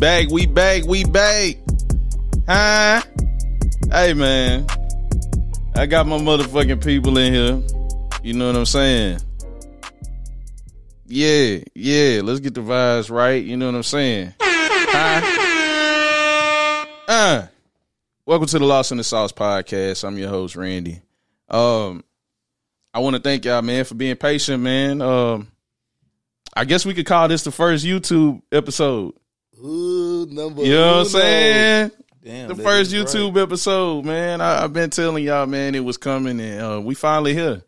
back, we back, we back. Huh? Hey, man. I got my motherfucking people in here. You know what I'm saying? Yeah, yeah. Let's get the vibes right. You know what I'm saying? Huh? Uh. Welcome to the Lost in the Sauce podcast. I'm your host, Randy. Um, I want to thank y'all, man, for being patient, man. Um, I guess we could call this the first YouTube episode. Ooh, number You know what I'm saying? Damn, the first YouTube episode, man. I, I've been telling y'all, man, it was coming, and uh, we finally here.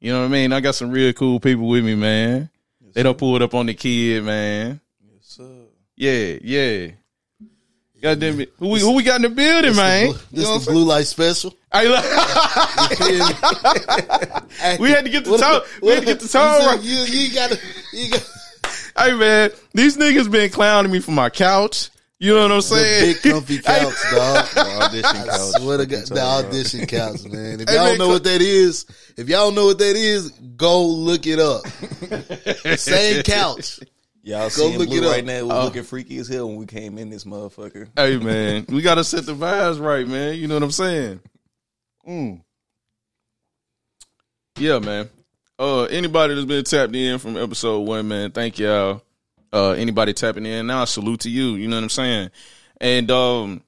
You know what I mean? I got some real cool people with me, man. they don't pull it up on the kid, man. Yes, sir. Yeah, yeah. God damn it. Who we, who we got in the building, man? This You know the blue light special. saying? Hey, look. we had to get the tone. We had to get the tone right. You, you gotta, you got Hey man, these niggas been clowning me for my couch. You know what I'm saying? the big comfy couch, dog. The audition I couch. swear to fucking God, the audition couch, man. If y'all don't know what that is, if y'all don't know what that is, go look it up. Same couch. Y'all seeing look it up. right now? Was Oh. looking freaky as hell when we came in this motherfucker. Hey man, we gotta set the vibes right, man. You know what I'm saying? Mm. Yeah, man. Uh, anybody that's been tapped in from episode one, man, thank y'all. Uh, anybody tapping in now, salute to you. You know what I'm saying? And um,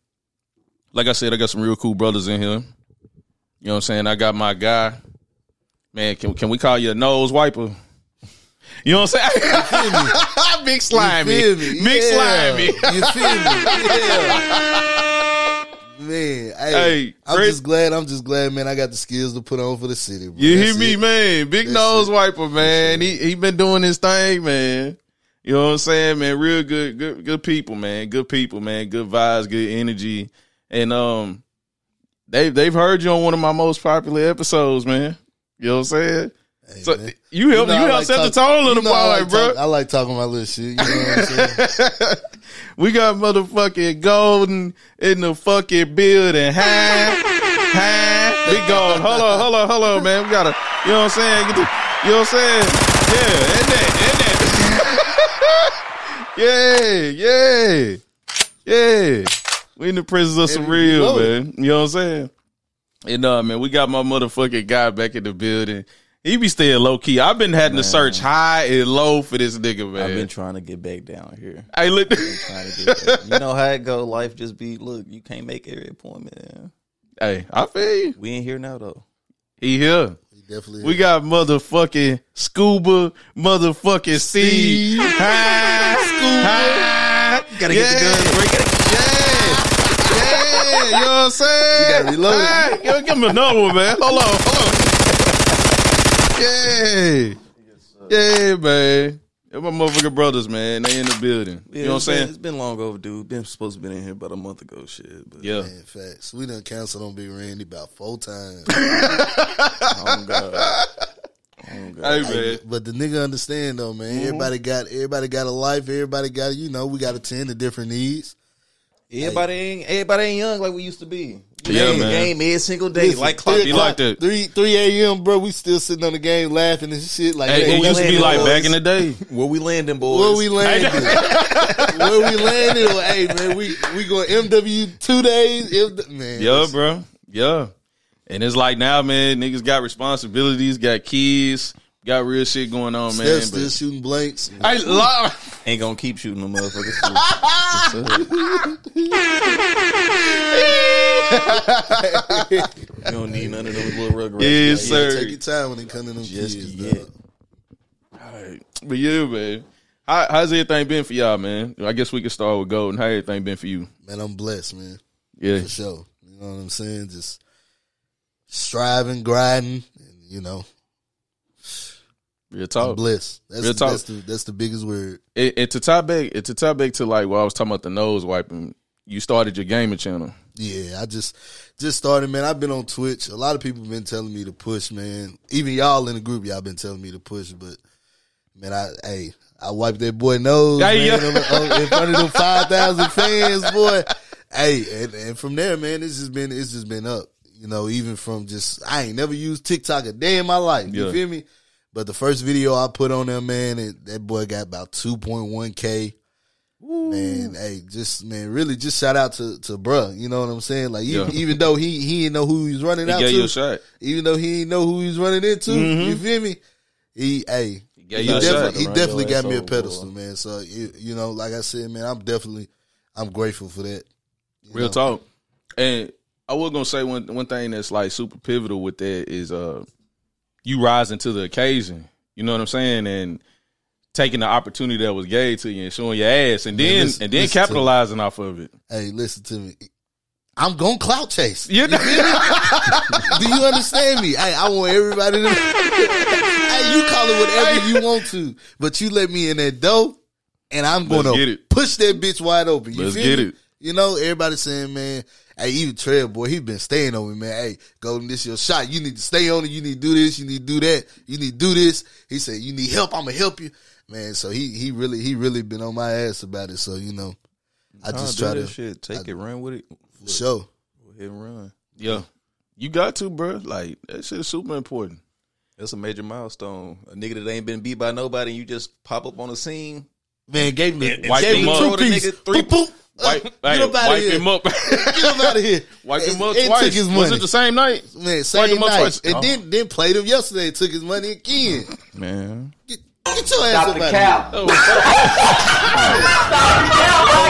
like I said, I got some real cool brothers in here. You know what I'm saying? I got my guy. Man, can can we call you a nose wiper? You know what I'm saying? Big slimy. You feel me? Big slimy. You feel me? Yeah. Man, hey, I'm just glad. I'm just glad, man. I got the skills to put on for the city. Bro. You hear me, it. man? Big That's nose it. wiper, man. He he been doing his thing, man. You know what I'm saying, man? Real good, good, good people, man. Good people, man. Good vibes, good energy, and um, they they've heard you on one of my most popular episodes, man. You know what I'm saying? Hey, So man. you help you, know I help like set the tone on the boy, like bro. talk- I like talking my little shit. You know what I'm saying? we got motherfucking golden in the fucking building. Hi, hi, We gold. Hold on, hold on, hold on, man. We gotta, you know what I'm saying? The, you know what I'm saying? Yeah, and that, and that. yeah, yeah, yeah. We in the presence of some real, man. You know what I'm saying? And uh, man, we got my motherfucking guy back in the building. He be staying low key. I've been having to search high and low for this nigga, man. I've been trying to get back down here. hey, look. Trying to get back. You know how it go. Life just be look. You can't make every appointment. man. hey, I feel you. We ain't here now though. He here. He definitely. We got motherfucking scuba, motherfucking sea, Hi, scuba. Gotta yeah. get the gun. Break it. Yeah. Yeah. You know what I'm saying? You gotta reload it. Hi. Give, give me another one, man. Hold on. Hold on. Yeah. Yeah, man. They're my motherfucking brothers, man. They in the building. Yeah, you know what I'm it's been- saying? It's been long overdue. Been supposed to be in here about a month ago. Shit. But Yeah. Man, facts. We done canceled on Big Randy about four times. Oh God. Oh God. Hey, man. but the nigga understand though, man. Mm-hmm. Everybody got everybody got a life. Everybody got you know we got to tend to different needs. Everybody ain't everybody ain't young like we used to be. You Yeah, man. game every single day. Listen, like three clock. You like that? Three three a.m. bro. We still sitting on the game laughing and shit. Like Hey, hey, it we used to be landed, like boys. back in the day. Where we landing, boys? where we landing? where we landing? Well, hey man, we we going MW two days. If- Man, Yeah, bro. Yeah. And it's like now, man, niggas got responsibilities, got kids, got real shit going on, man. Steph's But- still shooting blanks. Hey, lo- Ain't gonna keep shooting them motherfuckers. you don't need none of those little rugrats. Yes, Like, sir. Take your time when it comes to them Just kids. yet. dog. Alright. But yeah, man. How, how's everything been for y'all, man? I guess we can start with Golden. How everything been for you? Man, I'm blessed, man. Yeah. for sure. You know what I'm saying? Just striving, grinding, and you know, Real talk. blessed. That's Real the, talk. that's the that's the biggest word. And, and to tie back, and to tie back to like what I was talking about the nose wiping, you started your gaming channel. Yeah, I just just started, man. I've been on Twitch. A lot of people been telling me to push, man. Even y'all in the group, y'all been telling me to push, but man, I hey, I wiped that boy nose, man, yeah. in front of them five thousand fans, boy. Hey, and, and from there, man, it's just been it's just been up. You know, even from just I ain't never used TikTok a day in my life. You Yeah. feel me? But the first video I put on there, man, it, that boy got about two point one k. Man, hey, just man, really, just shout out to to bruh. You know what I'm saying? Like, even, Yeah. even though he he didn't know who he was running He out to, shot. even though he didn't know who he was running into. You feel me? He, hey, he, a definitely, he definitely got me a pedestal, man. So you, you know, like I said, man, I'm definitely, I'm grateful for that. Real know? talk. And I was gonna say one one thing that's like super pivotal with that is uh you rising to the occasion. You know what I'm saying? And taking the opportunity that was gave to you and showing your ass and then listen- and then listen to me. capitalizing off of it. Hey, listen to me. I'm going clout chase. You know? Do you understand me? Hey, I want everybody to. hey, you call it whatever you want to, but you let me in that door, and I'm going to it. push that bitch wide open. You Let's get me? it. You know, everybody saying, man, hey, even Trail boy, he been staying on me, man. Hey, Golden, this your shot. You need to stay on it. You need to do this. You need to do that. You need to do this. He said, you need help. I'm gonna help you, man. So he he really he really been on my ass about it. So you know, I just try to shit. Take it, run with it. show. Go ahead and run. Yeah. You got to, bro. Like that shit is super important. That's a major milestone. A nigga that ain't been beat by nobody, and you just pop up on the scene. Man, gave me And- Wipe gave him me up. two Throw the piece. nigga three- Boop, boop. Wipe, Get hey, up out of wipe here. him up. Get him out of here. wipe him up And twice. took his money. Was it the same night? Man, Wipe same him up night. twice. And Oh. then then played him yesterday. And Took his money again. Man, Get, get your ass Stop up the out cap. of here. Oh,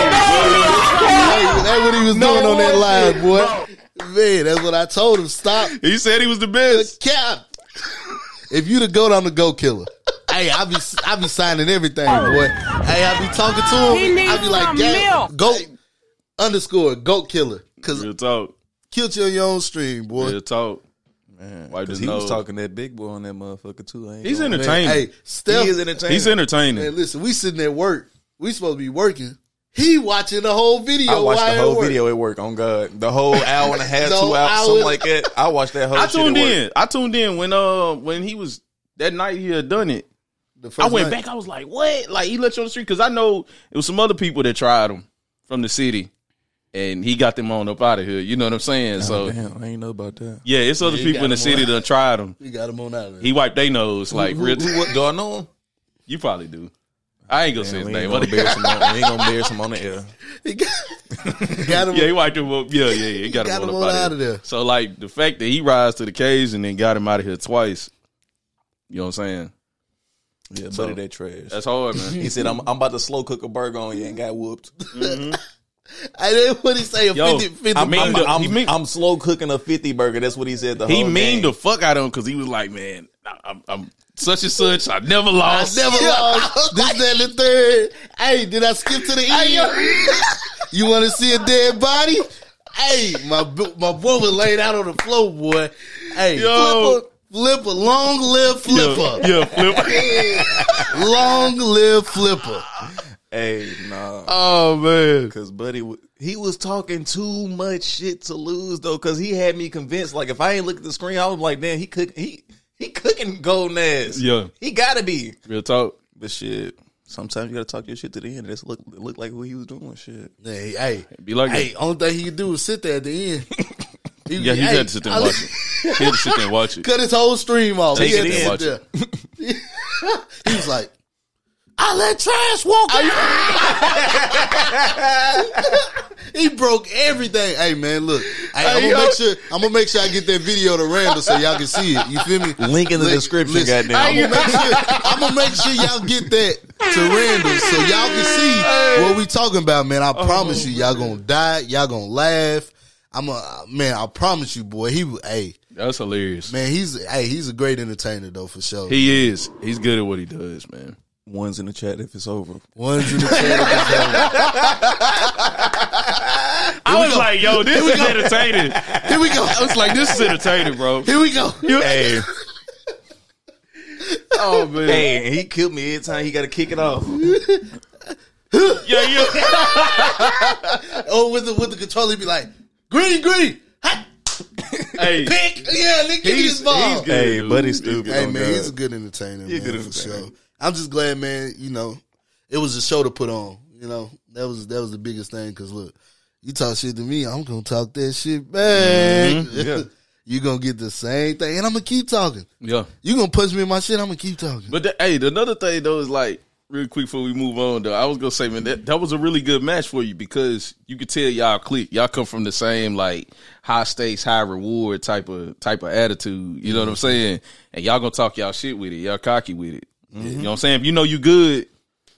hey, that's what he was doing on that live, boy. Man, that's what I told him. Stop He said he was the best. cap. If you the goat, I'm the goat killer. Hey, I be I be signing everything, boy. Hey, I be talking to him. He needs I be like, some "Damn, milk." goat underscore goat killer, cause Real talk. killed you on your own stream, boy. Real talk. man, Wipe because his he was nose. talking that big boy on that motherfucker too. Ain't He's gonna- Man, entertaining. hey, Steph, He is entertaining. He's entertaining. Man, listen, we sitting at work. We supposed to be working. He watching the whole video. I watched while the whole work. video at work. On God, the whole hour and a half, two hours, something like that. I watched that whole. I shit at tuned work. in. I tuned in when uh when he was that night he had done it. The I went night- back. I was like, what? Like he let you on the street because I know it was some other people that tried him from the city, and he got them on up out of here. You know what I'm saying? so Oh, Damn, I ain't know about that. yeah, it's other Yeah, people in the city on. that tried him. He got him on out of there. He wiped their nose like Who- real. who- what- do I know him? you probably do. I ain't gonna say his we, name. ain't gonna embarrass him on, we ain't gonna embarrass him on the air. He got, got him. Yeah, he wiped him up. Yeah, yeah, yeah. He got, got him, him on on up out out of of there. there. So like the fact that he rise to the occasion and then got him out of here twice. You know what I'm saying? Yeah, So- buddy, that trash. That's hard, man. He said, I'm, I'm about to slow cook a burger on you and got whooped. Mm-hmm. I didn't what he say. A Yo, 50, 50 I mean, I'm, the- I'm, mean- I'm slow cooking a 50 burger. That's what he said the he whole mean game. the fuck out of him because he was like, man, I, I'm, I'm such and such. I never I lost. never lost. This, that, and the third. Hey, did I skip to the end? you want to see a dead body? Hey, my bu- my boy was laid out on the floor, boy. Hey, Yo. Flipper, flipper, long live flipper, Yeah, Flipper. yeah, flip. long live flipper. Hey, nah. oh man. Cause buddy, he was talking too much shit to lose though. Cause he had me convinced. Like if I ain't look at the screen, I was like, damn, he cook he he cooking golden ass. Yeah. he gotta be. Real talk. But shit, sometimes you gotta talk your shit to the end. That's look look like what he was doing. Shit. Hey, hey, Be like hey. that. Only thing he could do is sit there at the end. He, Yeah, he hey, had to sit there I- and watch it. He had to sit there and watch it. Cut his whole stream off. Take he had it to in. sit there. he was like, I let trash walk out. he broke everything. Hey man, look. Hey, I'm gonna yo. make sure I'm gonna make sure I get that video to Randall so y'all can see it. You feel me? Link in the Li- description, listen, goddamn. I'm gonna make sure I'm gonna make sure y'all get that to Randall so y'all can see what we talking about, man. I oh. promise you, y'all gonna die, y'all gonna laugh. I'm a man, I promise you, boy. He was hey, That's hilarious. man, he's hey, he's a great entertainer though for sure. He is. He's good at what he does, man. One's in the chat if it's over. One's in the chat. I was like, yo, this is entertaining. Here we go. I was like, this is entertaining, bro. Here we go. Hey, Oh man. hey, he killed me every time he got to kick it off. Yeah, yeah. Oh, with the with the controller, he be like, green, green, hot, hey, pick. Yeah, nigga, give me this ball. he's good. Hey, dude. buddy, He's stupid. Hey Oh, man, God. he's a good entertainer, He a man, good for sure. I'm just glad, man. You know, it was a show to put on. You know, that was that was the biggest thing. Cause look, you talk shit to me, I'm gonna talk that shit back. Mm-hmm. Yeah. you gonna get the same thing, and I'm gonna keep talking. Yeah. You gonna punch me in my shit, I'm gonna keep talking. But the, hey, the, another thing though is like real quick before we move on though, I was gonna say man that, that was a really good match for you because you could tell y'all click. Y'all come from the same like high stakes, high reward type of type of attitude. You know what I'm saying? And y'all gonna talk y'all shit with it. Y'all cocky with it. You know what I'm saying? If you know you good,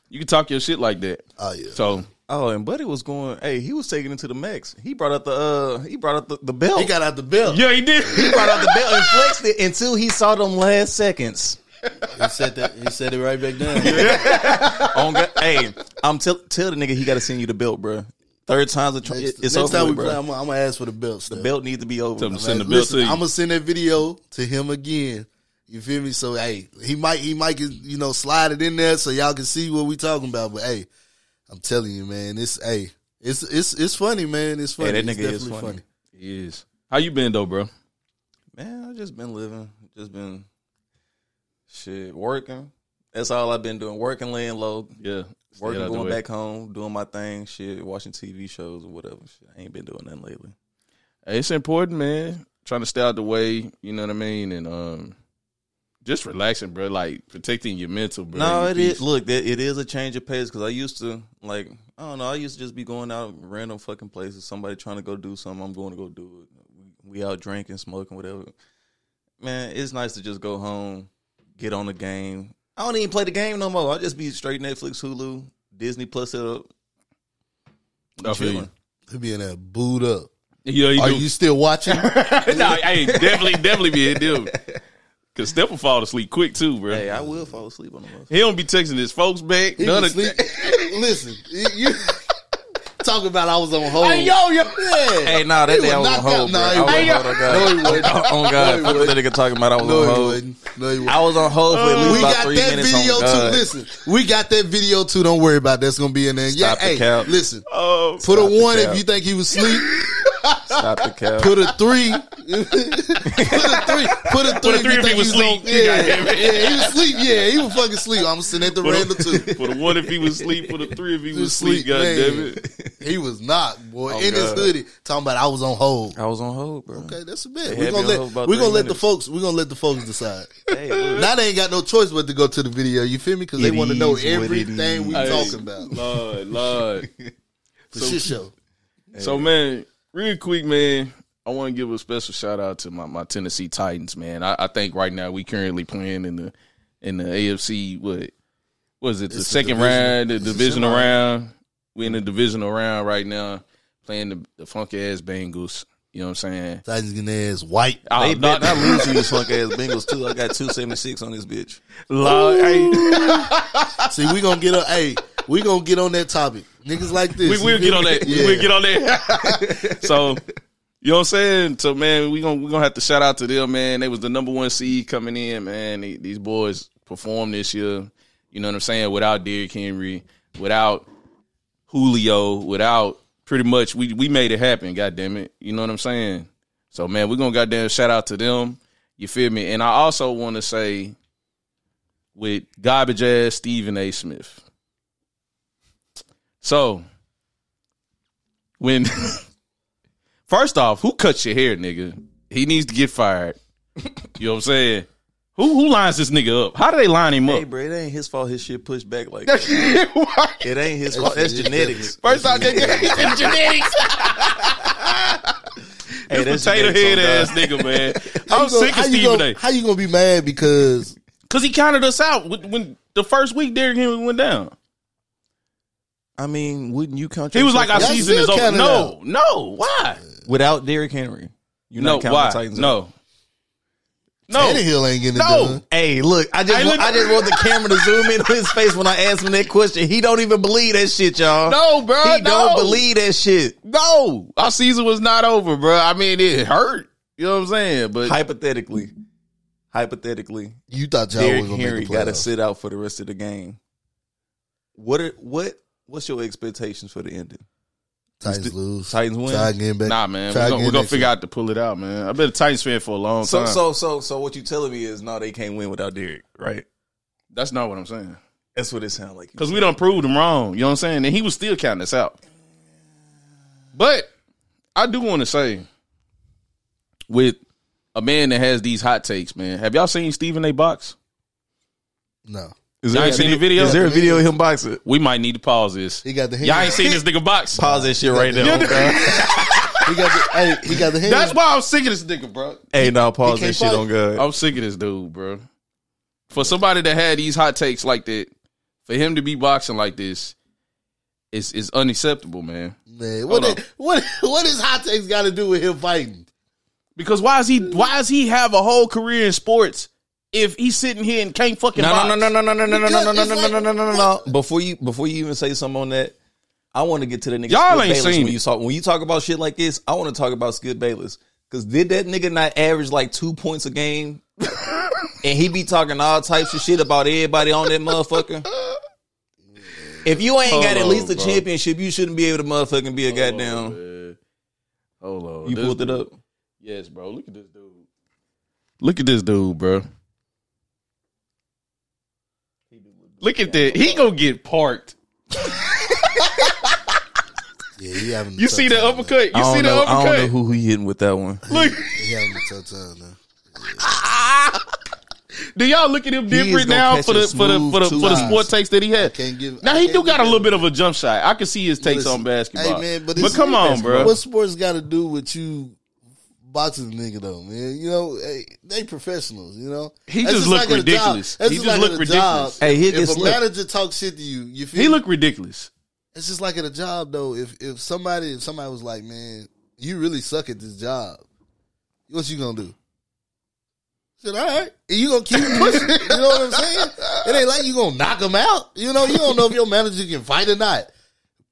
you can talk your shit like that. Oh yeah. So Oh, and Buddy was going. Hey, he was taking it to the max. He brought out the uh, he brought out the, the belt. he got out the belt. yeah, he did. He brought out the belt and flexed it until he saw them last seconds. He said that. He said it right back down. On God, hey, I'm tell tell the nigga he got to send you the belt, bro. Third time's a tr- Next, it's next over time we bro. play, I'm, I'm gonna ask for the belt. the belt needs to be over. Tell him man. to send the belt. I'm gonna send that video to him again. You feel me? So hey, he might he might get, you know slide it in there so y'all can see what we talking about. But hey, I'm telling you, man, it's hey, it's it's it's funny, man. It's funny. that It's nigga is definitely funny. He is. How you been though, bro? Man, I just been living, just been shit working. That's all I've been doing. Working, laying low, Yeah. Working, going back home, doing my thing, shit, watching TV shows or whatever. Shit, I ain't been doing nothing lately. Hey, It's important, man. Trying to stay out the way, you know what I mean, and um, just relaxing, bro. Like protecting your mental, bro. No, it is. peace. Look, it it is a change of pace because I used to like I don't know. I used to just be going out random fucking places. Somebody trying to go do something, I'm going to go do it. We, we out drinking, smoking, whatever. Man, it's nice to just go home, get on the game. I don't even play the game no more. I just be straight Netflix, Hulu, Disney Plus it up. I feel you. chilling. He be in there booed up. Yeah, you Are do. you still watching? no, hey, definitely, definitely be a deal. Cause Steph will fall asleep quick too, bro. Hey, I will fall asleep on the motherfucker. he don't be texting his folks back. He None of sleep. Listen, you, you talking about I was on hold. Hey, yo, yo. Yeah. Hey, nah, that He day I was was on hold, bro. Nah, I was on hold. on oh, oh, God. No, he wasn't. On God, No, fuck that nigga talking about. I was No, on hold. No, he wasn't. I was on hold for at least we about got three that minutes. video on too. God. Listen, we got that video too. Don't worry about it. that's gonna be in there. Stop yeah, the hey, cap. listen. Oh, Put a one if you think he was asleep. Stop the cap. Put a three. put a three. Put a three. a three if he think was he's on- asleep. Yeah, Goddamn yeah, he was asleep. Yeah, he was fucking asleep. I'm sitting at the random too. for the one if he was asleep, for the three if he was was asleep. asleep, God man. damn it. He was not, boy, Oh, in his hoodie, talking about I was on hold. I was on hold, bro. Okay, that's a bit. We're gonna let hold about we gonna let the folks we're gonna let the folks decide. Hey. Now they ain't got no choice but to go to the video. You feel me? Because they want to know is what it everything we talking about. Lord, Lord. The shit show. So man, real quick, man, I want to give a special shout out to my, my Tennessee Titans, man. I, I think right now we currently playing in the in the AFC. What was it? The It's a second division- round, the it's divisional semi. round. We in the divisional round right now, playing the, the funky ass Bengals. You know what I'm saying? Titans getting their ass white. Oh, ah, They not- bet not lose to these funk ass Bengals too. I got two seventy six on this bitch. Lord, hey, See, we gonna get on. Hey, we gonna get on that topic. Niggas like this. we will get on that. Yeah. We'll get on that. so, you know what I'm saying? So, man, we gonna we gonna have to shout out to them, man. They was the number one seed coming in, man. They- these boys performed this year. You know what I'm saying? Without Derrick Henry, without Julio, without pretty much we we made it happen. God damn it. You know what I'm saying? So, man, we're gonna goddamn shout out to them. You feel me? And I also want to say, with garbage ass Stephen A. Smith. So, when first off, who cuts your hair, nigga? He needs to get fired. You know what I'm saying? Who who lines this nigga up? How do they line him up? Hey, bro, it ain't his fault. His shit pushed back like that. It ain't his fault. That's genetics. First off, nigga, it's genetics. Hey, that's Potato head ass nigga, man. I'm gonna- sick of Stephen gonna- A. How you gonna be mad because Because he counted us out when, when the first week Derrick Henry went down. I mean, wouldn't you count? He was like, "Our Y'all season is still over." counted No, no, why? without Derrick Henry? You're No, not counting why? the Titans. out. No, no, Tannehill ain't getting it No. done? Hey, look, I just Hey, want, look- I just want the camera to zoom in on his face when I ask him that question. He don't even believe that shit, y'all. no, bro. he no. don't believe that shit. No, our season was not over, bro. I mean, it hurt. You know what I'm saying? But Hypothetically, hypothetically, You thought y'all Derrick gonna Henry make the got to playoffs. sit out for the rest of the game. What are what? What's your expectations for the ending? Titans lose. Titans win? Try again, back. nah, man, Try we're gonna, we're gonna figure year. out to pull it out, man. I've been a Titans fan for a long So, time. so, so, so, what you telling me is no, they can't win without Derrick, right? that's not what I'm saying. That's what it sounds like. Because we don't prove them wrong. You know what I'm saying? And he was still counting us out. But I do want to say, with a man that has these hot takes, man. Have y'all seen Stephen A. Box? No, Is Y'all ain't seen the video? Is there a video of him boxing? We might need to pause this. he got the. hand. Y'all ain't seen this nigga box. Pause that shit right now. He got the. hey, he got the. Hand. That's why I'm sick of this nigga, bro. hey, now pause He that shit fight. on God. I'm sick of this dude, bro. For somebody that had these hot takes like that, for him to be boxing like this, is is unacceptable, man. Man, what what what is hot takes got to do with him fighting? Because why is he why does he have a whole career in sports if he's sitting here and can't fucking No, no, no, no, no, no, no, no, no, no, no, no, no, no, no, no, no, no. Before you, before you even say something on that, I want to get to the nigga. Y'all ain't seen when you talk when you talk about shit like this. I want to talk about Skip Bayless because did that nigga not average like two points a game, and he be talking all types of shit about everybody on that motherfucker. If you ain't Hold got at on, least a bro. championship, you shouldn't be able to motherfucking be a goddamn. man. Hold on. You This pulled it up. Yes, bro. Look at this dude. Look at this dude, bro. Look at that. He gonna get parked. Yeah, he having. You see the uppercut? You I don't see the know. I don't know uppercut? who he hitting with that one. Look. He having a tough time now. Do y'all look at him is different gonna now catch for a the for the for the for the two sport takes that he had? Can't give. Now I he can't do got a give little bit of a jump shot. I can see his takes Listen, on basketball. Hey man, but, but it's- come on, bro. What sports got to do with you boxing the nigga though, man? You know, hey, they professionals. You know, He That's just look like at a ridiculous. job. He just just like look at job. ridiculous. Hey, he if a slick. manager talks shit to you, you feel He me? look ridiculous. It's just like at a job though. If if somebody if somebody was like, man, you really suck at this job, what you gonna do? Said, all right, and you gonna keep pushing. you know what I'm saying? It ain't like you gonna knock him out. You know, you don't know if your manager can fight or not.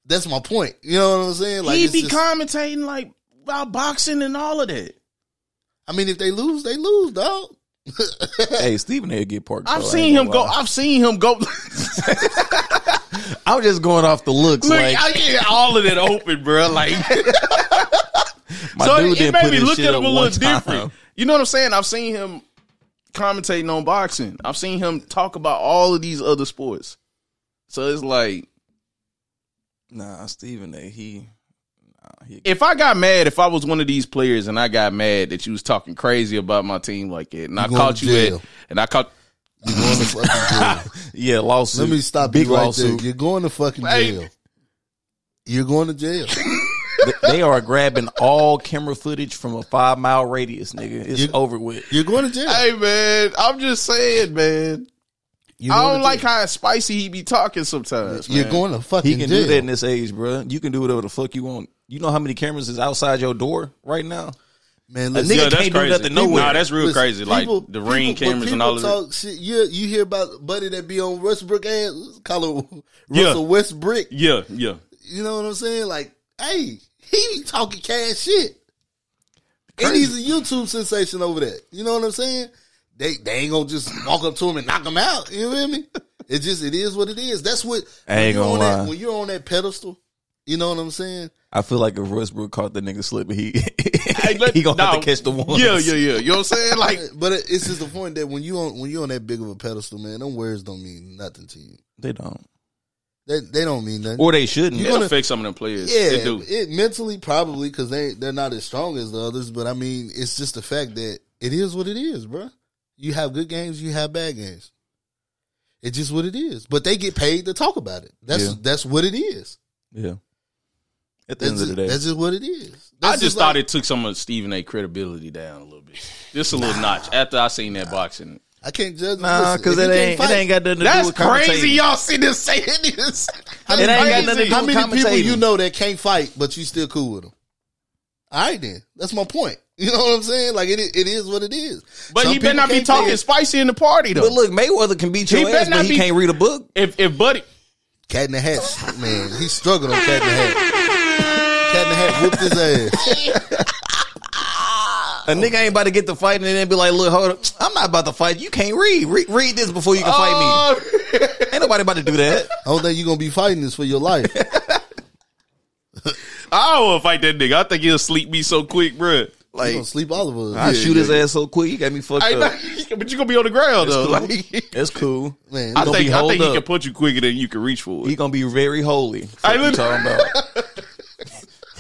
That's my point. You know what I'm saying? Like, he it's be just- commentating like about boxing and all of that. I mean, if they lose, they lose, dog. hey, Stephen A. get parked. I've seen him go. I've seen him go. I'm just going off the looks. Look, like I get all of it open, bro. Like, my so dude it, it made me look at up him a little time. different. You know what I'm saying? I've seen him commentating on boxing. I've seen him talk about all of these other sports. So it's like, Nah, Stephen A. He if I got mad, if I was one of these players and I got mad that you was talking crazy about my team like it, and I caught you at, and I caught, You're going to fucking jail. yeah lawsuit. Let me stop Big you right lawsuit. there. You're going to fucking jail. You're going to jail. They are grabbing all camera footage from a five mile radius, nigga. It's You- over with. You're going to jail. hey man, I'm just saying, man. I don't like how spicy he be talking sometimes. You're man. going to fucking jail. He can jail. do that in this age, bro. You can do whatever the fuck you want. You know how many cameras is outside your door right now? Man, A nigga Yeah, that's can't do crazy. nothing nowhere. Nah, that's real Listen, crazy. Like people- the ring people- when cameras and all of people that. talk Shit, you you hear about buddy that be on Westbrook ass, call it Yeah. Russell Westbrook. Yeah, yeah. You know what I'm saying? Like, hey, he be talking cash shit, and he's a YouTube sensation over that. You know what I'm saying? They they ain't gonna just walk up to him and knock him out. You feel me? It just it is what it is. That's what I ain't when you're gonna on lie. That, when you're on that pedestal. You know what I'm saying? I feel like if Westbrook caught the nigga slipping, he let- he gonna have to catch the one. Yeah, yeah, yeah. You know what I'm saying? Like, But it- it's just the point that when you on when you on that big of a pedestal, man, them words don't mean nothing to you. They don't, They they don't mean nothing. or they shouldn't. You it gonna- affect some of them players. Yeah, It do. it mentally probably because they they're not as strong as the others. But I mean, it's just the fact that it is what it is, bro. You have good games, you have bad games. It's just what it is. But they get paid to talk about it. That's Yeah. that's what it is. yeah. At the That's end just, of the day, that's just what it is. I That's just thought like- it took some of Stephen A. credibility down a little bit. Just a little notch. After I seen that boxing. I can't judge. nah, listen, because it ain't it ain't got nothing to That's do with crazy. Y'all see this saying this. How It many, ain't got nothing to do how many people you know that can't fight, but you still cool with them? All right, then. That's my point. You know what I'm saying? Like it, it is what it is. But Some he better not be talking it. spicy in the party though. But look, Mayweather can beat He your better ass, but he be- can't read a book. if if Buddy Cat in the Hat, man, he struggled on Cat in the Hat. Cat in the Hat whooped his ass. A nigga ain't about to get to fighting and then be like, look, hold up. I'm not about to fight. You can't read. Read, read this before you can Oh. fight me. Oh. Ain't nobody about to do that. I don't think you're gonna be fighting this for your life. I don't want to fight that nigga. I think he'll sleep me so quick, bruh. You're Like, gonna sleep all of us. I shoot his ass so quick, he got me fucked I, up. but you're gonna be on the ground though. cool. Like, That's cool. Man, I think I think he up. can punch you quicker than you can reach for He it. gonna be very holy. I you lit- talking about?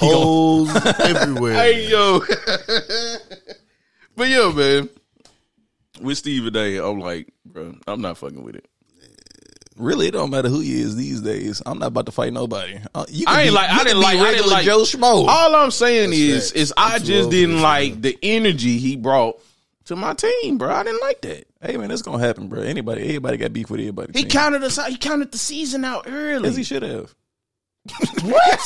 holes everywhere. Hey yo, But yeah, man. With Steve today, I'm like, bro, I'm not fucking with it. Really, it don't matter who he is these days. I'm not about to fight nobody. Uh, you I ain't be- like- I didn't like- I didn't regular like- Joe Schmo. All I'm saying is, facts. is I just didn't like the energy he brought to my team, bro. I didn't like that. hey man, it's gonna happen, bro. Anybody, everybody got beef with everybody. He counted us out. He counted the season out early. as he should have. What,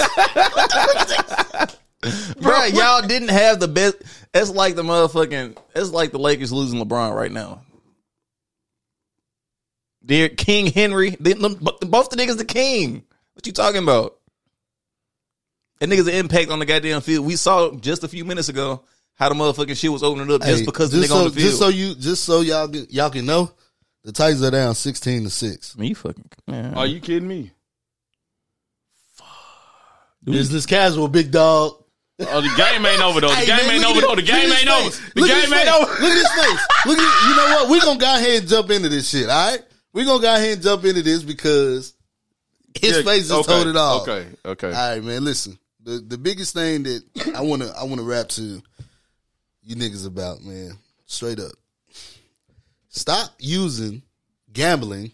bro? Y'all didn't have the best. It's like the motherfucking. It's like the Lakers losing LeBron right now. Dear King Henry, they, them- both the niggas the king. What you talking about? That niggas the impact on the goddamn field. We saw just a few minutes ago how the motherfucking shit was opening up just Hey, because the nigga so, on the field. Just so you, just so y'all y'all can know, the Titans are down sixteen to six. Me fucking man. Are you kidding me? Business casual, big dog. Oh, the game ain't over though. The Hey, game man, ain't over though. The game ain't over. The Look at game his ain't face. over. Look at his face. Look at you know what? We're gonna go ahead and jump into this shit, all right? We're gonna go ahead and jump into this because his Yeah, face just okay, told it all. Okay, okay. All right, man. Listen, the the biggest thing that I wanna I wanna rap to you niggas about, man. Straight up, stop using gambling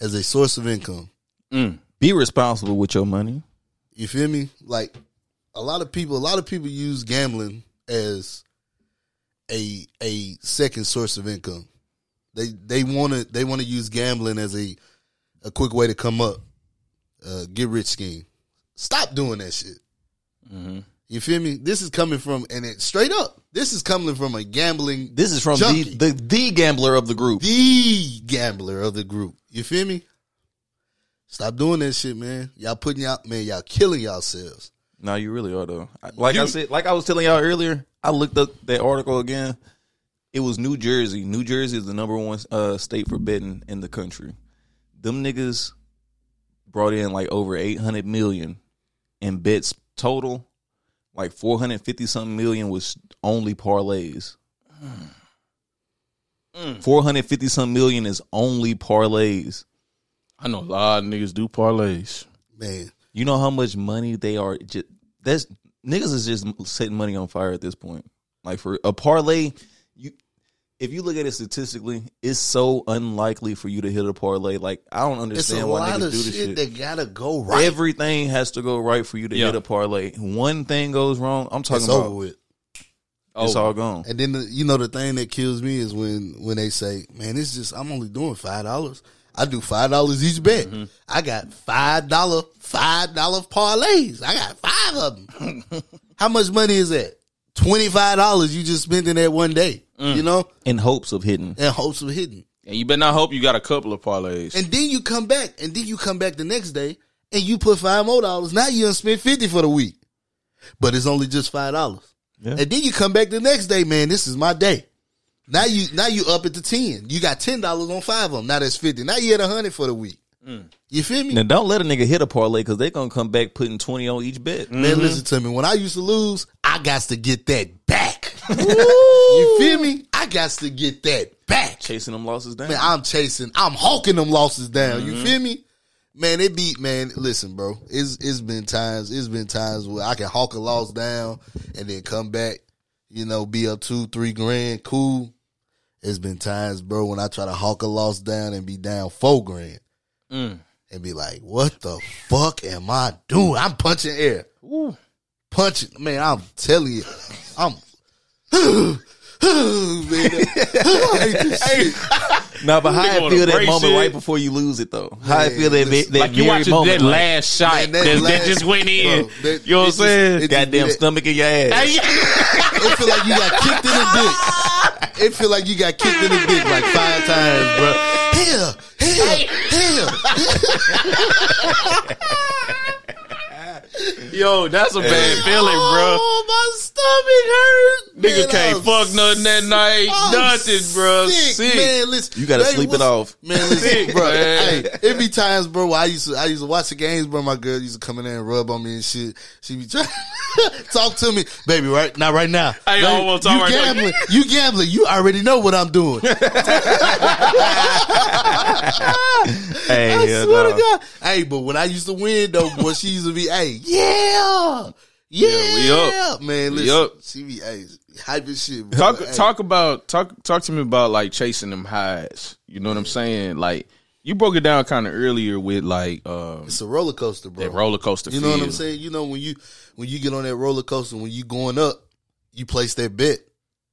as a source of income. Mm. Be responsible with your money. You feel me? Like a lot of people, a lot of people use gambling as a a second source of income. They they want to they want to use gambling as a a quick way to come up, uh, get rich scheme. Stop doing that shit. Mm-hmm. You feel me? This is coming from and it straight up. This is coming from a gambling. This is from Junkie. the, the the gambler of the group. the gambler of the group. You feel me? Stop doing that shit, man. Y'all putting y'all man, y'all killing yourselves. No, you really are though. I- Like I said, like I was telling y'all earlier, I looked up that article again. It was New Jersey. New Jersey is the number one uh, state for betting in the country. Them niggas brought in like over eight hundred million in bets total. Like four hundred fifty something million was only parlays. Four hundred fifty something million is only parlays. I know a lot of niggas do parlays. Man, You know how much money they are. Just, that's niggas is just setting money on fire at this point. Like for a parlay, you if you look at it statistically, it's so unlikely for you to hit a parlay. Like I don't it's a understand why lot niggas of do this shit, They gotta go right. Everything has to go right for you to Yeah. hit a parlay. One thing goes wrong, I'm talking it's about over with. it's Oh. all gone. And then the, you know the thing that kills me is when when they say, "Man, it's just I'm only doing five dollars. I do five dollars each bet. Mm-hmm. I got five dollar five dollar parlays. I got five of them. How much money is that? Twenty five dollars you just spent in that one day. Mm. You know, In hopes of hitting. in hopes of hitting. And you better not hope you got a couple of parlays. And then you come back, and then you come back the next day, and you put five more dollars. Now you done spent fifty for the week, but it's only just five dollars. Yeah. And then you come back the next day, man. This is my day. Now you now you up at the ten. You got ten dollars on five of them. Now that's fifty. Now you at a hundred for the week. Mm. You feel me? Now don't let a nigga hit a parlay because they gonna come back putting twenty on each bet. Man, mm-hmm. listen to me. When I used to lose, I got to get that back. you feel me? I got to get that back. Chasing them losses down. Man, I'm chasing, I'm hawking them losses down. You mm-hmm. feel me? Man, it beat man. Listen, bro, it's it's been times, it's been times where I can hawk a loss down and then come back, you know, be up two, three grand, cool. It's been times, bro, when I try to hawk a loss down and be down four grand. Mm. And be like, what the fuck am I doing? I'm punching air. Punching, man, I'm telling you. I'm man, I hate this shit. But how Nigga I feel that moment shit. right before you lose it though. How I feel that, listen, that like you very watching moment, that like, last shot Man, that, that that just went in. Bro, that- you know what I'm saying? it just- goddamn that- stomach in your ass. It feel like you got kicked in the dick. It feel like you got kicked in the dick like five times, bro. Here, here, here. Yo, that's a bad feeling, bro. Oh, my stomach hurt. Nigga Man, can't I'm fuck nothing that night. I'm Nothing, bro. Sick, Sick. man. Listen, You gotta they sleep it off. man. Listen, Sick, bro. man. Hey, it be times, bro. Where I used to, I used to watch the games, bro. My girl used to come in there and rub on me and shit. She be trying talk to me, baby. Right now, right now. Hey, Baby, I won't talk you right now. gambling. You gambling. You already know what I'm doing. Hey, I swear no. to God. Hey, but when I used to win though, boy, she used to be, hey, yeah, Yeah, we up. man. We Listen, up. CBA hyping shit. Bro. Talk Hey, talk about talk talk to me about like chasing them highs. You know what I'm saying? Like you broke it down kind of earlier with like uh, It's a roller coaster, bro. that roller coaster. You know what I'm saying? You know when you when you get on that roller coaster, when you going up, you place that bet,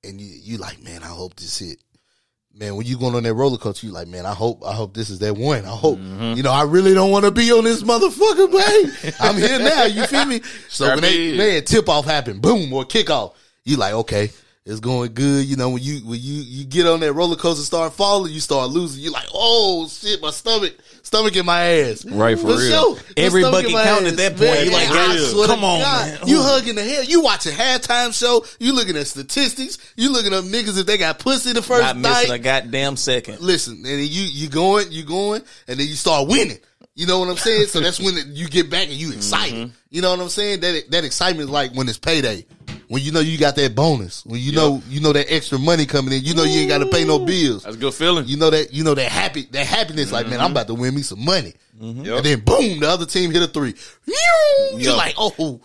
and you you like, man, I hope this hit. Man, when you going on that roller coaster, you like, man, I hope I hope this is that one. I hope Mm-hmm. you know I really don't want to be on this motherfucker, but I'm here now. You feel me? So when they man tip off happen, boom or kickoff, you like, okay. It's going good, you know. When you when you you get on that roller coaster, start falling, you start losing. You're like, oh shit, my stomach, stomach in my ass. Right, for real. sure. Every bucket counted at that point. Man, You like, swear come on, God, man. You hugging the hell. You watching halftime show. You looking at statistics. You looking up niggas if they got pussy the first Not missing a night. goddamn second. Listen, and you you going, you going, and then you start winning. You know what I'm saying? So that's when it, you get back and you excited. Mm-hmm. You know what I'm saying? That that excitement is like when it's payday. When you know you got that bonus. When you know you know that extra money coming in. You know you ain't got to pay no bills. That's a good feeling. You know that you know that happy that happiness. Like man, I'm mm-hmm. about to win me some money. Mm-hmm. Yep. And then boom, the other team hit a three. You're Yep. like, oh. oh,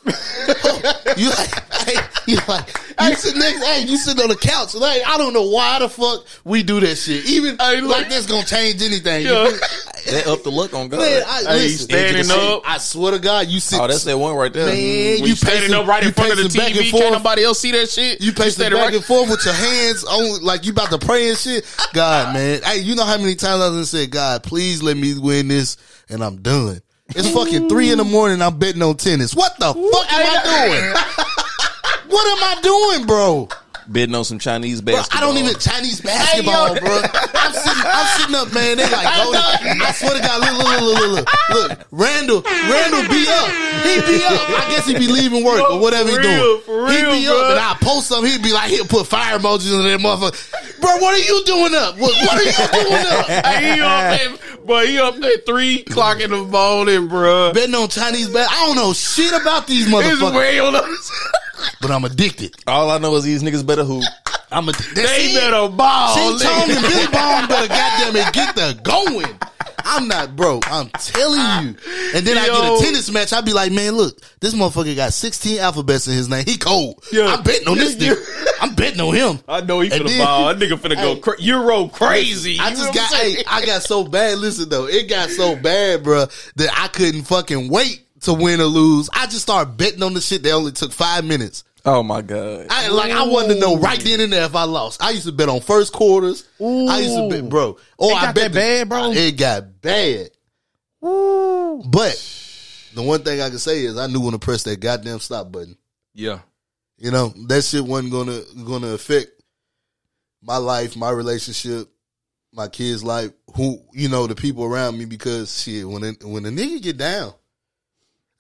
you like, hey, you like, you sit next, hey, you sitting on the couch. Like, I don't know why the fuck we do that shit. Even like that's gonna change anything. Yeah. That up the look on God. Man, I, Hey, listen, standing I- up. I swear to God, you sit. oh, that's that one right there. man. When you you standing pacing- up right in front of the and TV, can't nobody else see that shit. You pacing standing back right- and forth with your hands on, like you about to pray and shit. God, man, hey, you know how many times I've said, God, please let me win this, and I'm done. It's fucking three in the morning. I'm betting on tennis. What the fuck am I doing? what am I doing, bro? Bidding on some Chinese Bro, basketball. I don't even Chinese basketball, bro. I'm sitting, I'm sitting up, man. They like, go oh, I swear to God, look, look, look, look, look, look. Randall, Randall be up. He be up. I guess he be leaving work or whatever he For doing. real, he real, be bro. up, and I post something. He'd be like, he'll put fire emojis on that motherfucker. Bro, what are you doing up? What, what are you doing up? Hey, he up at, boy, he up at three o'clock in the morning, bro. Betting on Chinese bas I don't know shit about these It's motherfuckers, way but I'm addicted. All I know is these niggas better hoop. I'm addicted. They better ball. See, Tone nigga. and Billy Bone better goddamn it get the going. I'm not, broke. I'm telling you. And then I get a tennis match. I'd be like, man, look, this motherfucker got 16 alphabets in his name. He cold. Yeah. I'm betting on this nigga. I'm betting on him. I know he And finna then- ball. That nigga finna go cra- Euro crazy. I just got, hey. I got so bad. Listen though, it got so bad, bro, that I couldn't fucking wait to win or lose. I just started betting on the shit that only took five minutes. Oh my god. I like I wanted to know right then and there if I lost. I used to bet on first quarters. I used to bet, bro. Oh, It I bet that bad, bro? It got bad. Ooh. But the one thing I can say is I knew when to press that goddamn stop button. yeah. You know that shit wasn't gonna gonna affect my life, my relationship, my kids' life, who you know the people around me. Because shit, when a, when a nigga get down,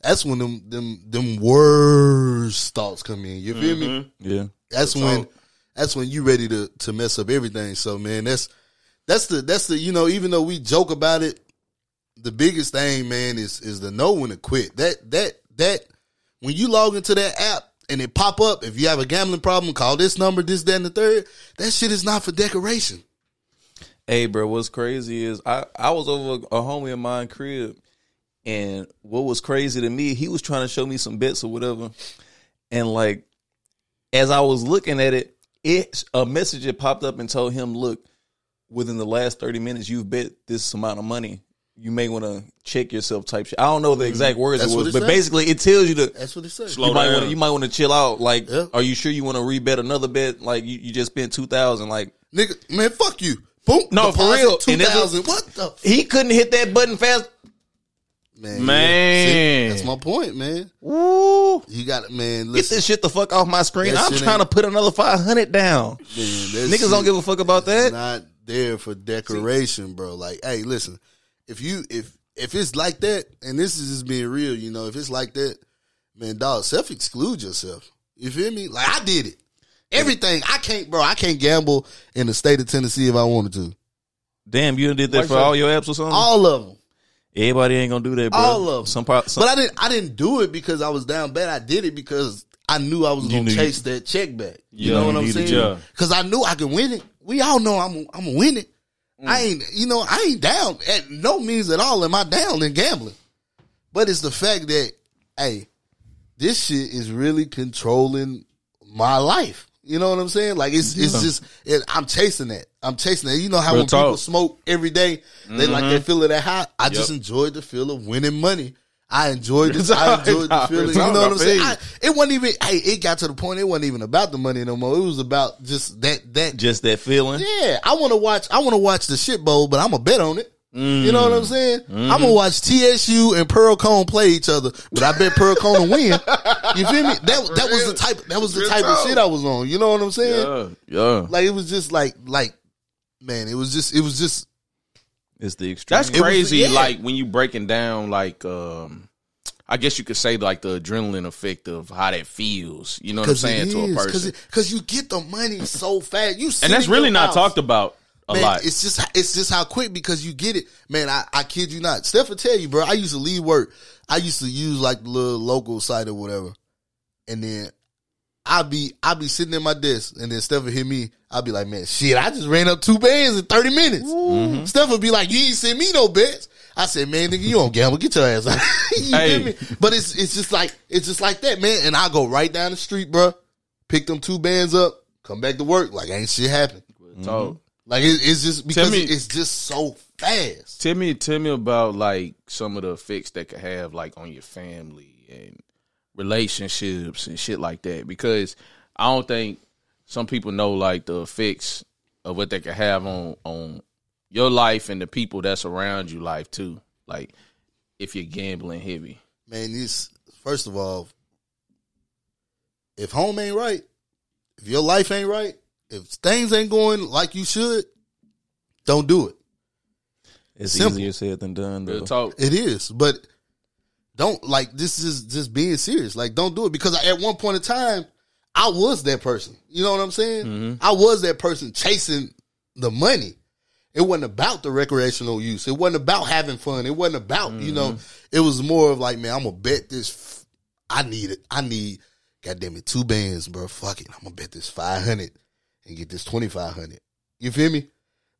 that's when them them them worst thoughts come in. You feel me? Mm-hmm. Yeah. That's That's when all. that's when you ready to to mess up everything. So man, that's that's the that's the you know even though we joke about it, the biggest thing man is is the know when to quit. That that that when you log into that app and it pop up, if you have a gambling problem, call this number, this, that, and the third. That shit is not for decoration. Hey, bro, what's crazy is I, I was over a homie of mine crib, and what was crazy to me, he was trying to show me some bets or whatever, and like, as I was looking at it, it a message had popped up and told him, look, within the last thirty minutes, you've bet this amount of money. You may want to check yourself, type shit. I don't know the mm-hmm. exact words That's it what was, it but said. basically, it tells you to That's what it says. Slow you might down. want to you might want to chill out. Like, Yeah. are you sure you want to rebet another bet? Like, you, you just spent two thousand. Like, Nigga, man, fuck you. Boom. No, for real. Two And that's what- thousand. What the f- he couldn't hit that button fast. Man? Man. see, that's my point, man. Woo! You got it, man. Get this shit the fuck off my screen. That I'm trying to put another five hundred down. man, Niggas shit- don't give a fuck about that. not there for decoration, bro. Like, hey, listen, if you if if it's like that, and this is just being real, you know, if it's like that, man, dog, self exclude yourself. You feel me? Like I did it. Everything I can't, bro. I can't gamble in the state of Tennessee if I wanted to. Damn, you done did that Like for so- all your apps or something. All of them. Everybody ain't gonna do that, bro. All of 'em. some part. Some, But I didn't. I didn't do it because I was down bad. I did it because I knew I was gonna you- chase that check back. You know what I'm saying? Because I knew I could win it. We all know I'm. I'm gonna win it. I mm. ain't. You know, I ain't down at no means at all. Am I down in gambling? But it's the fact that, hey, this shit is really controlling my life. You know what I'm saying? Like it's it's just it, I'm chasing that. I'm chasing that. You know how Real when people smoke every day, they like mm-hmm. they feel feeling that high. I just Yep. enjoyed the feel of winning money. I enjoyed this. I talk. enjoyed the feeling. You know what I'm saying? I, it wasn't even. Hey, it got to the point. It wasn't even about the money no more. It was about just that that Just that feeling. yeah, I want to watch. I want to watch the shit bowl, but I'm gonna bet on it. You know what I'm saying? Mm-hmm. I'm gonna watch TSU and Pearl Cohn play each other, but I bet Pearl Cohn will win. You feel me? That that was the type. That was the Real type of talk. shit I was on. You know what I'm saying? Yeah, yeah. Like it was just like like man, it was just it was just It's the extreme. That's was- crazy. yeah. Like when you breaking down, like um, I guess you could say like the adrenaline effect of how that feels. You know what I'm saying to a person, because you get the money so fast. You and that's really not house. talked about a Man, lot. it's just it's just how quick because you get it, man. I, I kid you not. Steph will tell you, bro. I used to leave work. I used to use like the little local site or whatever, and then I be I be sitting at my desk, and then Steph would hit me. I'd be like, man, shit, I just ran up two bands in thirty minutes. Mm-hmm. Steph would be like, you ain't send me no bets. I said, man, nigga, you don't gamble. Get your ass out. you Hey. feel me? But it's it's just like it's just like that, man. And I go right down the street, bro. Pick them two bands up, come back to work like ain't shit happened. Mm-hmm. Talk. Like it, it's just because me- it's just so fast. Tell me, tell me about like some of the effects that could have like on your family and relationships and shit like that. Because I don't think some people know like the effects of what they could have on on your life and the people that's around you life too. Like if you're gambling heavy. Man, this first of all, if home ain't right, if your life ain't right, if things ain't going like you should, don't do it. It's Simple. easier said than done. Though. Real talk. It is, but don't like this is just being serious. Like don't do it because at one point in time, I was that person. You know what I'm saying? Mm-hmm. I was that person chasing the money. It wasn't about the recreational use. It wasn't about having fun. It wasn't about you know. Mm-hmm. It was more of like, man, I'm gonna bet this. F- I need it. I need, goddamn it, two bands, bro. Fuck it. I'm gonna bet this five hundred and get this twenty five hundred. You feel me?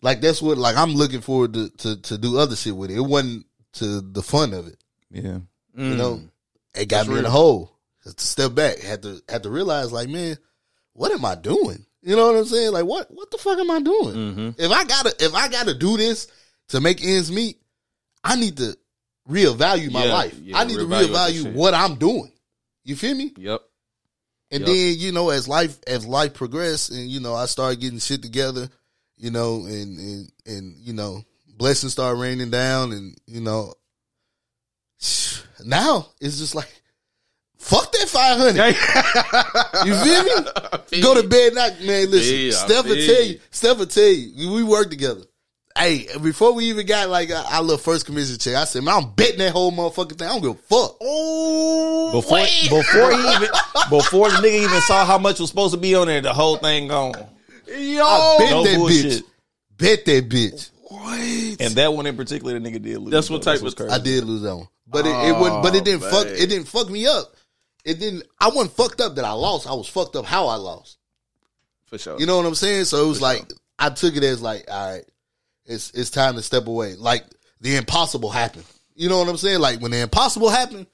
Like that's what like I'm looking forward to, to to do other shit with it. It wasn't to the fun of it. Yeah. You know, Mm. it got That's me in a hole. Had to step back. Had to had to realize like, man, what am I doing? You know what I'm saying? Like, what what the fuck am I doing? Mm-hmm. If I gotta if I gotta do this to make ends meet, I need to reevaluate my Yeah, life. yeah, I need to reevaluate that reevaluate what I'm doing. You feel me? Yep. And Yep. then you know, as life as life progressed, and you know, I started getting shit together, you know, and and and you know, blessings start raining down, and you know, now it's just like, fuck that five hundred. You feel me? Go to bed now, man. Listen, Yeah, Steph will tell you. you. Steph will tell you. We work together. Hey, before we even got like our our little first commission check, I said, man, I'm betting that whole motherfucking thing. I don't give a fuck. Oh, Before before he even before the nigga even saw how much was supposed to be on there, the whole thing gone. Yo, I bet no that bullshit. bitch. Bet that bitch. What? And that one in particular, the nigga did lose. That's what though. type was of- crazy. I did lose that one, but it, it wouldn't. But it oh, didn't Oh, fuck. It didn't fuck me up. It didn't. I wasn't fucked up that I lost. I was fucked up how I lost. for sure. You know what I'm saying? So it was For like sure. I took it as like, all right, it's it's time to step away. Like the impossible happened. You know what I'm saying? Like when the impossible happened,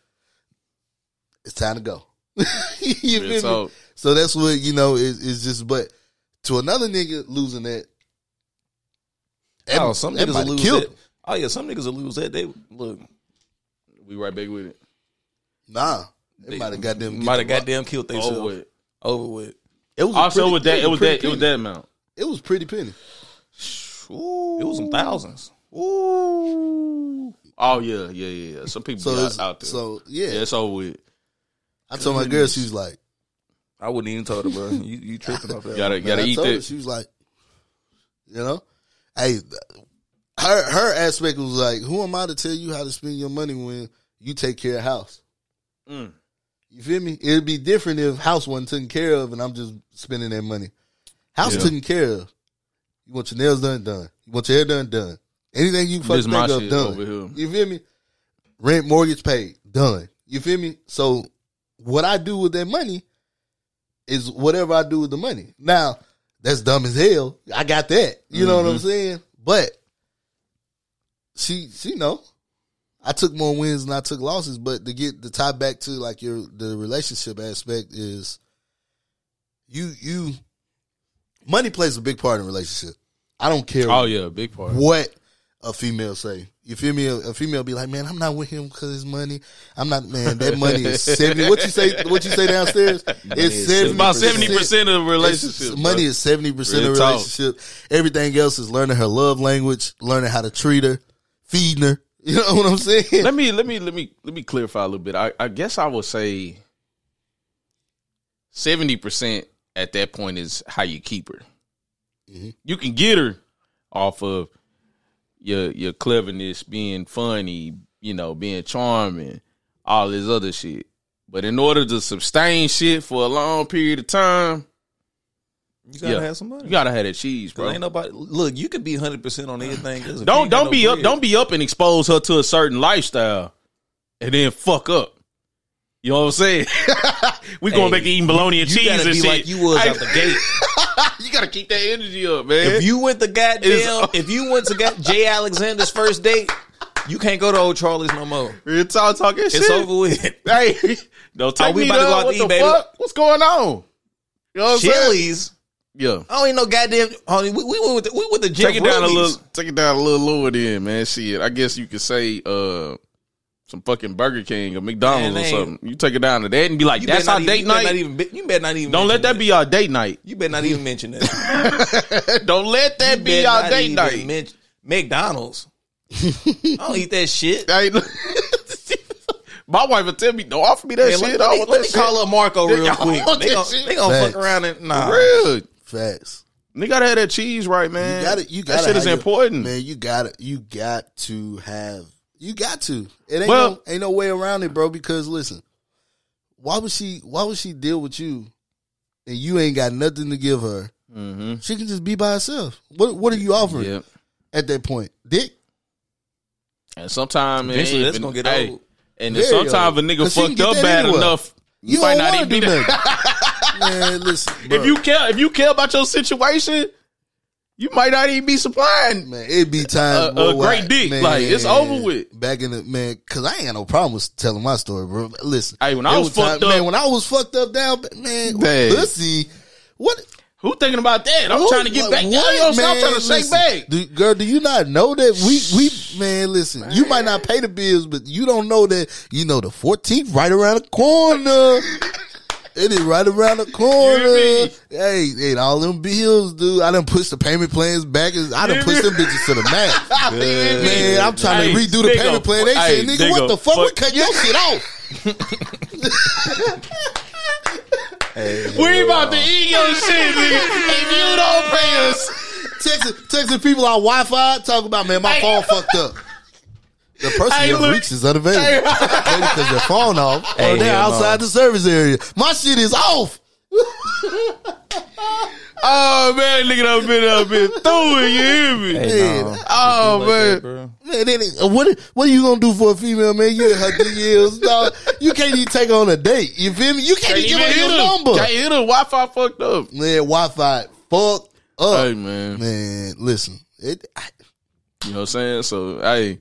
it's time to go. you Real feel me? talk. So that's what you know is is just. But to another nigga losing that, that- Oh, some that niggas might will lose killed it. Oh yeah, some niggas will lose that. They look we right back with it. Nah, it They might have got them. might have goddamn killed Over with. Over with. It was Also, pretty- with that, it was pretty that, it was that amount. It was pretty penny. It was some thousands. Ooh. Oh yeah, yeah, yeah. Some people So out, out there. so yeah. yeah, it's over with. I told my girl she was like, I wouldn't even told her, bro. You you tripping off that? Gotta gotta eat that. She was like, you know, hey, her her aspect was like, who am I to tell you how to spend your money when you take care of house? Mm. You feel me? It'd be different if house wasn't taken care of and I'm just spending that money. House Yeah. taken care of. You want your nails done, done. You want your hair done, done. Anything you fucking think of, done. You feel me? Rent, mortgage paid, done. You feel me? So what I do with that money is whatever I do with the money. Now, that's dumb as hell. I got that. You know what I'm saying? But she she know. I took more wins than I took losses. But to get the tie back to like your the relationship aspect is you you money plays a big part in a relationship. I don't care Oh yeah, big part. what a female say. You feel me? A, female be like, man, I'm not with him because his money. I'm not, man. That money is seventy. What you say? What you say downstairs? It's seventy. It's about seventy percent of relationship. money is seventy percent of relationship. Everything else is learning her love language, learning how to treat her, feeding her. You know what I'm saying? let me let me let me let me clarify a little bit. I, I guess I would say seventy percent at that point is how you keep her. Mm-hmm. You can get her off of your your cleverness, being funny, you know, being charming, all this other shit. But in order to sustain shit for a long period of time, You gotta Yeah. have some money. you gotta have that cheese, bro. ain't nobody look. You could be hundred percent on anything. else. If you Don't don't no be up don't be up and expose her to a certain lifestyle and then fuck up. You know what I'm saying? we going back to eating bologna and You cheese and be shit. like you was out the gate. you gotta keep that energy up, man. If you went to goddamn, It's- if you went to got J. Alexander's first date, you can't go to Old Charlie's no more. Real talk talking It's shit. over with. Hey, don't take Oh, we me about to go out What to the eat, baby. fuck? What's going on? You know what I'm saying? Chili's. Yeah. I don't even know goddamn. Honey, we, we went with the, we went to Jeff Take it down a little. Take it down a little lower, then, man. Shit, I guess you could say uh some fucking Burger King or McDonald's Man, or they something. You take it down to that and be like, You "That's our not date you night." Not even, you better not even. Don't let mention that be our date night. You better not even mention that. Don't let that You be better our date even night. mention- McDonald's. I don't eat that shit. My wife will tell me, don't offer me that Hey, shit. let, I let don't me, want let that me shit. call up Marco real I quick. They gonna, they gonna fuck around and nah. Real. Facts. They gotta have that cheese right, man. You got it. You got that shit is important. man. You got it. You got to have. You got to. It ain't Well- no ain't no way around it, bro. Because listen, why would she? Why would she deal with you, and you ain't got nothing to give her? Mm-hmm. She can just be by herself. What What are you offering Yep. at that point? Dick. And sometimes Eventually, that's gonna get old. And sometimes a nigga fucked up bad anyway. enough. You, You, might don't even be there. man, listen. If you care, if you care about your situation, you might not even be supplying. Man, it'd be time A- a great I- dick. man, Like, it's over with. Back in the man, because I ain't got no problem with telling my story, bro. Listen, Hey, when I there was fucked up- man, when I was fucked up down, man, Man. pussy, what? Who thinking about that? I'm who- trying to get what- back. what, Yo, man? trying to shake back. Do, girl, do you not know that we we man? Listen, you might not pay the bills, but you don't know that you know the 14th right around the corner. It is right around the corner. Hey, hey, all them bills, dude. I done push the payment plans back. I done hear push me? them bitches to the max. Man, I'm trying Hey, to redo the nigga, payment plan. They hey, say, nigga, nigga, what the fuck? We cut your shit off. Hey, We about to eat your shit, nigga. If you don't pay us, Texting, texting people on Wi-Fi, talk about, man, my Hey. phone fucked up. The person Hey, you have reached is unavailable. Maybe because their phone off or they're hell no. outside the service area. My shit is off. oh man, nigga done been up been through it. You hear me? hey, no. Oh Like man. that. Man, then what what are you gonna do for a female, man? You in her DMs, dog. You can't even take her on a date. You feel me? You can't, Can't even even give her hit your her. number. Can't hit her. Wi-Fi fucked up. Man, Wi-Fi fucked up. Hey man. Man, listen. It, I, You know what I'm saying? So, hey,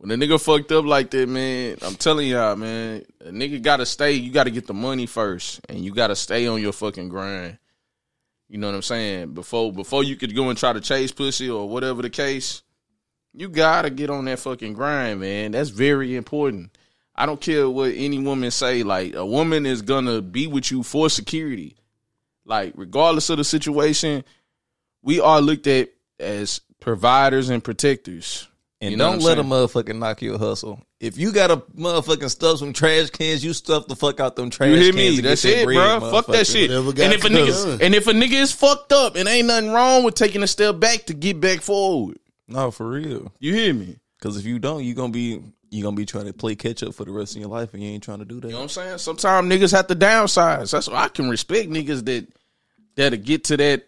when a nigga fucked up like that, man, I'm telling y'all, man, a nigga gotta stay. You gotta get the money first, and you gotta stay on your fucking grind. You know what I'm saying? Before before you could go and try to chase pussy or whatever the case, you gotta get on that fucking grind, man. That's very important. I don't care what any woman say. Like a woman is gonna be with you for security. Like regardless of the situation, we are looked at as providers and protectors. And You know don't let a I'm motherfucking knock your hustle. If you got to motherfucking stuff some trash cans, you stuff the fuck out them trash You hear cans. me? and That's it, bread, bro. Fuck that shit. And if a to nigga and if a nigga is fucked up and ain't nothing wrong with taking a step back to get back forward. No, for real. You hear me? Because if you don't, you gonna be you gonna be trying to play catch up for the rest of your life, and you ain't trying to do that. You know what I'm saying? Sometimes niggas have to downsize. That's why I can respect niggas that that'll get to that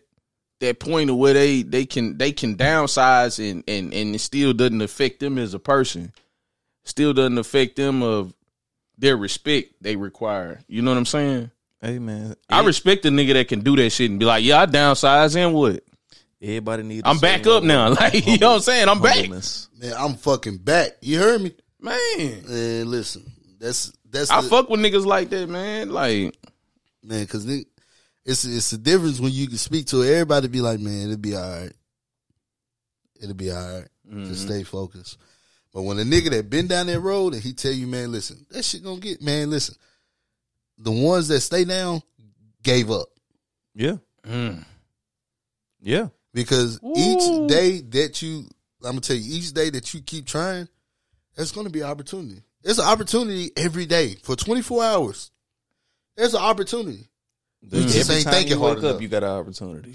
that point of where they they can they can downsize and and and it still doesn't affect them as a person. Still doesn't affect them of their respect they require. You know what I'm saying? Hey man, I respect a nigga that can do that shit and be like, yeah, I downsize and what? everybody needs. I'm back up now. Like, you know what I'm saying? I'm back. Man, I'm fucking back. You heard me? Man, And listen, that's that's I the, fuck with niggas like that, man. Like, man, because it's it's the difference when you can speak to everybody. Be like, man, it'll be all right. It'll be all right. Mm-hmm. Just stay focused. But when a nigga that been down that road and he tell you, man, listen, that shit gonna get, man, listen. The ones that stay down gave up Yeah. mm, Yeah. because Ooh. each day that you, I'm gonna tell you, each day that you keep trying, there's gonna be an opportunity. There's an opportunity every day for 24 hours. There's an opportunity. You just Every ain't time thinking you hard wake enough. up, you got an opportunity.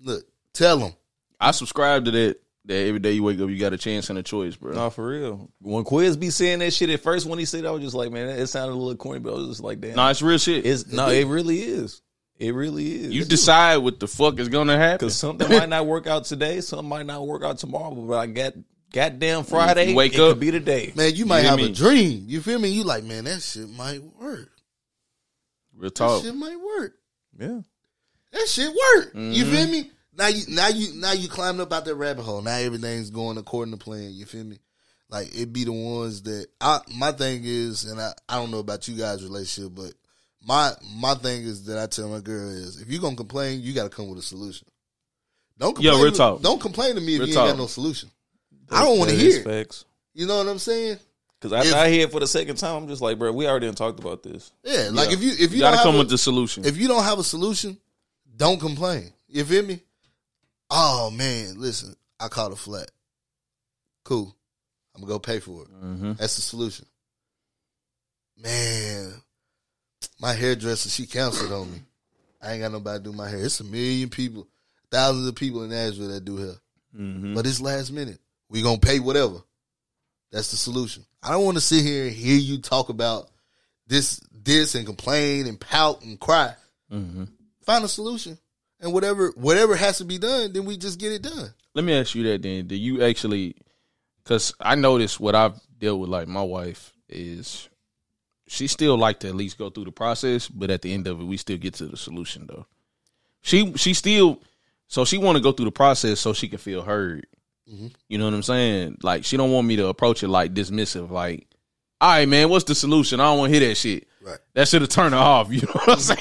Look, tell them. I subscribe to that. That every day you wake up, you got a chance and a choice, bro. No, for real. When Quiz be saying that shit at first, when he said, that, I was just like, man, it sounded a little corny, but I was just like, damn. No, it's real shit. it's no, it really is. It really is. you decide what the fuck is gonna happen. because something might not work out today, something might not work out tomorrow. But I got goddamn Friday. You wake it up- could be the day. Man, you might hear have me? a dream. You feel me? You like, man, that shit might work. Real That talk. shit might work. Yeah. That shit work. You Mm-hmm. feel me? Now you now you now you climbing up out that rabbit hole. Now everything's going according to plan. You feel me? Like it be the ones that I my thing is, and I, I don't know about you guys' relationship, but my my thing is that I tell my girl is if you gonna complain, you gotta come with a solution. Don't Yeah, complain real to- talk. Don't complain to me if Real you talk. ain't got no solution. I don't want to hear. it. facts. You know what I'm saying? Because after If- I hear it for the second time, I'm just like, bro, we already done talked about this. Yeah, like if you if you, You gotta don't come have with a, the solution. if you don't have a solution, don't complain. You feel me? Oh man, listen, I caught a flat. Cool. I'm gonna go pay for it. hmm That's the solution. Man, my hairdresser, she canceled on me. I ain't got nobody to do my hair. It's a million people, thousands of people in Nashville that do hair. hmm But it's last minute. We gonna pay whatever. That's the solution. I don't want to sit here and hear you talk about this, this, and complain and pout and cry. hmm Find a solution, and whatever whatever has to be done, then we just get it done. Let me ask you that then. Do you actually? Because I noticed what I've dealt with, like my wife is, she still like to at least go through the process, but at the end of it, we still get to the solution though. She she still, so she want to go through the process so she can feel heard. Mhm. You know what I'm saying? Like she don't want me to approach it like dismissive, like, all right, man, what's the solution? I don't want to hear that shit. Right. That should have turned her off. You know what I'm saying?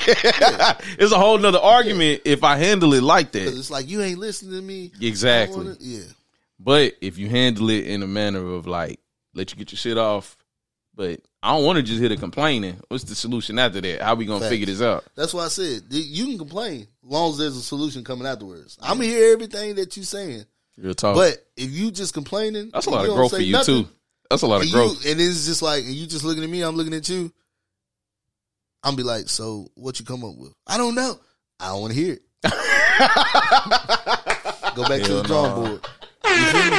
it's a whole nother argument if I handle it like that. it's like you ain't listening to me. Exactly. wanna- yeah. But if you handle it in a manner of like, let you get your shit off, but I don't want to just hear the complaining. What's the solution after that? How we gonna Facts. figure this out? That's why I said you can complain as long as there's a solution coming afterwards. I'm gonna hear everything that you're saying, Real talk. but if you just complaining, that's a lot of growth for you nothing, too. That's a lot of growth. You, and it's just like, and you just looking at me, I'm looking at you. I'm be like, so what you come up with? I don't know. I don't want to hear it. Go back to the drawing no. board. You feel me?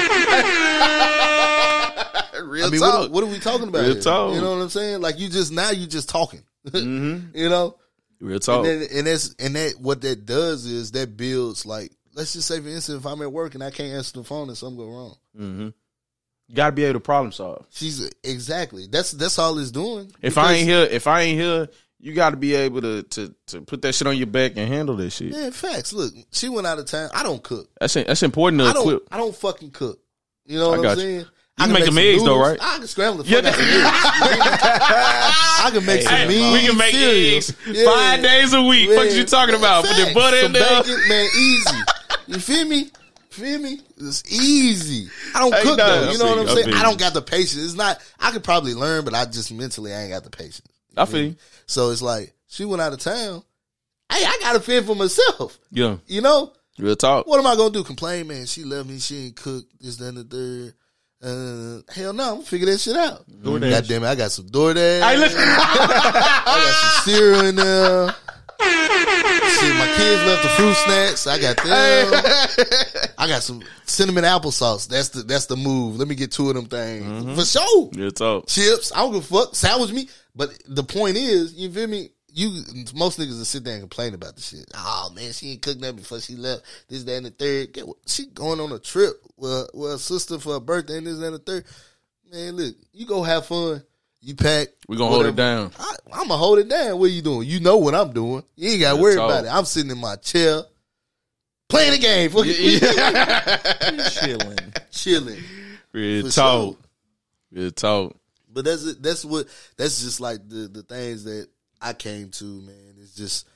Real I mean, talk. what, what are we talking about? Real here? talk. You know what I'm saying? Like you just now you just talking. Mhm. You know, Real talk. and, then, and that's and that what that does is that builds like let's just say for instance, if I'm at work and I can't answer the phone and something go wrong, hmm You gotta be able to problem solve. she's exactly that's that's all it's doing. If I ain't here, if I ain't here, you gotta be able to to to put that shit on your back and handle that shit. man, facts. Look, she went out of town. I don't cook. That's that's important to I don't. equip. I don't fucking cook. You know I what got I'm you. saying? You can make some them eggs, though, right? I can scramble the Yeah. fuck out some eggs. I can make some Hey, meat. we can make cereal. eggs Yeah. five days a week. What you talking about? Put the butter in Some there. bacon, man, easy. You feel me? Feel me? It's easy. I don't Hey, cook nah, though. I You know what I'm I saying? feel I don't got the patience. It's not. I could probably learn, but I just mentally I ain't got the patience. I feel you. So it's like she went out of town. Hey, I got to fend for myself. Yeah, You know real talk. what am I gonna do? Complain, man? She left me. She ain't cooked this, that, and the third. Uh, hell no, I'm gonna figure that shit out. DoorDash. God damn it, I got some DoorDash. Hey, listen. I got some cereal in there. Shit, my kids left the fruit snacks. I got them. I got some cinnamon applesauce. That's the that's the move. Let me get two of them things mm-hmm. for sure. Real talk. Chips. I don't give a fuck. Sandwich me. But the point is, you feel me? You most niggas will sit there and complain about the shit. Oh man, she ain't cooked nothing before she left. This, that, and the third. She going on a trip with, with her sister for her birthday and this, that, and the third. Man, look, you go have fun. You pack. We gonna hold it down. I, I'm gonna hold it down. What are you doing? You know what I'm doing. You ain't got to worry talk. about it. I'm sitting in my chair playing the game, fucking Chilling. chilling. Real For talk. sure. Real talk. But that's that's what that's just like the the things that I came to, man. It's just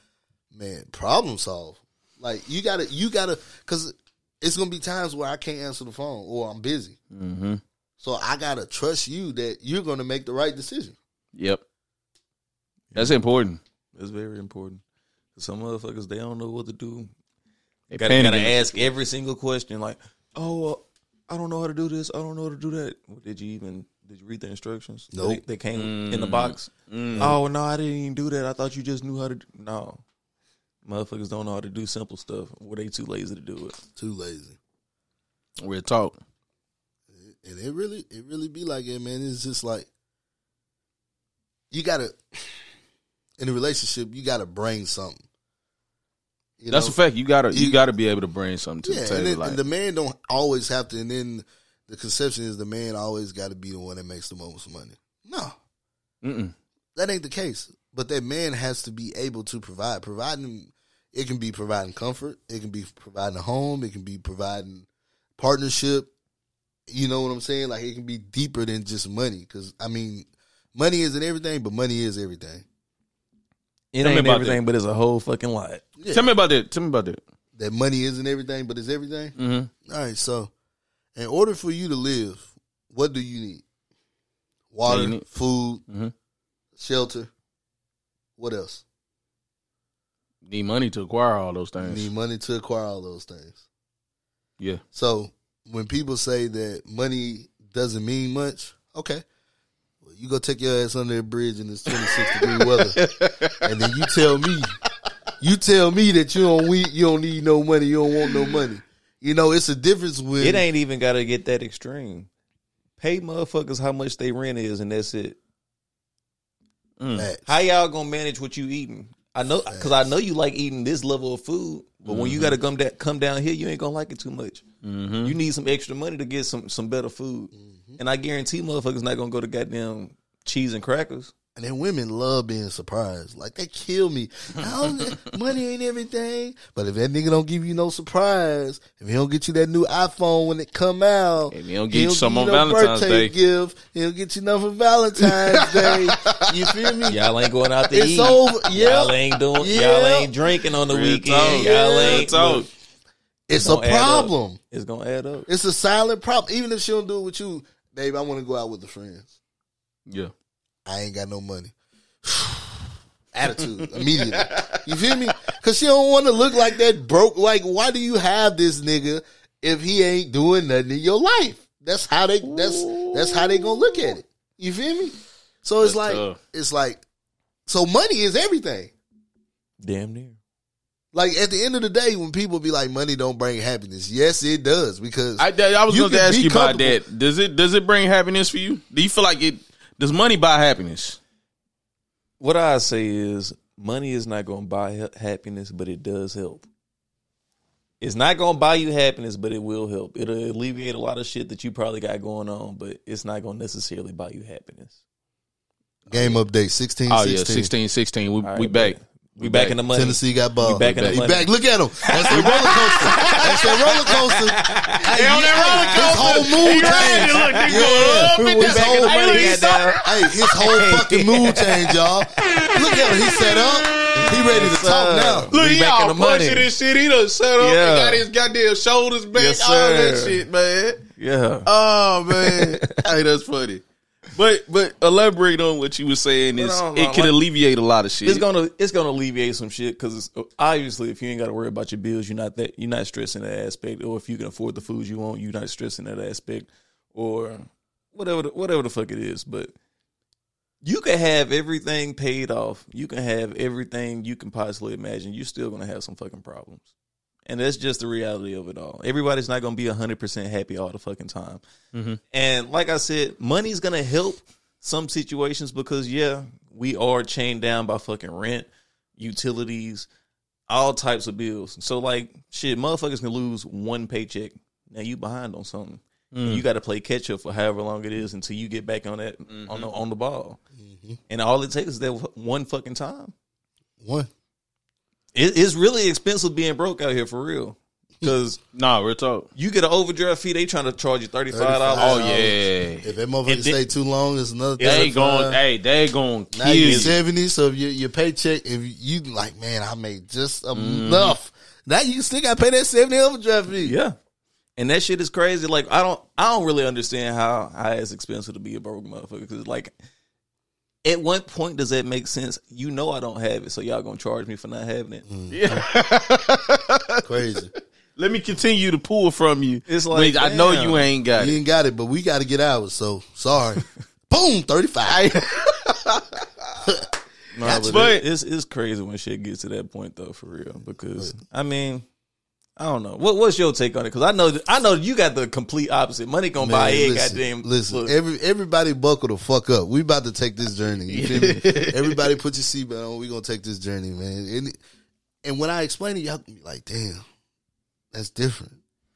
man, problem solve. Like you gotta you gotta because it's gonna be times where I can't answer the phone or I'm busy. Mm-hmm. So I gotta trust you that you're gonna make the right decision. Yep. That's important. That's very important. Some motherfuckers they don't know what to do. They Gotta, gotta ask every single question. Like, oh, uh, I don't know how to do this. I don't know how to do that. Well, did you even did you read the instructions? Nope. They, they came in the box. Oh no, I didn't even do that. I thought you just knew how to. Do. No, motherfuckers don't know how to do simple stuff. Were they too lazy to do it? Too lazy. We're talk. And it really it really be like it, man. It's just like you gotta in a relationship, you gotta bring something. You That's know? a fact. You gotta you, You- gotta be able to bring something to Yeah, the and, table. then, like, and the man don't always have to. And then the conception is the man always got to be the one that makes the most money. No, mm-mm. that ain't the case. But that man has to be able to provide. Providing it can be providing comfort. It can be providing a home. It can be providing partnership. You know what I'm saying? Like it can be deeper than just money. Because I mean, money isn't everything, but money is everything. It Tell me ain't about everything, but it's a whole fucking lot. Yeah. Tell me about that. Tell me about that. That money isn't everything, but it's everything. Mm-hmm. All right, so in order for you to live, what do you need? Water, you need- food, Mhm. shelter. What else? Need money to acquire all those You things. need money to acquire all those things. yeah. So when people say that money doesn't mean much, okay. Well, you go take your ass under a bridge in this 26 degree weather, and then you tell me, you tell me that you don't we, you don't need no money, you don't want no money. You know, it's a difference with It ain't even got to get that extreme. Pay motherfuckers how much they rent is, and that's it. Facts. How y'all gonna manage what you eating? I know because I know you like eating this level of food, but when you got to come down come down here, you ain't gonna like it too much. Mm-hmm. You need some extra money to get some some better food, and I guarantee motherfuckers not gonna go to goddamn cheese and crackers. And then women love being surprised. Like they kill me. Money ain't everything. But if that nigga don't give you no surprise, if he don't get you that new iPhone when it come out, If he don't get you some on no Valentine's birthday Day. gift, he'll get you nothing for Valentine's Day. You feel me? Y'all ain't going out to It's eat. over. Yeah. Y'all ain't doing. Yeah. Y'all ain't drinking on the Real weekend. talk. Y'all Real ain't. talk. look, It's a gonna up. problem. It's gonna add up. It's a silent problem. Even if she don't do it with you, babe, I want to go out with the friends. Yeah. I ain't got no money. Attitude immediately. You feel me? Because she don't want to look like that broke. Like, why do you have this nigga if he ain't doing nothing in your life? That's how they. That's that's how they gonna look at it. You feel me? So it's That's like tough. it's like so money is everything. Damn near. Like at the end of the day, when people be like, money don't bring happiness. Yes, it does because I, I was going to ask you about that. Does it does it bring happiness for you? Do you feel like it? Does money buy happiness? What I say is, money is not gonna buy ha- happiness, but it does help. It's not gonna buy you happiness, but it will help. It'll alleviate a lot of shit that you probably got going on, but it's not gonna necessarily buy you happiness. game update 16, Oh yeah, 16. 16, 16. We, All right, we back. We back in the money. Tennessee got ball. We back in the money. back. Look at him. That's that roller coaster. That's that roller coaster. Hey, on that roller coaster. His whole mood He change. Look, they Yeah. going up and His whole- Hey, look, he. Hey, his whole fucking mood change, y'all. Look at him. He set up. He ready to Yes, talk now. Look, We he back in all the money. pushing this shit. He done set up Yeah. and got his goddamn shoulders back. Yes, all that shit, man. Yeah. Oh man, hey, that's funny. But but elaborate on what you were saying is But, um, it can like- alleviate a lot of shit. It's gonna it's gonna alleviate some shit because obviously if you ain't got to worry about your bills, you're not that you're not stressing that aspect. Or if you can afford the foods you want, you're not stressing that aspect. Or whatever the, whatever the fuck it is. But you can have everything paid off. You can have everything you can possibly imagine. You're still gonna have some fucking problems. And that's just the reality of it all. Everybody's not gonna be hundred percent happy all the fucking time. Mm-hmm. And like I said, money's gonna help some situations because yeah, we are chained down by fucking rent, utilities, all types of bills. So like shit, motherfuckers can lose one paycheck. Now you behind on something. And mm. you got to play catch up for however long it is until you get back on that on the mm-hmm. on the ball. Mm-hmm. And all it takes is that one fucking time. One. It, it's really expensive being broke out here for real. Because Nah, real talk. you get an overdraft fee, they trying to charge you thirty five dollars. Oh yeah, If that motherfucker And stay too long, it's another. they 35. going. Hey, they going Now kill you're you. seventy, so if your your paycheck, if you like, man, I made just enough. Now you still got to pay that seventy overdraft fee. Yeah. And that shit is crazy. Like I don't, I don't really understand how how it's expensive to be a broke motherfucker. Because like, at what point does that make sense? You know I don't have it, so y'all gonna charge me for not having it? Mm. Crazy. Let me continue to pull from you. It's like, I know you ain't got You it. ain't got it, but we got to get ours. So sorry. Boom, thirty five. No, but, But- it- it's it's crazy when shit gets to that point though, for real. Because I mean, I don't know. What what's your take on it? Because I know I know you got the complete opposite. Money gonna buy it. listen, goddamn. listen look. every everybody buckle the fuck up. We about to take this journey. You feel me? everybody put your seatbelt on. We gonna take this journey, man. And, and when I explain it, y'all gonna be like, damn, that's different.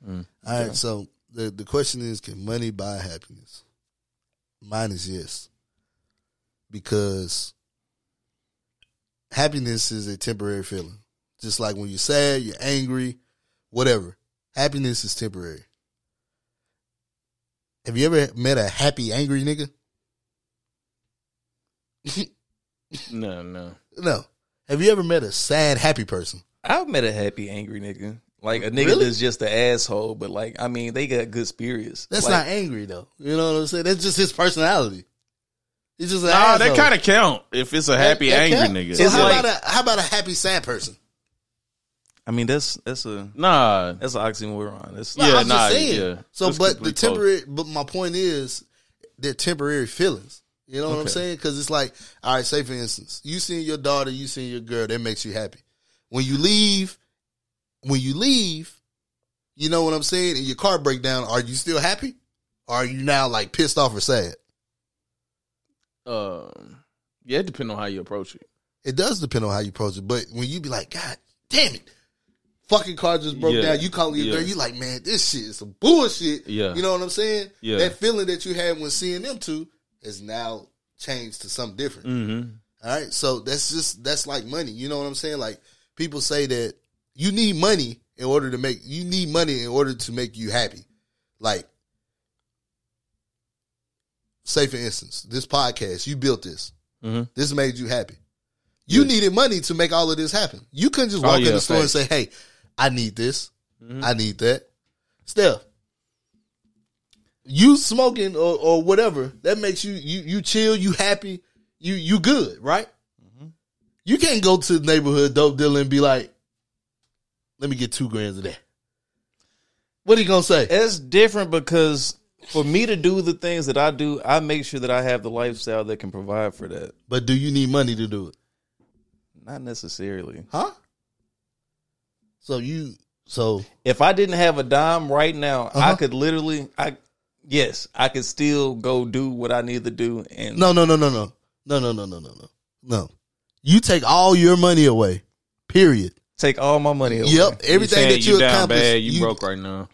Mm, All right, so the the question is, can money buy happiness? Mine is yes, because happiness is a temporary feeling. Just like when you're sad, you're angry, whatever. Happiness is temporary. Have you ever met a happy, angry nigga? No, no. No. Have you ever met a sad, happy person? I've met a happy angry nigga. Like a nigga Really? that's just an asshole, but like I mean, they got good spirits. That's Like, not angry though. You know what I'm saying? That's just his personality. He's just an Nah, asshole. that kind of count if it's a happy That- that angry count. nigga. So It's how like- about a how about a happy sad person? I mean, that's that's a nah, that's an oxymoron. That's No, Yeah, I'm nah, just saying. yeah. So, That's but the complete temporary. But my point is, they're temporary feelings. You know what I'm saying? Because it's like, all right, say for instance, you seeing your daughter, you seeing your girl, that makes you happy. When you leave, when you leave, you know what I'm saying, and your car break down, are you still happy? Or are you now like pissed off or sad? um, yeah, it depends on how you approach it. It does depend on how you approach it. But when you be like, God damn it, fucking car just broke Yeah. down, you call your Yeah. girl, you like, man, this shit is some bullshit. Yeah. You know what I'm saying? Yeah. That feeling that you had when seeing them two is now changed to something different. Mm-hmm. All right. So that's just that's like money. You know what I'm saying? Like people say that you need money in order to make you need money in order to make you happy. Like say for instance, this podcast, you built this. Mhm. This made you happy. You Yes. needed money to make all of this happen. You couldn't just Oh, walk in the store and say, "Hey, I need this. Mhm. I need that." Steph, you smoking or, or whatever that makes you you you chill, you happy, you you good, right? You can't go to the neighborhood dope dealer and be like, "Let me get two grams of that." What are you gonna say? It's different because for me to do the things that I do, I make sure that I have the lifestyle that can provide for that. But do you need money to do it? Not necessarily. Huh? So you so if I didn't have a dime right now, uh-huh. I could literally I yes, I could still go do what I need to do and No, no, no, no, no. No, no, no, no, no, no. No. You take all your money away. Period. Take all my money away. Yep, everything you that you, you accomplished. Bad, you, you broke right now.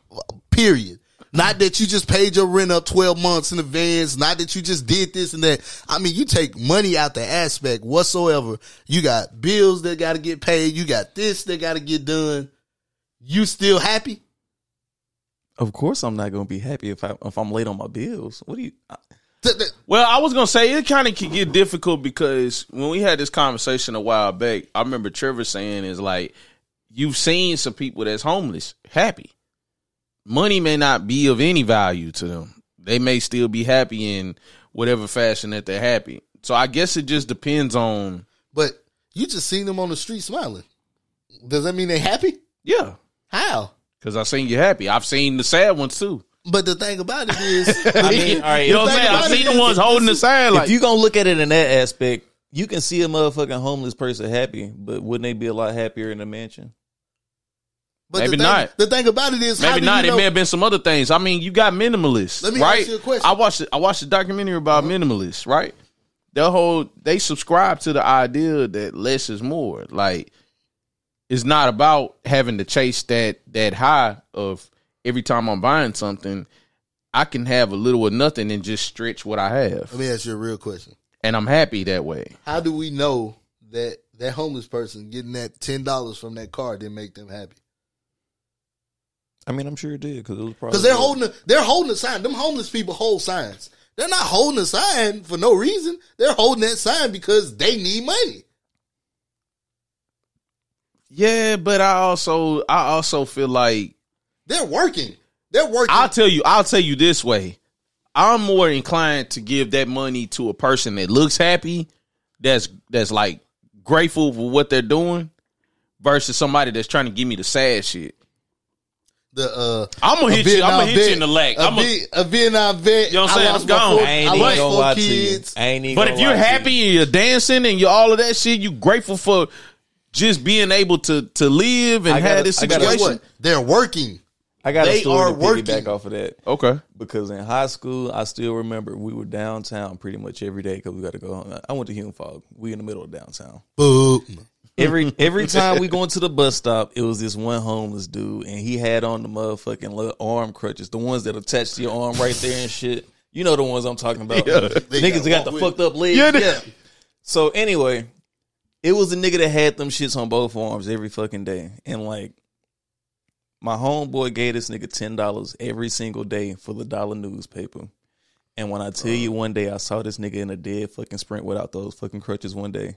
Period. Not that you just paid your rent up 12 months in advance. Not that you just did this and that. I mean, you take money out the aspect whatsoever. You got bills that got to get paid. You got this that got to get done. You still happy? Of course I'm not gonna be happy if I if I'm late on my bills. What do you I- Th- th- Well, I was gonna say it kind of can get difficult because when we had this conversation a while back, I remember Trevor saying is like you've seen some people that's homeless happy. Money may not be of any value to them. They may still be happy in whatever fashion that they're happy. So I guess it just depends on But you just seen them on the street smiling. Does that mean they happy? yeah. How? Because I've seen you happy. I've seen the sad ones too. But the thing about it is, I mean, all right, you know what I'm the saying? I've seen the ones holding the sad like if you gonna look at it in that aspect, you can see a motherfucking homeless person happy, but wouldn't they be a lot happier in a mansion? But Maybe the thing, not. The thing about it is, Maybe not. You It may have been some other things. I mean, you got minimalists, Let me right? ask you a question. I watched. I watched a documentary about uh-huh. minimalists, right? Their whole they subscribe to the idea that less is more. Like, it's not about having to chase that that high of every time I'm buying something. I can have a little or nothing and just stretch what I have, Let me ask you a real question. and I'm happy that way. How do we know that that homeless person getting that ten dollars from that car didn't make them happy? I mean, I'm sure it did because it was probably Because they're holding a, they're holding a sign. Them homeless people hold signs. They're not holding a sign for no reason. They're holding that sign because they need money. Yeah, but I also I also feel like They're working. They're working. I'll tell you I'll tell you this way. I'm more inclined to give that money to a person that looks happy, that's that's like grateful for what they're doing, versus somebody that's trying to give me the sad shit. The uh, I'm gonna a hit you. I'm gonna Vietnam hit you in the leg. A, I'm gonna- Vi- a Vietnam vet. You know what I'm saying? I lost I'm gone. four- I ain't I even gonna four lie to you. kids. I ain't even But if you're lie to you. happy and you're dancing and you're all of that shit, you grateful for just being able to to live and have gotta- this I Guess situation. what? They're working. I got They a story are to working. piggyback off of that. Okay. Because in high school, I still remember we were downtown pretty much every day because we got to go home. I went to Hume-Fogg. We in the middle of downtown. Boo. Every every time we going to the bus stop, it was this one homeless dude, and he had on the motherfucking little arm crutches, the ones that attach to your arm right there and shit. You know the ones I'm talking about. Yeah. They Niggas gotta got the with fucked up legs. Yeah, Yeah, So anyway, it was a nigga that had them shits on both arms every fucking day, and like my homeboy gave this nigga ten dollars every single day for the dollar newspaper. And when I tell you uh. one day I saw this nigga in a dead fucking sprint without those fucking crutches one day.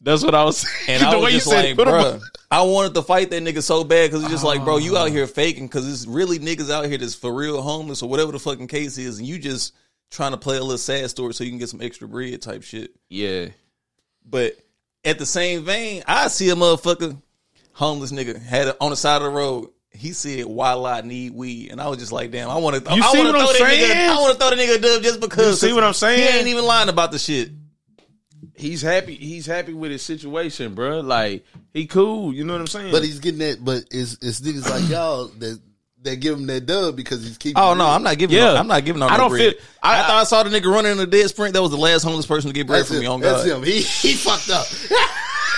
That's what I was saying. And I was just like, bro, I wanted to fight that nigga so bad because it's just like, bro, you out oh. here faking because it's really niggas out here that's for real homeless or whatever the fucking case is, and you just trying to play a little sad story so you can get some extra bread type shit. Yeah. But at the same vein, I see a motherfucker, homeless nigga, had it on the side of the road. He said, "Why I need weed," and I was just like, "Damn, I want to." You I see what I'm throw that saying? Nigga, I want to throw the nigga a dub just because. You see what I'm saying? He ain't even lying about the shit. He's happy. He's happy with his situation, bro. Like he cool. You know what I'm saying? But he's getting that. But it's it's niggas like y'all that that give him that dub because he's keeping. Oh no, real. I'm not giving. Yeah. No, I'm not giving. No I don't bread. feel- I- I, thought I saw the nigga running in a dead sprint. That was the last homeless person to get bread from him. me. On That's God. That's him. He he fucked up.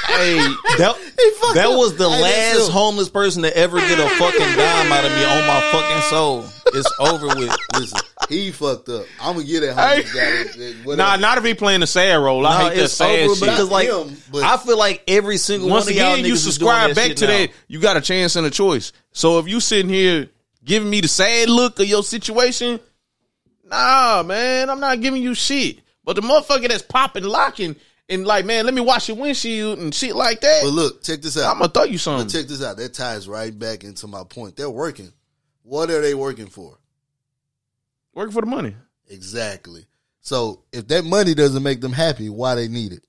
Hey, that, He that up. was the Hey, last homeless person to ever get a fucking dime out of me on my fucking soul. It's over with. Listen, he fucked up. I'm gonna get it. homeless Hey. guy. that- that- nah, not if he playing the sad role. I No, hate that sad over shit. because like him, but- I feel like every single Once one of y'all again, you subscribe that back shit to now. that. You got a chance and a choice. So if you sitting here giving me the sad look of your situation, nah, man, I'm not giving you shit. But the motherfucker that's popping, locking, and like, man, let me wash your windshield and shit like that. But look, check this out. I'm gonna throw you But something. check this out. That ties right back into my point. They're working. What are they working for? Working for the money. Exactly. So if that money doesn't make them happy, why they need it?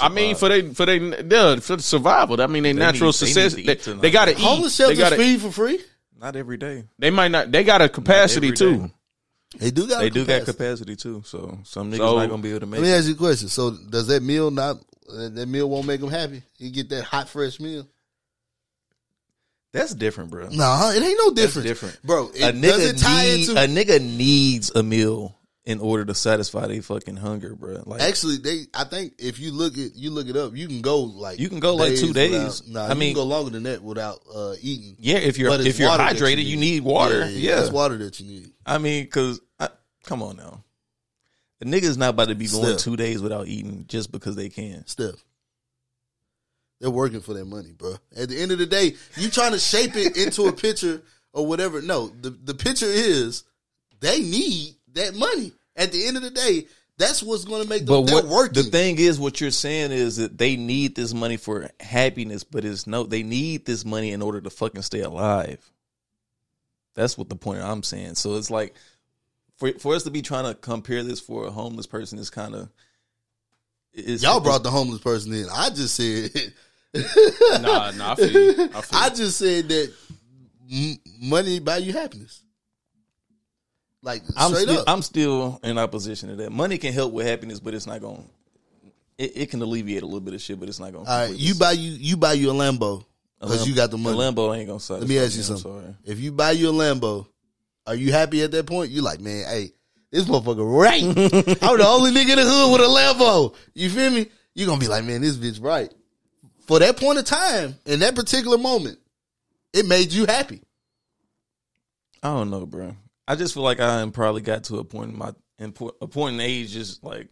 I mean, for they for they yeah, for the survival. I mean, they, natural need- success. need to They, they gotta eat. Homeless They shelters gotta. feed for free. not every day. They might not. They got a capacity too. They do got. They a do got capacity. capacity too. So some niggas So- not gonna be able to make. Let me it. ask you a question. So does that meal not? That meal won't make them happy. You get that hot fresh meal. That's different, bro. Nah, it ain't no That's different, different, bro. It, a nigga need, into? a nigga needs a meal in order to satisfy their fucking hunger, bro. Like Actually, they. I think if you look at you look it up, you can go like You can go, like, two days. without- nah, I you mean- can go longer than that without uh, eating. yeah, if you're if you're water that hydrated, you need water. Yeah, it's water that you need. I mean, cause come on now, the nigga's not about to be going Still. two days without eating just because they can. Steph. They're working for their money, bro. At the end of the day, you trying to shape it into a picture or whatever. No, the the picture is they need that money. At the end of the day, that's what's going to make them. But what working. the thing is, what you're saying is that they need this money for happiness, but it's no, they need this money in order to fucking stay alive. That's what the point I'm saying. So it's like for for us to be trying to compare this for a homeless person is kind of Y'all brought the homeless person in. I just said. Nah, nah. I feel you. I feel I you. just said that m- money buy you happiness. Like I'm straight still, up. I'm still in opposition to that. Money can help with happiness, but it's not going. It, it can alleviate a little bit of shit, but it's not going. To. All right, you buy you you buy you a Lambo because you got the money. The Lambo ain't gonna satisfy. Let me ask you I'm something. sorry. If you buy you a Lambo, are you happy at that point? You like, man, hey, this motherfucker right. I'm the only nigga in the hood with a Lambo. You feel me? You gonna be like, man, this bitch right. For that point of time, in that particular moment, it made you happy. I don't know, bro. I just feel like I probably got to a point in my in po- a point in age, just like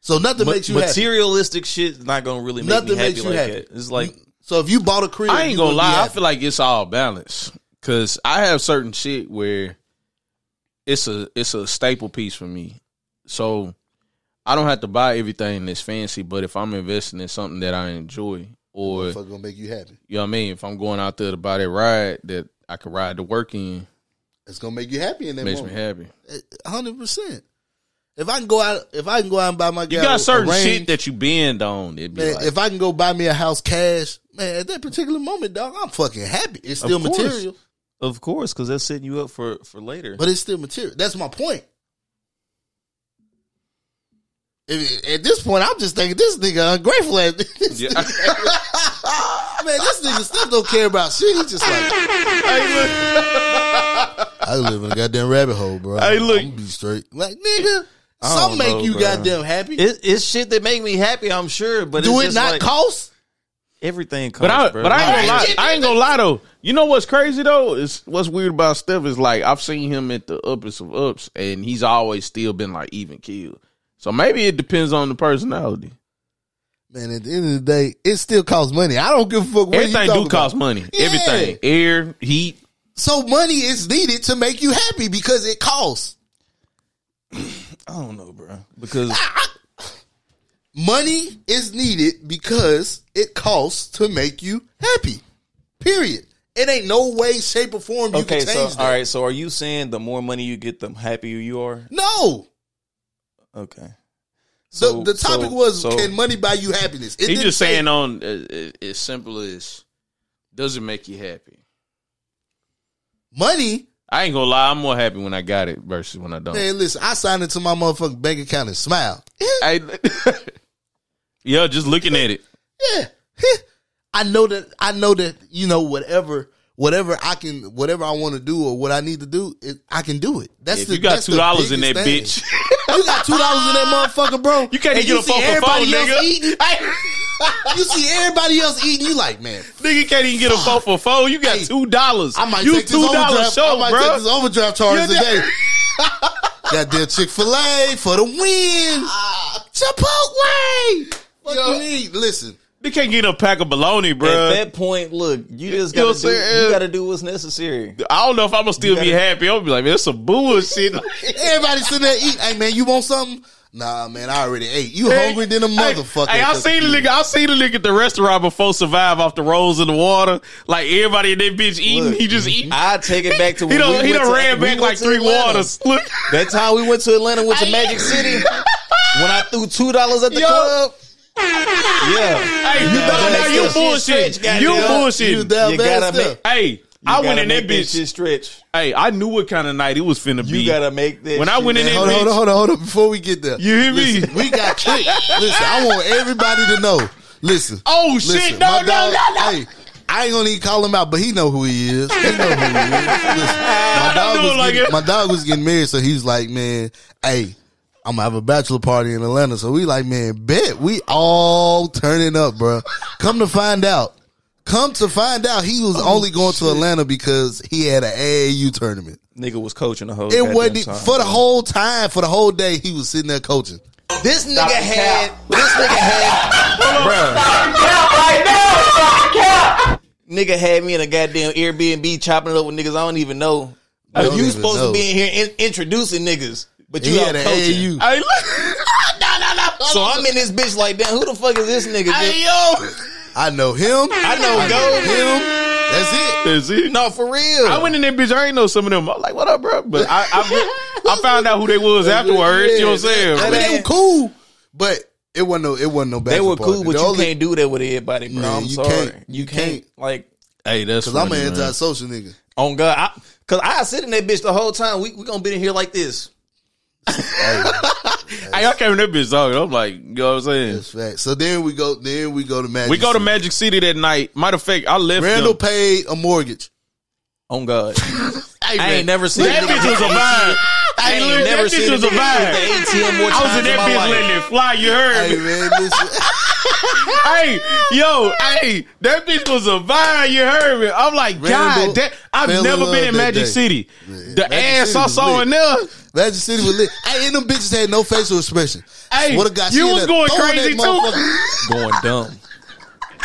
So nothing ma- makes you materialistic shit is not gonna really make Nothing me happy makes you like happy. that. It's like So if you bought a crib, I ain't gonna lie. I feel like it's all balanced because I have certain shit where it's a it's a staple piece for me. So I don't have to buy everything that's fancy, but if I'm investing in something that I enjoy, or Fuck gonna make you happy. you know what I mean, if I'm going out there to buy that ride that I can ride to work in, It's gonna make you happy in that moment. makes me happy. Hundred percent. If I can go out, if I can go out and buy my You got certain range, shit that you bend on. It'd be man, like, if I can go buy me a house cash, man, at that particular moment, dog, I'm fucking happy. It's still material, Of course, because that's setting you up for for later. but it's still material. That's my point. If- At this point, I'm just thinking this nigga ungrateful. At this Yeah. nigga- man, this nigga still don't care about shit. He just like, I live in a goddamn rabbit hole, bro. Hey, look. I'm be straight. Like, nigga, some make know, you bro. goddamn happy. It, it's shit that make me happy. I'm sure, but Do it not like, cost? Everything. Costs, But I, bro. but I ain't gonna lie. I ain't gonna lie though. You know what's crazy though is what's weird about Steph is like I've seen him at the uppest of ups, and he's always still been like even killed. So maybe it depends on the personality. Man, at the end of the day, it still costs money. I don't give a fuck what Everything talking do cost about. money. Yeah. Everything, air, heat. So money is needed to make you happy because it costs. I don't know, bro. Because Money is needed because it costs to make you happy. Period. It ain't no way, shape, or form you okay, can so change that. all right. So are you saying the more money you get, the happier you are? No. Okay. The, the topic so- was so- can money buy you happiness? It He didn't just say- saying on uh, uh, as simple as does it make you happy? money. I ain't gonna lie. I'm more happy when I got it versus when I don't. Man, listen, I signed into my motherfucking bank account and smiled. I, yeah, just looking at it. Yeah. I know that I know that, you know, whatever whatever I can whatever I want to do or what I need to do, it, I can do it. That's If the you got two dollars in that biggest bitch. You got two dollars in that motherfucker, bro. you can't even get a see phone for everybody phone, else nigga. eating. You see everybody else eating, you like, man, Nigga can't even get a phone for phone. You got Hey, two dollars. I might you take this two dollars overdraft. show, I might bro. take this overdraft charge Yeah, today. Goddamn Chick Fil A for the win. Ah. Chipotle. What Yo. you need? Listen, They can't get a pack of bologna, bro. At that point, look, you just gotta what do. You gotta do what's necessary. I don't know if I'm gonna still be gotta- happy. I'll be like, man, that's some bullshit. everybody sitting there eating. Hey man, you want something? Nah, man, I already ate. You hungry than a motherfucker. Hey, I seen the nigga. I seen the nigga at the restaurant before survive off the rolls in the water. Like everybody in that bitch eating, Look, he just eating. I take it back to He when done, we he went done to- ran we back went like three Atlanta. waters. Look, That time we went to Atlanta, went to Magic City. When I threw two dollars at the Yo. club, yeah, hey, you, gotta now you bullshit. You bullshit. You down You gotta make- Hey, I went in that make bitch. shit stretch. Hey, I knew what kind of night it was finna be. You gotta make that. When I shit went in happen. there- Hold on, hold on, hold on, hold on. Before we get there, You hear me? Listen, we got click. Listen, I want everybody to know. Listen. Oh listen, shit! No, no, dog- no, no. Hey, I ain't gonna even call him out, but he know who he is. He know who he is. Listen, my dog was like getting, it. my dog was getting married, so he's like, man, hey. I'm gonna have a bachelor party in Atlanta, so we like, man, bet we all turning up, bro. Come to find out, come to find out, he was Oh, only going to Atlanta because he had an AAU tournament. Nigga was coaching the whole. It wasn't time, for the bro. whole time, for the whole day. He was sitting there coaching. This nigga had. This nigga had. bro, stop right now. Stop Nigga had me in a goddamn Airbnb chopping it up with niggas I don't even know. I don't you even supposed know. to be in here in, introducing niggas, but you He had an coaching. AAU. Hey, look. no, no, no. So I'm in this bitch like, damn, who the fuck is this nigga? Hey, yo. I know him. I know I Gold. him. That's it. That's it. No, for real. I went in that bitch. I ain't know some of them. I'm like, what up, bro? But I, I, I found out who they was afterwards. you know what I'm saying? I mean, they were cool, but it wasn't no. It wasn't no. they were cool, party. but The you only- can't do that with everybody, bro. Man, I'm you sorry. can't. You You can't. can't. Like, Hey, that's Cause I'm an man. antisocial nigga. on God, I, cause I sit in that bitch the whole time. We we gonna be in here like this. Hey, I came in that bitch talking. I'm like, you know what I'm saying? That's fact. So then we go. Then we go to Magic. We go to City. Magic City that night. Matter of fact, I left Randall them. paid a mortgage. On God, Hey, I man, ain't never seen that bitch was a vibe. I Hey, ain't look, never that seen bitch a was a vibe. the ATM more I was in in that my bitch life. letting it fly. You heard Hey me? man, listen. hey, yo, hey, that bitch was a vibe. You heard me? I'm like, Randall God, that, I've never been in Magic day. City. Man, the Magic ass City I saw lit. in there. Magic City was lit. Hey, and them bitches had no facial expression. Hey, Swear to God, you was going crazy too. Going dumb.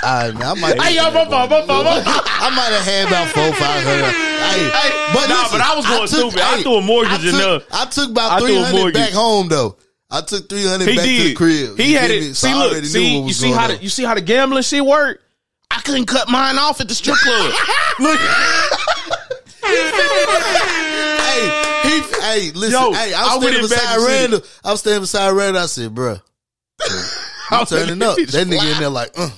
I, I might. Hey, yo, my fault, my fault, my fault. I might have had about four, five hundred. Hey, Hey, nah, but I was going stupid. I threw a mortgage I took, there. I took about I threw a three hundred back home though. I took three hundred back to the crib. He You had it. me? So See, look, see, you see how the, you see how the gambling shit work. I couldn't cut mine off at the strip club. look, hey, he, hey, listen, Yo, hey, I I was standing beside Randall. I was standing beside Randall. I said, bruh, I'm turning up. That nigga in there like, uh,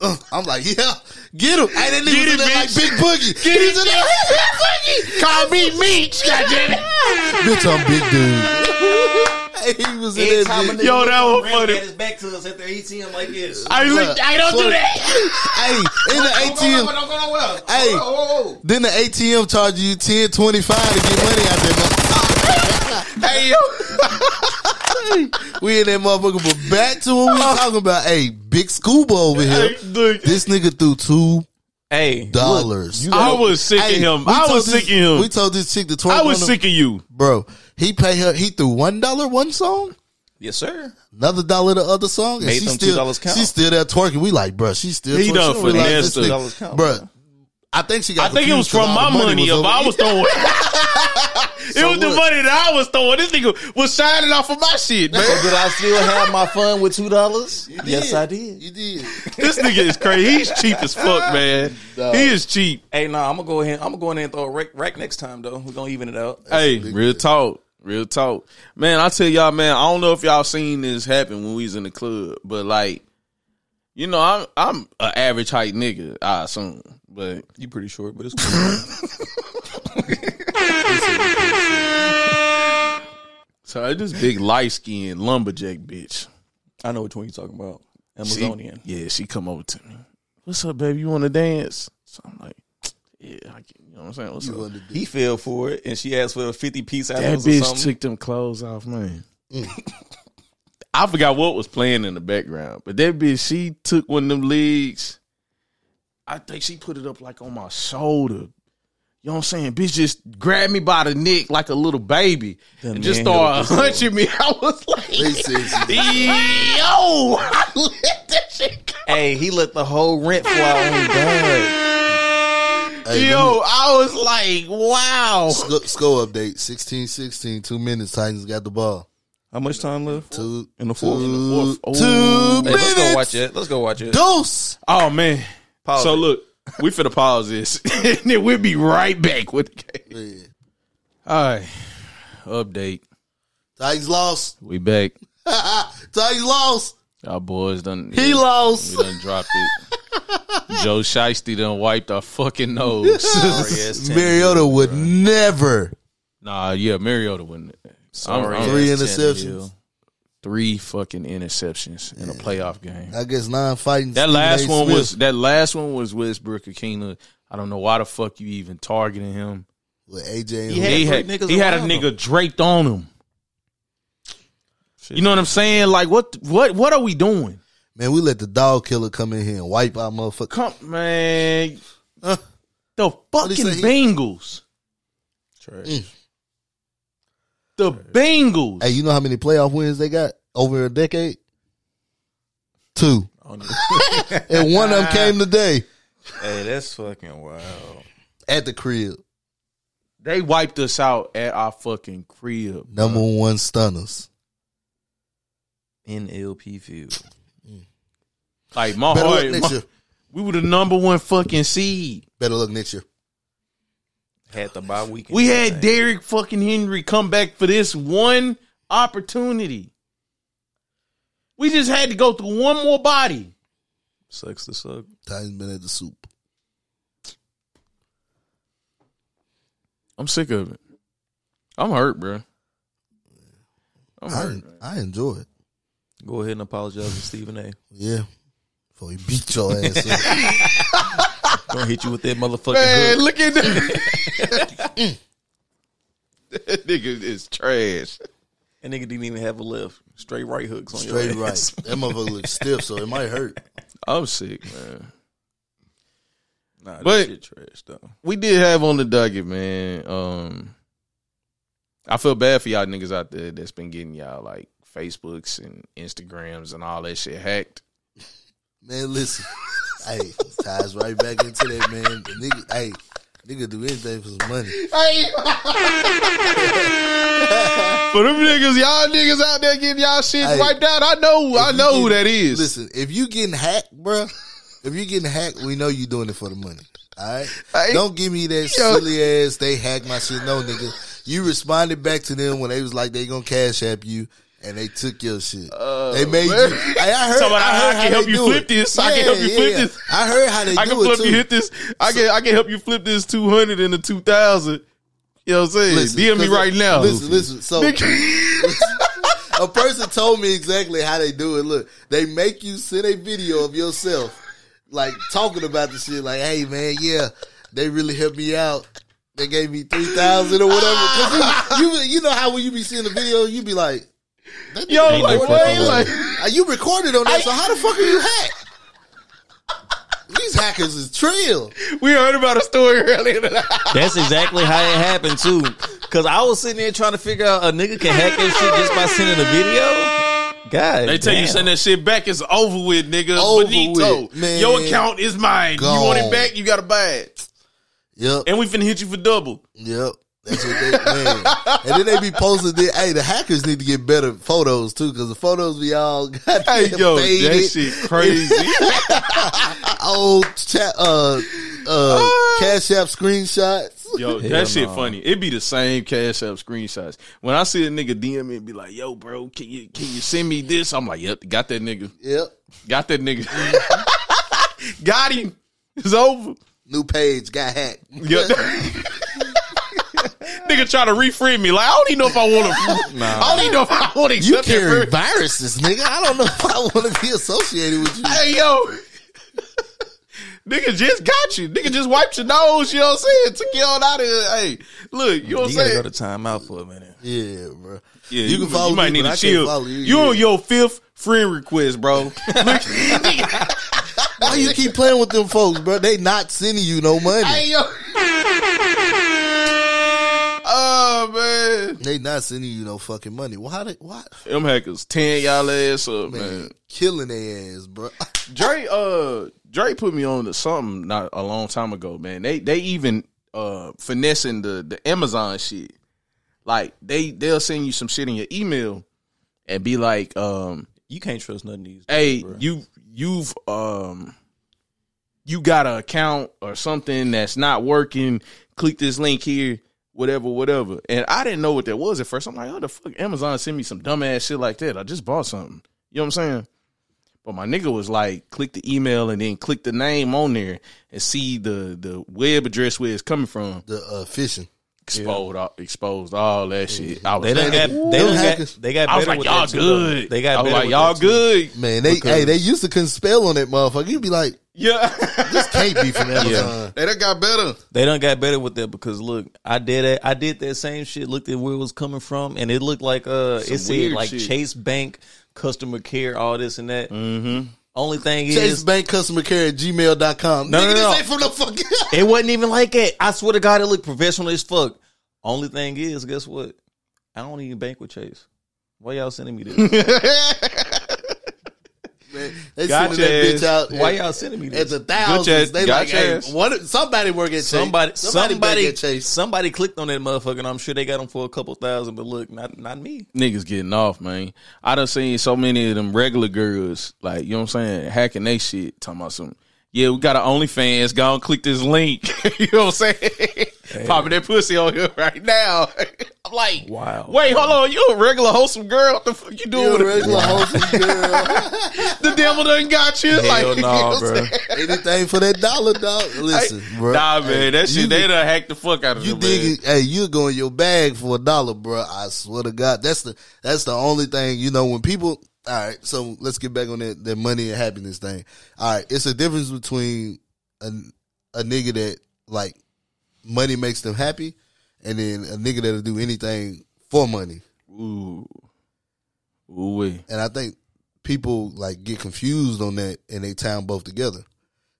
uh. I'm like, yeah, get him. Hey, that nigga in there like. Big Boogie. Get He's it, in there Big Boogie. Call me Meech, goddamn Bitch, I'm big dude. Hey, he was in there. Yo, that was funny. Had his back to us at the ATM like this. I, look, I don't do that. Hey, in the ATM. Don't go nowhere. Hey, Oh, then the ATM charge you ten twenty five to get money out there. hey, yo. We in that motherfucker, but back to what we talking about. Hey, big scuba over here. Hey. This nigga threw two Hey, dollars. I was sick of him. I was this- sick of him. We told this chick to twerk I was sick of you. bro. He pay her. He threw one dollar one song, yes, sir. another dollar the other song, and Made she them still $2 count. she's still there twerking. We like, bro, she still He twerking. done She was like, finessed this her. nigga- $2 count, bro. Bro. I think she got. I think it was from my the money if I was throwing. it was the money that I was throwing. This nigga was shining off of my shit, man. So did I still have my fun with two dollars? Yes, I did. You did. this nigga is crazy. He's cheap as fuck, man. Dog. He is cheap. Hey, nah, I'm gonna go ahead. I'm gonna go in there and throw a rack, rack next time though. We're gonna even it out. Hey, real deal. talk. Real talk. Man, I tell y'all, man, I don't know if y'all seen this happen when we was in the club, but like, you know, I'm I'm an average height nigga, I assume. But You pretty short, but it's cool. so I this big light skinned lumberjack bitch. I know which one you talking about. She- Amazonian. yeah, she come over to me. What's up, baby? You want to dance? So I'm like, yeah, I can, you know what I'm saying? What's You up? wanted to do- He fell for it, and she asked for a fifty piece out That bitch took them clothes off, man. Mm. I forgot what was playing in the background, but that bitch, she took one of them legs. I think she put it up like on my shoulder. You know what I'm saying? Bitch just grabbed me by the neck like a little baby That and just man started hit hunching me. I was They like, said she- yo, I let that shit go. hey, he let the whole rent fly on God. Hey, Yo, I was like, wow. Sco- score update 16-16, Two minutes. Titans got the ball. How much time left? Two In the fourth? two- In the fourth. two Ooh. Hey, let's go watch it. Let's go watch it. Dose. Oh man. Pause so it. look, we finna pause this, and then we'll be right back with the game. Yeah. All right, update. Titans lost. We back. Titans lost. Our boys done. He lost. We done dropped it. Joe Shiesty done wiped our fucking nose. Sorry, Mariota would never. nah, yeah, Mariota wouldn't. Sorry, I'm- I'm- Three interceptions. Tannehill. Three fucking interceptions in a playoff game. I guess nine fighting. That Stephen last A. one Smith. was that last one was Westbrook-Ikhine. I don't know why the fuck you even targeting him. with AJ. And He had he had he had a around nigga him. draped on him. Shit. You know what I'm saying? Like what what what are we doing? Man, we let the dog killer come in here and wipe our motherfucker. Come man, Uh, the fucking say? Bengals. Trash. The Bengals. hey, you know how many playoff wins they got over a decade? Two, I don't know. and one of them came today hey, that's fucking wild. at the crib. They wiped us out at our fucking crib. Number one stunners. NLP field. Like my Better heart, luck next my- year. we were the number one fucking seed. Better luck next year. Had the bye week. We had Derrick fucking Henry come back for this one opportunity. We just had to go through one more body. sucks to suck. Titans been at the soup. I'm sick of it. I'm hurt, bro. I'm I, hurt. I enjoy it. Go ahead and apologize to Stephen A. Yeah. Before he beat your ass up. Gonna hit you with that motherfucking Man, hook. look at that. that nigga is trash. That nigga didn't even have a left. Straight right hooks on Straight your right. ass. That motherfucker looks stiff, so it might hurt. I'm sick, man. Nah, But- shit trash though. We did have on the docket, man. Um, I feel bad for y'all niggas out there that's been getting y'all like Facebooks and Instagrams and all that shit hacked. Man, listen. hey, ties right back into that man. The nigga, hey, nigga do anything for some money. For them niggas, y'all niggas out there getting y'all shit Hey, wiped out. I know, I If you know who that is. Listen, if you getting hacked, bruh, if you getting hacked, we know you doing it for the money. All right, Hey, don't give me that yo. silly ass. They hacked my shit. No, nigga, you responded back to them when they was like they gonna cash app you. And they took your shit. Oh, they made man. you. I heard. About, I I heard can how help they you do flip it. this. I can help you flip this. I heard how they I do can it flip too. you hit this. I can I can help you flip this two hundred into two thousand. You know what I'm saying? Listen, DM me 'cause, uh, right now. Listen, listen. So a person told me exactly how they do it. Look, they make you send a video of yourself, like talking about the shit. Like, hey man, yeah, they really helped me out. They gave me three thousand or whatever. you, you, you know how when you be seeing the video, you be like, Yo, nigga like, recorded what? on Like- Uh, you recorded on that. so how the fuck are you hacked? These hackers is trill. we heard about a story earlier. That's exactly how it happened too. Cause I was sitting there trying to figure out a nigga can hack this shit just by sending a video. God, They tell you send that shit back. It's over with, nigga. Over Benito, with, man. your account is mine. You want it back? You gotta buy it, Yep. and we finna hit you for double. Yep. That's what they man. And then they be posting the hey, the hackers need to get better photos too, because the photos we all got Hey yo, faded, that shit crazy. old chat uh uh cash app screenshots. Yo, Hell that shit no. funny. It be the same cash app screenshots. When I see a nigga DM me and be like, "Yo, bro, can you can you send me this?" I'm like, "Yep, got that nigga, Yep. got that nigga, got him. It's over." New page got hacked. Yep. Nigga try to reframe me like I don't even know if I want to. I don't even know if I want to You accept carry that. friend. viruses, nigga. I don't know if I want to be associated with you. Hey yo. Nigga just got you. Nigga just wiped your nose, you know what I'm saying? Took you on out of here. Hey, look, you know what I'm You gotta saying? go to timeout for a minute. Yeah, bro. Yeah, you, can follow You might me, need but to I chill. Can't follow you. You Yeah. on your fifth friend request, bro. Why you keep playing with them folks, bro? They not sending you no money. hey yo. Oh man, They not sending you no fucking money. Why? They, why? them hackers tearing y'all ass up, man. Man, killing their ass, bro. Dre, uh, Dre put me on to something not a long time ago, man. They they even uh finessing the the Amazon shit. Like they they'll send you some shit in your email and be like, um, You can't trust nothing these hey, bro. you you've um you got an account or something that's not working. Click this link here, whatever, whatever. And I didn't know what that was at first. I'm like, oh the fuck, Amazon sent me some dumbass shit like that. I just bought something. You know what I'm saying? But my nigga was like, click the email and then click the name on there and see the the web address where it's coming from. The uh, phishing. Exposed, all, exposed all that shit. I was They like, got they got they got I was better like, with y'all that too, good. They got I was better like, with y'all good. Man, they Because- hey, they used to couldn't spell on that motherfucker. You'd be like, Yeah. this can't be from Amazon. They done got better. They done got better with that because look, I did that. I did that same shit. Looked at where it was coming from, and it looked like uh, Some it said like shit. Chase Bank customer care, all this and that. Mm-hmm. Only thing is Chase is, Bank customer care at gmail.com. No, Nigga, no, this no. ain't from the fucking. it wasn't even like it. I swear to God, it looked professional as fuck. Only thing is, guess what? I don't even bank with Chase. Why y'all sending me this? Man, they Gotcha sending that bitch out. Why y'all sending me At this? the thousands, Gotcha- they like, gotcha hey, ass. one, somebody work at Chase. Somebody, somebody, somebody, back at somebody clicked on that motherfucker, and I'm sure they got them for a couple thousand. But look, not not me. Niggas getting off, man. I done seen so many of them regular girls, like, you know what I'm saying, hacking they shit, talking about some, yeah, we got our OnlyFans, go and click this link. you know what I'm saying? Popping that pussy on here right now. I'm like, Wow. Wait, hold on, you a regular wholesome girl? What the fuck you doing You a with it? regular wholesome girl. The devil done got you. like, Hell you know no, bro. Anything for that dollar, dog. Listen, bro. Nah, man, that shit, you- they done hacked the fuck out of You them, dig man. it? Hey, you go in your bag for a dollar, bro. I swear to God, that's the that's the only thing. You know, when people. All right, so let's get back on that that money and happiness thing. All right, it's a difference between a a nigga that like money makes them happy, and then a nigga that'll do anything for money. Ooh. Ooh, wee. And I think people like get confused on that, and they tie them both together.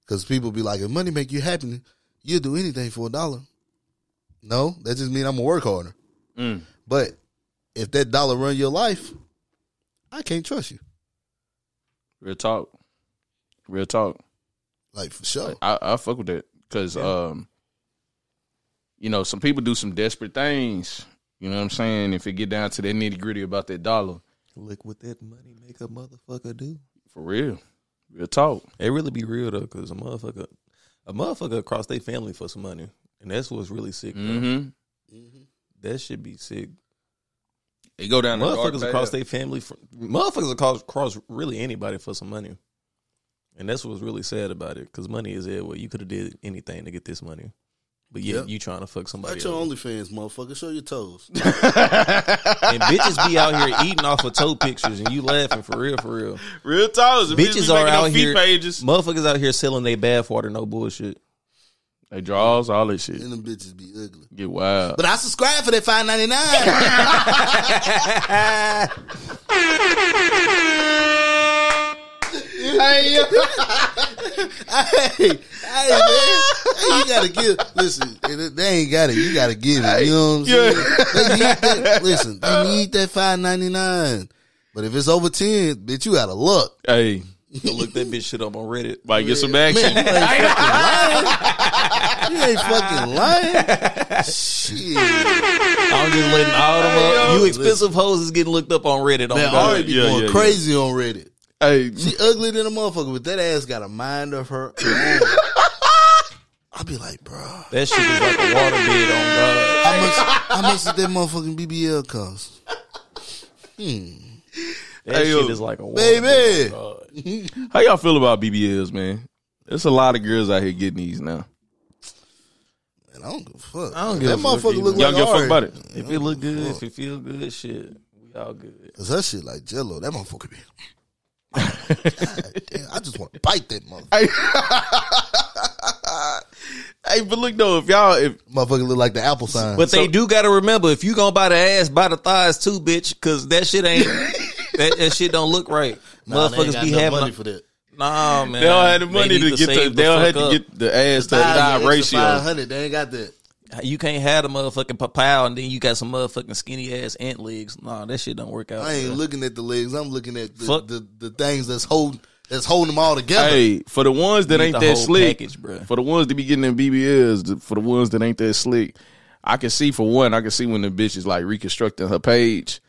Because people be like, if money make you happy, you'll do anything for a dollar. No, that just mean I'm gonna work harder. Mm. But if that dollar run your life, I can't trust you. Real talk. Real talk. Like for sure. I, I fuck with that because um, you know, some people do some desperate things. You know what I'm saying? If it get down to that nitty gritty about that dollar, Look what that money make a motherfucker do. for real, real talk. It really be real though, because a motherfucker, a motherfucker across their family for some money, and that's what's really sick. Bro. Mm-hmm. That should be sick. They go down the Motherfuckers across path. their family, for, motherfuckers across, across really anybody for some money, and that's what's really sad about it. Because money is it. everywhere. You could have did anything to get this money, but yeah, Yep. you trying to fuck somebody. That's your else. OnlyFans, motherfucker. Show your toes. and bitches be out here eating off of toe pictures, and you laughing for real, for real. real toes. The Bitches are out here, pages. motherfuckers out here selling their bath water, no bullshit. They draws all that shit. and them bitches be ugly. Get wild. But I subscribe for that five ninety nine. hey, hey, hey, man. Hey, you gotta give. Listen, they ain't got it. You gotta give it. You know what I'm saying? They need that, listen, they need that five ninety nine. But if it's over ten, bitch, you out of luck. hey, Go look that bitch shit up on Reddit. might get some action. Man, you ain't fucking lying. You ain't fucking lying. Shit. I'm just letting all them up. You expensive hoes is getting looked up on Reddit. Man. Ari be Yeah, going yeah, crazy on Reddit. hey, She ugly than a motherfucker, but that ass got a mind of her own. I be like, bro, That shit is like a water bed on God. how much? How much did that motherfucking BBL cost? Hmm. That Hey, yo, shit is like a Baby, how y'all feel about BBLs, man? There's a lot of girls out here getting these now. man, I don't give a fuck. I don't that give a fuck motherfucker either. look Y'all give a fuck about it? If it look good, if it feel good, shit, we all good. Cause that shit like Jello. That motherfucker be. God damn, I just want to bite that motherfucker. Hey, but look though, if y'all, if Motherfucker look like the apple sign. But they do got to remember if you gonna buy the ass, buy the thighs too, bitch, because that shit ain't that, that shit don't look right. Nah, they ain't Motherfuckers got be enough having money a, for that. nah, man. they don't have the money need to get to, save they the don't have fuck to get the ass to Five thigh ratio. Five hundred. They ain't got that. You can't have the motherfucking papaya and then you got some motherfucking skinny ass ant legs. Nah, that shit don't work out. I ain't bro. looking at the legs. I'm looking at the Fuck. the, the things that's holding that's holding them all together. Hey, for the ones that ain't that slick, package, bruh. for the ones that be getting them BBLs, the- for the ones that ain't that slick, I can see for one, I can see when the bitch is like reconstructing her page.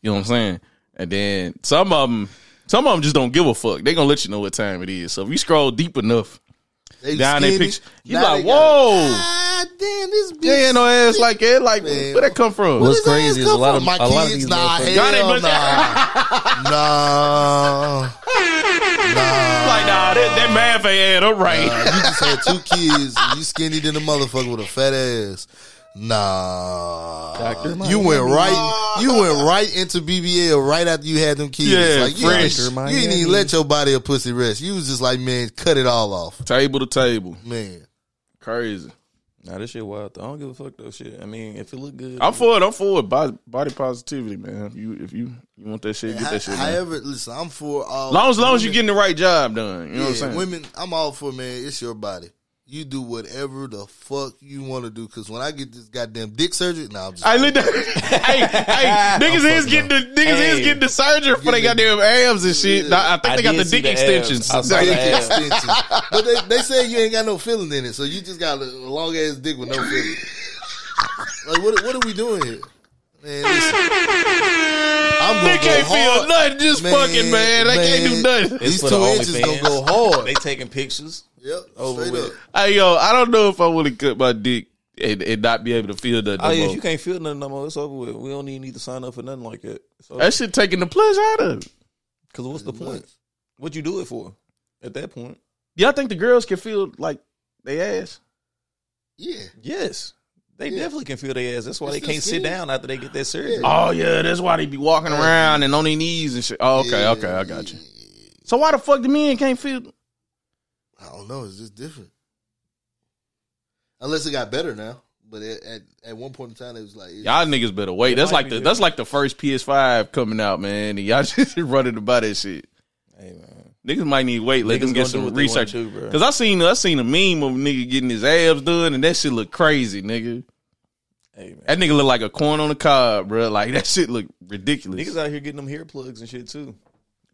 You know what I'm saying? And then some of them, some of them just don't give a fuck. They gonna let you know what time it is. So if you scroll deep enough They down their skinny. picture, you Now like, they whoa, Ah, damn, this bitch. they ain't no ass like that. Like Man. where that come from? What's Where crazy is a lot from? of- my a lot of kids. these nah, hell nah, nah, nah. like nah, that, that math ain't add up right. Nah, you just had two kids. You skinny than a motherfucker with a fat ass. Nah, Doctor you went right. You went right into BBL right after you had them kids. Yeah, like you, fresh. ain't- Doctor you didn't even let your body a pussy rest. You was just like, man, cut it all off, table to table, man. crazy. Nah, this shit wild. Though. I don't give a fuck though. Shit. I mean, if it look good, I'm for it. I'm for it. Body, body positivity, man. If you if you you want that shit, get that shit. man. However, listen, I'm for all. Long as long as you women- getting the right job done. You know what I'm saying? women, I'm all for man. It's your body. You do whatever the fuck you want to do. Because when I get this goddamn dick surgery, now nah, I'm just. Hey, look, hey, hey, niggas is getting the niggas is getting the surgery for they got them abs and shit. Nah, I think I they got the dick the extensions. I dick the ass. but they, they say you ain't got no feeling in it, so you just got a long ass dick with no feeling. like what? What are we doing here, man? Listen, I'm gonna They go can't feel hard. nothing, just Man, fucking man. They can't do nothing. It's These for two the inches OnlyFans. gonna go hard. They taking pictures. Yep, Over straight with. up. Hey yo, I don't know if I want to cut my dick and, and not be able to feel nothing. Oh no yeah, more. if you can't feel nothing no more, it's over with. We don't even need to sign up for nothing like that. So, that shit taking the pleasure out of it. Cause what's the point? What you do it for? At that point, Y'all think the girls can feel like they ass? Yeah. yes, they Yeah. definitely can feel their ass. That's why It's they can't sit down after they get that surgery. Oh yeah, that's why they be walking around and on their knees and shit. Oh, okay, Yeah, okay, I got you. So why the fuck the men can't feel? I don't know. It's just different. Unless it got better now. But at, at, at one point in time, it was like, it- Y'all niggas better wait. That's like the good. that's like the first PS5 coming out, man. And y'all just running about that shit. Hey man, Niggas might need to wait. Let Niggas them get some research. wanna do, bro. Cause I seen I seen a meme of a nigga getting his abs done, and that shit look crazy, nigga. hey That nigga look like a corn on the cob, bro. Like that shit look ridiculous. niggas out here getting them hair plugs and shit too.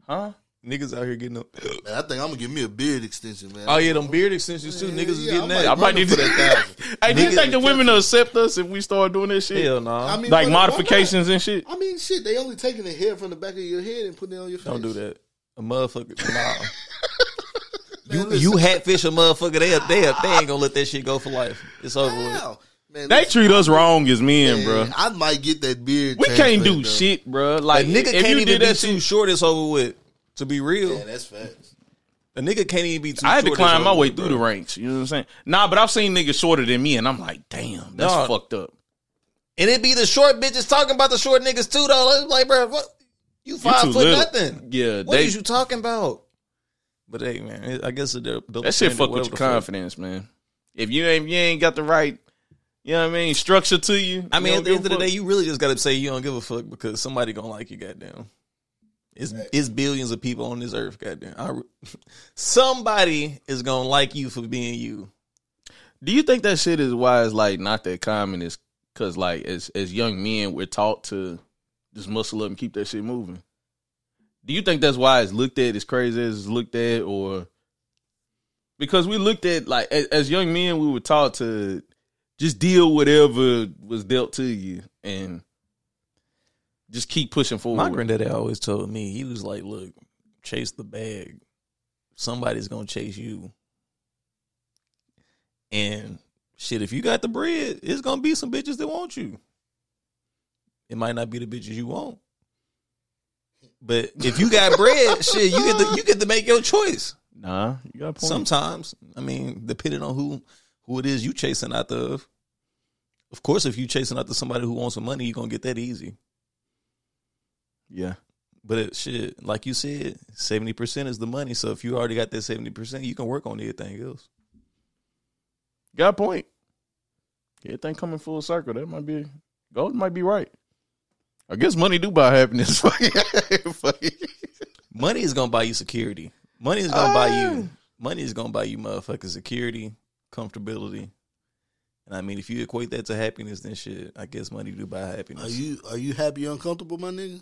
huh? Niggas out here getting up. Man, I think I'm gonna give me a beard extension, man. Oh yeah, them beard extensions too. Niggas is Yeah, getting I that. might I might run need to- that thousand. Hey, do you think the women will accept us if we start doing this shit? Hell no. I mean, Like why- modifications and shit. I mean, shit. They only taking the hair from the back of your head and putting it on your face. Don't do that. A motherfucker. Nah. You listen. you hatfish a motherfucker. They they they ain't gonna let that shit go for life. It's over with. Man, They treat us wrong as men, man, bro. I might get that beard. We can't do though. shit, bro. A Like nigga if can't you even did be that too shit, short. It's over with. To be real, Yeah, that's facts. a nigga can't even be too. Short. I had to climb my way with, through bro. the ranks. You know what I'm saying? Nah, but I've seen niggas shorter than me, and I'm like, damn, that's Nah. fucked up. And it be the short bitches talking about the short niggas too, though. Like, bro, what? You You five too foot little. nothing. Yeah, What they, is you talking about? But hey, man, it- I guess uh, the, the that shit fuck with your confidence, man. If you ain't you ain't got the right, you know what I mean, structure to you. I mean, you at the end of the day, you really just got to say you don't give a fuck because somebody gonna like you, goddamn. It's it's billions of people on this earth, goddamn. I, somebody is gonna like you for being you. Do you think that shit is why it's like not that common? Is because like as as young men we're taught to just muscle up and keep that shit moving. Do you think that's why it's looked at as crazy as it's looked at, or because we looked at like as, as young men we were taught to just deal whatever was dealt to you and just keep pushing forward. My granddaddy always told me he was like, "Look, chase the bag. Somebody's gonna chase you." And shit, if you got the bread, it's gonna be some bitches that want you. It might not be the bitches you want, but if you got bread, shit, you get to you get to make your choice. Nah, you got a point. Sometimes, I mean, depending on who who it is you chasing after. Of, of course, if you chasing after somebody who wants some money, you are gonna get that easy. yeah, But it, shit, like you said, seventy percent is the money. So if you already got that seventy percent, you can work on anything else. got a point. Everything coming full circle. That might be gold. Might be right. I guess money do buy happiness. Money is gonna buy you security. Money is gonna buy Ah. you. Money is gonna buy you motherfucking security, comfortability. And I mean, if you equate that to happiness, then shit, I guess money do buy happiness. Are you are you happy uncomfortable, my nigga?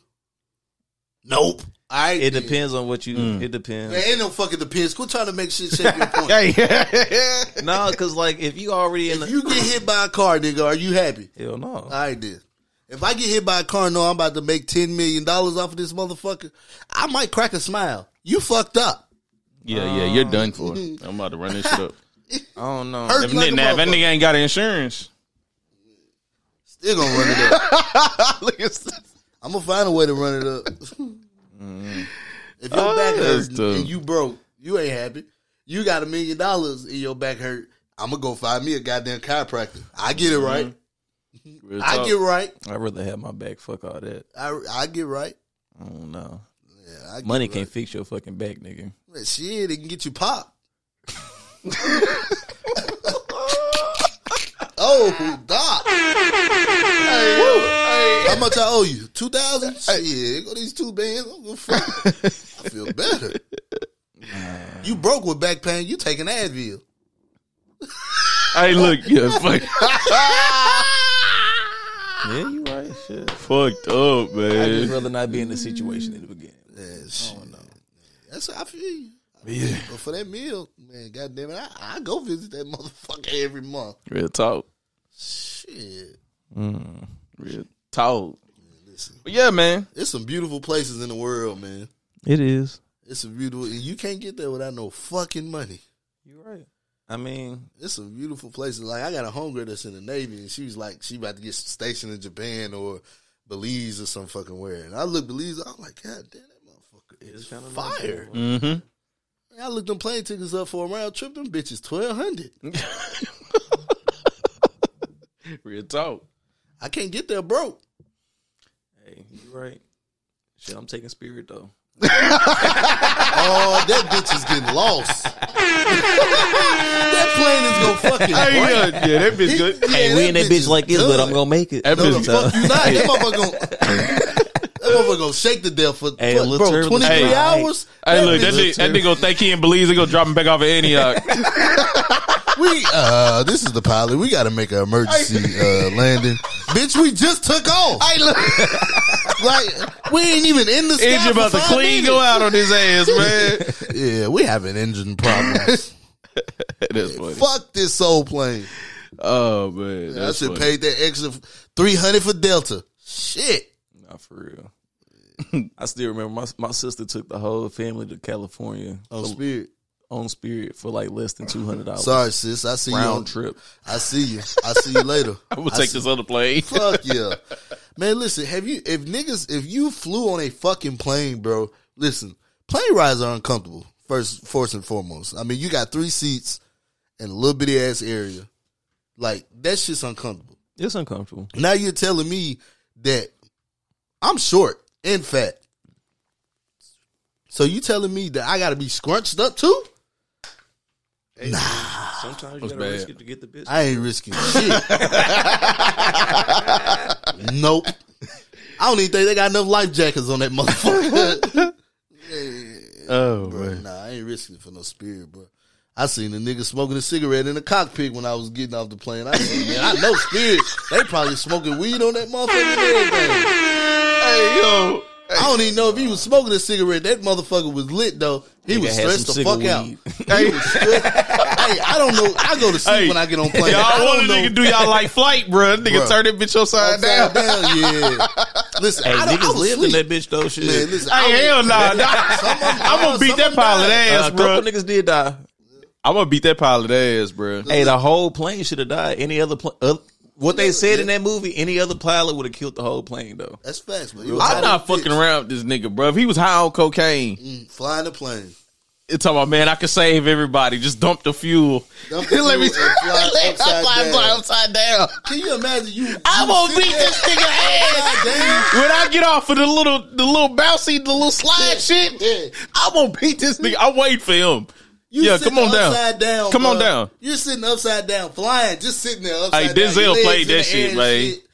Nope. I it depends on what you. Mm. It depends. Man, ain't no fucking depends. Quit trying to make shit shape your point. Hey, no, because like if you already in if the you get hit by a car, nigga, are you happy? hell no. I then. If I get hit by a car and know I'm about to make ten million dollars off of this motherfucker, I might crack a smile. You fucked up. yeah, yeah, you're um, done for. I'm about to run this shit up. I don't know. If, like now, if that nigga ain't got insurance, Still gonna run it up. look at. I'm gonna find a way to run it up. If your Oh, back that's hurt tough. and you broke, you ain't happy. You got a million dollars and your back hurt. I'm gonna go find me a goddamn chiropractor. I get it right. Real I talk. get right. I'd rather have my back. Fuck all that. I I get right. I don't know. Yeah, I get Money right. can't fix your fucking back, nigga. Man, Shit, it can get you popped. oh, doc. How much I owe you? Two thousand? Shit, go these two bands. I'm gonna fuck. I feel better. You broke with back pain. You taking Advil. Hey, look, yeah, fuck, Yeah, you right. Shit. fucked up, man. I'd just rather not be in the situation in the beginning. Yeah, shit. That's I feel you. Yeah, But for that meal, man, goddamn it, I, I go visit that motherfucker every month. real talk, Shit. Mm, real talk. Listen, But yeah, man. It's some beautiful places in the world, man. It is. It's a beautiful. and You can't get there without no fucking money. You're right. I mean, It's a beautiful place. Like I got a homegirl that's in the Navy, and she was like, she about to get stationed in Japan or Belize or some fucking where. And I look Belize, I'm like, God damn, that motherfucker is kinda nice fire. Mm-hmm. I looked them plane tickets up for a round trip. Them bitches twelve hundred. Real talk. I can't get there broke. hey, you're right. Shit, I'm taking Spirit though. Oh, that bitch is getting lost. that plane is gonna fucking Hey, break. yeah, yeah, that bitch good. Yeah, Hey, we in that bitch is like this, but I'm gonna make it. That No, bitch the fuck you not. That motherfucker gonna, that motherfucker gonna shake the death for Hey, what, bro, 23 Hey. hours? Hey, look, that bitch- nigga, that nigga gonna think he in Belize. They gonna drop him back off of Antioch. we uh this is the pilot. We got to make an emergency uh landing. Bitch, we just took off. Hey, look, Like we ain't even in the sky. engine for about to clean minutes. go out on his ass, man. Yeah, we having engine problems. That's funny. Fuck this soul plane. Oh man, I that's should funny. pay that extra three hundred for Delta. Shit. Not for real. I still remember my my sister took the whole family to California Oh, for- spirit. On Spirit for like less than two hundred dollars. Sorry, sis. I see you. On, trip. I see you. I see you later. I'm gonna I take see- this other plane. Fuck yeah. Man, listen, have you if niggas if you flew on a fucking plane, bro, listen, plane rides are uncomfortable. First first and foremost. I mean, you got three seats and a little bitty ass area. Like that shit's uncomfortable. It's uncomfortable. Now you're telling me that I'm short and fat. So you telling me that I gotta be scrunched up too? Sometimes you That's gotta bad. risk it to get the business. I ain't risking shit. nope. I don't even think they got enough life jackets on that motherfucker. Oh bro, nah, I ain't risking it for no spirit, bro. I seen a nigga smoking a cigarette in the cockpit when I was getting off the plane. I said, man, I know spirit. They probably smoking weed on that motherfucker and everything. Hey yo, I don't even know if he was smoking a cigarette. That motherfucker was lit though. He Nigga was stressed the fuck cigar out. He was stressed. Hey, I don't know. I go to sleep Hey, when I get on plane. I y'all don't want a nigga do y'all like flight, bro? Nigga Bruh. turn that bitch upside, down. Upside down, yeah. Listen, Hey, I, don't- I niggas was lived in asleep. that bitch though. Shit. Man, listen, I Hey, was- hell nah. Some of 'em- I'm gonna beat that of 'em pilot died. ass, Uh, bro. couple niggas did die. I'm gonna beat that pilot ass, bro. Hey, the whole plane should have died. Any other plane? Uh, what they said in that movie, any other pilot would have killed the whole plane though. That's facts, man. I'm not fucking bitch. around with this nigga, bro. If he was high on cocaine, Mm, Flying the plane. It's talking about man, I can save everybody. Just dump the fuel. Dump the Let me fuel fly upside fly down. upside down. Can you imagine you? I'm you gonna beat there this nigga ass. When I get off of the little, the little bouncy, the little slide Yeah, shit, yeah. I'm gonna beat this nigga. I'm waiting for him. You yeah, come on down. down. Come on down. You're sitting upside down, flying, just sitting there upside Hey, down. Denzel played that shit, man. shit.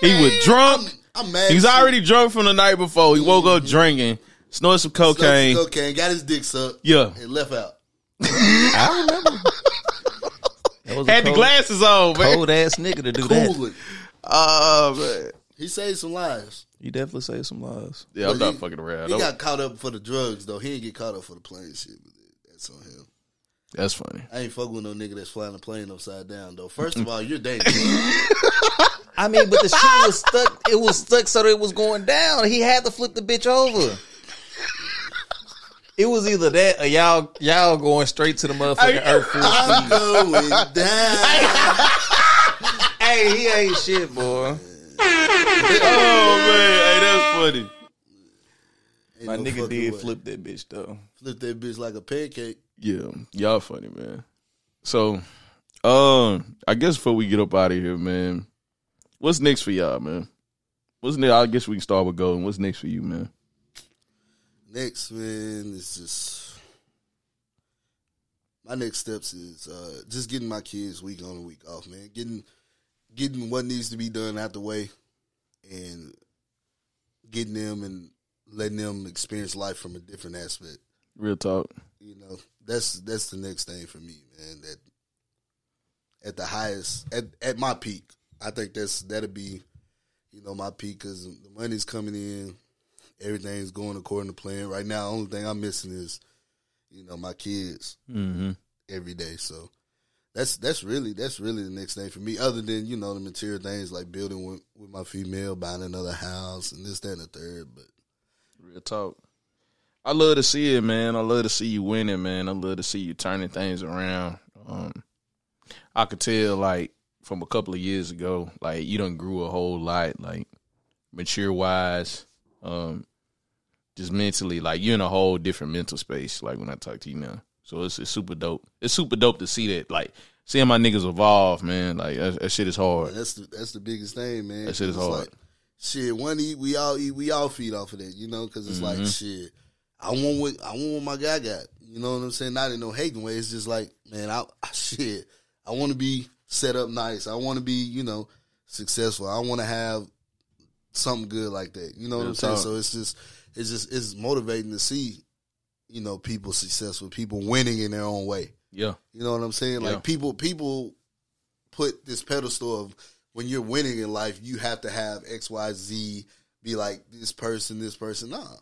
He was drunk. I'm, I'm mad. He was already drunk from the night before. He woke up mm-hmm. drinking, snorted some Smoked cocaine. cocaine, got his dick sucked, Yeah, and left out. I remember. That was a had the glasses on, man. cold ass nigga to do that. Coolly. Oh man, He saved some lives. You definitely saved some lives. yeah, I'm not he- fucking around. He got caught up for the drugs though. He didn't get caught up for the plane shit. But that's on him. That's funny. I ain't fuck with no nigga that's flying a plane upside down though. First of all, you're dangerous. I mean, but the shit was stuck. It was stuck so that it was going down. He had to flip the bitch over. It was either that or y'all y'all going straight to the motherfucking earth full I'm speed. going down. Hey, he ain't shit, boy. Oh man, hey, that's funny. Ain't My no nigga did way. flip that bitch though. flip that bitch like a pancake. Yeah, y'all funny, man. So, um, I guess before we get up out of here, man, what's next for y'all, man? What's next? I guess we can start with Golden. What's next for you, man? Next, man, is just my next steps is uh, just getting my kids week on and week off, man. Getting getting what needs to be done out the way, and getting them and letting them experience life from a different aspect. Real talk. You know, that's that's the next thing for me, man. That at the highest, at at my peak, I think that's that'll be, you know, my peak because the money's coming in, everything's going according to plan. Right now, the only thing I'm missing is, you know, my kids Mm-hmm. every day. So that's that's really that's really the next thing for me. Other than you know the material things like building with, with my female, buying another house, and this, that, and the third. But Real talk. I love to see it, man. I love to see you winning, man. I love to see you turning things around. Um, I could tell, like, from a couple of years ago, like you done grew a whole lot, like mature wise, um, just mentally, like you're in a whole different mental space. Like when I talk to you now, so it's, it's super dope. It's super dope to see that, like seeing my niggas evolve, man. Like that, that shit is hard. that's the that's the biggest thing, man. That shit is hard. Like, shit, one eat, we all eat, we all feed off of that, you know, because it's Mm-hmm. like shit. I want what I want what my guy got. You know what I'm saying? Not in no hating way. It's just like, man, I shit. I want to be set up nice. I want to be, you know, successful. I want to have something good like that. You know what Real I'm saying? So it's just, it's just, it's motivating to see, you know, people successful, people winning in their own way. Yeah. You know what I'm saying? Like Yeah. people people put this pedestal of when you're winning in life, you have to have X, Y, Z, be like this person, this person. Nah.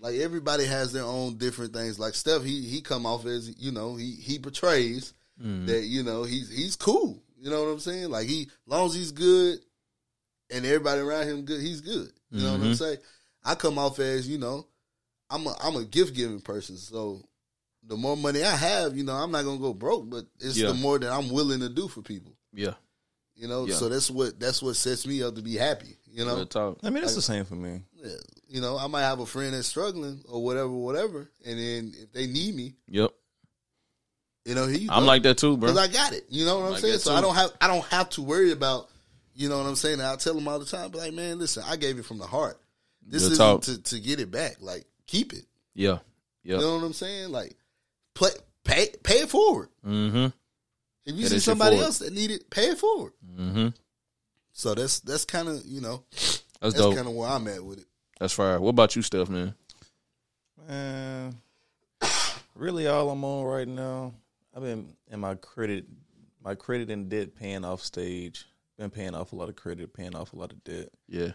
Like everybody has their own different things. Like Steph, he he come off as, you know, he he portrays mm. that, you know, he's he's cool. You know what I'm saying? Like he long as he's good and everybody around him good, he's good. You know what I'm mm-hmm. saying? I come off as, you know, I'm a I'm a gift giving person. So the more money I have, you know, I'm not gonna go broke, but it's Yeah. the more that I'm willing to do for people. Yeah. You know, Yeah. so that's what that's what sets me up to be happy. You know, talk. I mean, it's the same for me. Yeah. you know, I might have a friend that's struggling or whatever, whatever, and then if they need me, Yep. you know, he I'm like that too, bro. because I got it. You know what I'm Like saying? So. I don't have I don't have to worry about. You know what I'm saying? I tell them all the time, be like, man, listen, I gave it from the heart. This Real is talk. to to get it back. Like, keep it. Yeah. Yeah. You know what I'm saying? Like, play, pay pay it forward. Mm-hmm. If you Yeah, see somebody else that need it, pay it forward. Mm-hmm. So that's that's kind of you know That's, that's kind of where I'm at with it. That's fire. What about you, Steph, man? Man, really, all I'm on right now, I've been in my credit, my credit and debt paying off stage. Been paying off a lot of credit, paying off a lot of debt. Yeah.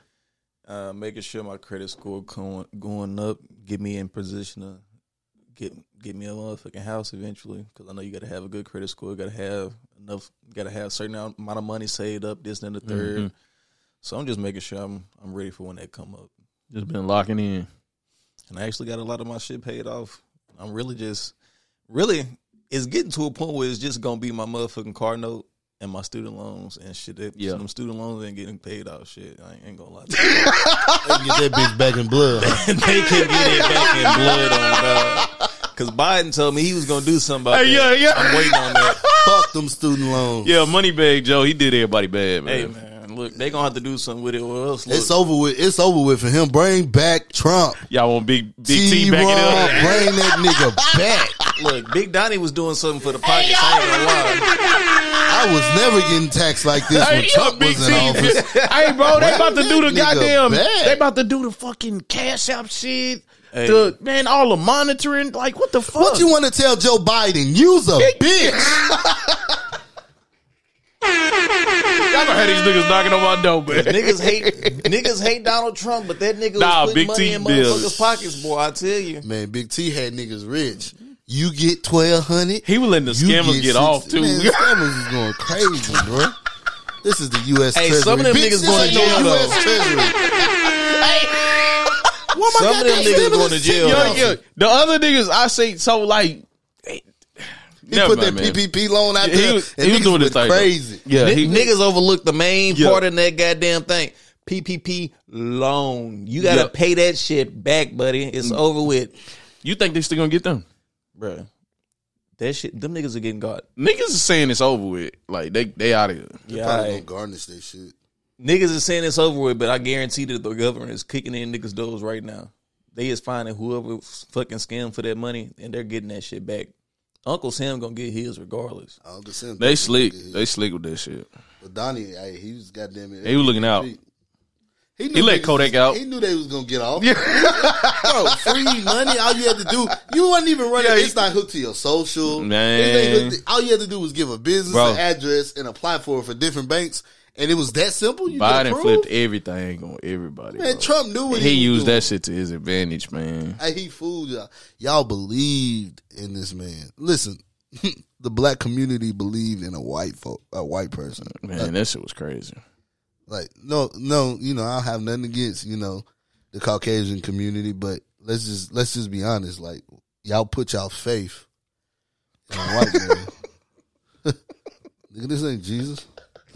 Uh, making sure my credit score going going up, get me in position to get get me a motherfucking house eventually. Because I know you got to have a good credit score. You got to have enough. Got to have a certain amount of money saved up. This and the 3rd Mhm. So I'm just making sure I'm I'm ready for when that come up. Just been locking in. and I actually got a lot of my shit paid off. I'm really just, really, it's getting to a point where it's just gonna be my motherfucking car note and my student loans and shit. That, Yeah. some student loans ain't getting paid off. Shit, I ain't gonna lie. To you. Get that bitch back in blood. huh? they can get it back in blood on God. Cause Biden told me he was gonna do something about Hey, that. yeah, yeah. I'm waiting on that. Fuck them student loans. Yeah, Moneybag Joe, he did everybody bad, man. hey man, look, they gonna have to do something with it or else. Look, It's over with. It's over with for him. Bring back Trump. Y'all want Big Big T T. back it up? bring that nigga back. look, Big Donnie was doing something for the pockets. I ain't gonna lie. I was never getting taxed like this when Trump was in T. office. hey, bro, they about to do the goddamn. bad. They about to do the fucking cash app shit. Hey. The man, all the monitoring. Like, what the fuck? What you want to tell Joe Biden? You's a bitch. Y'all gonna have these niggas knocking on my door, man. niggas hate niggas hate Donald Trump, but that nigga Nah, was putting Big money T in bills. motherfuckers' pockets, boy. I tell you. Man, Big T had niggas rich. You get twelve hundred. He was letting the scammers get off too. Man, scammers is going crazy, bro. This is the U.S. Hey, Treasury. some of them Bitch, niggas going ain't to no jail, U.S. though. Treasury. What my Some of them niggas going to jail. Yo, yo, the other niggas, I say so like. He put that PPP loan out Yeah, he there. was- and he was niggas doing his went thing, crazy. Yeah, N- he, niggas overlook the main Yeah. part in that goddamn thing. PPP loan. You gotta Yeah. pay that shit back, buddy. It's mm. over with, you think they still gonna get them? Bruh. That shit. Them niggas are getting got. Niggas is saying it's over with. Like they they out of here. They Yeah, probably alright. gonna garnish that shit. niggas is saying it's over with, but I guarantee that the government is kicking in niggas' doors right now. They is finding whoever fucking scammed for that money, and they're getting that shit back. Uncle Sam gonna get his regardless. I understand. They slick. They slick with that shit. But Donnie, hey, he was goddamn it. He was looking out. He, He let Kodak was- out. He knew they was gonna get off. Bro, free money. All you had to do, you wasn't even running. Yeah, it's not hooked to your social. Man. It ain't hooked to- all you had to do was give a business Bro. an address and apply for it for different banks, and it was that simple. You Biden flipped everything on everybody. Man, bro. Trump knew what he he, used doing. that shit to his advantage, man. Hey, he fooled y'all. Y'all believed in this man. Listen, the black community believed in a white folk, a white person. Man, that shit was crazy. Like, no, no, you know, I don't have nothing against you know the Caucasian community, but let's just let's just be honest. Like, y'all put y'all faith in a white man. Nigga, this ain't Jesus.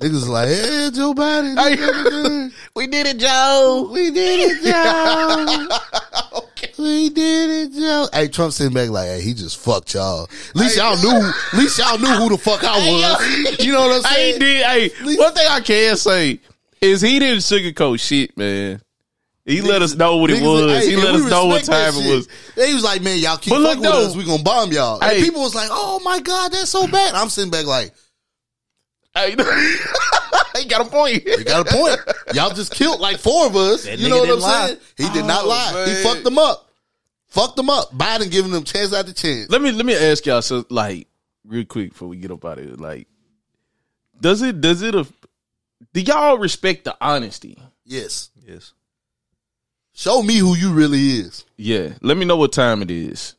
Niggas like, hey, Joe Biden. We did it, Joe. We did it, Joe. We did it, Joe. Hey, Trump sitting back like, hey, he just fucked y'all. At least y'all knew. At least y'all knew who the fuck I was. You know what I'm Hey, saying? he did. Hey, one thing I can say is he didn't sugarcoat shit, man. He let us know what it Niggas- was. hey, he let us know what time it was. He was like, man, y'all keep But look, fucking with us. We gonna bomb y'all. Hey. and people was like, oh my God, that's so bad. I'm sitting back like, Hey, he got a point. He got a point. Y'all just killed like four of us. That you know what I'm lie. saying? He did oh, not Oh, lie. He fucked them up. Fucked them up. Biden giving them chance after the chance. Let me let me ask y'all so like real quick before we get up out of here. Like, does it does it a, do y'all respect the honesty? Yes. Yes. Show me who you really is. Yeah. Let me know what time it is.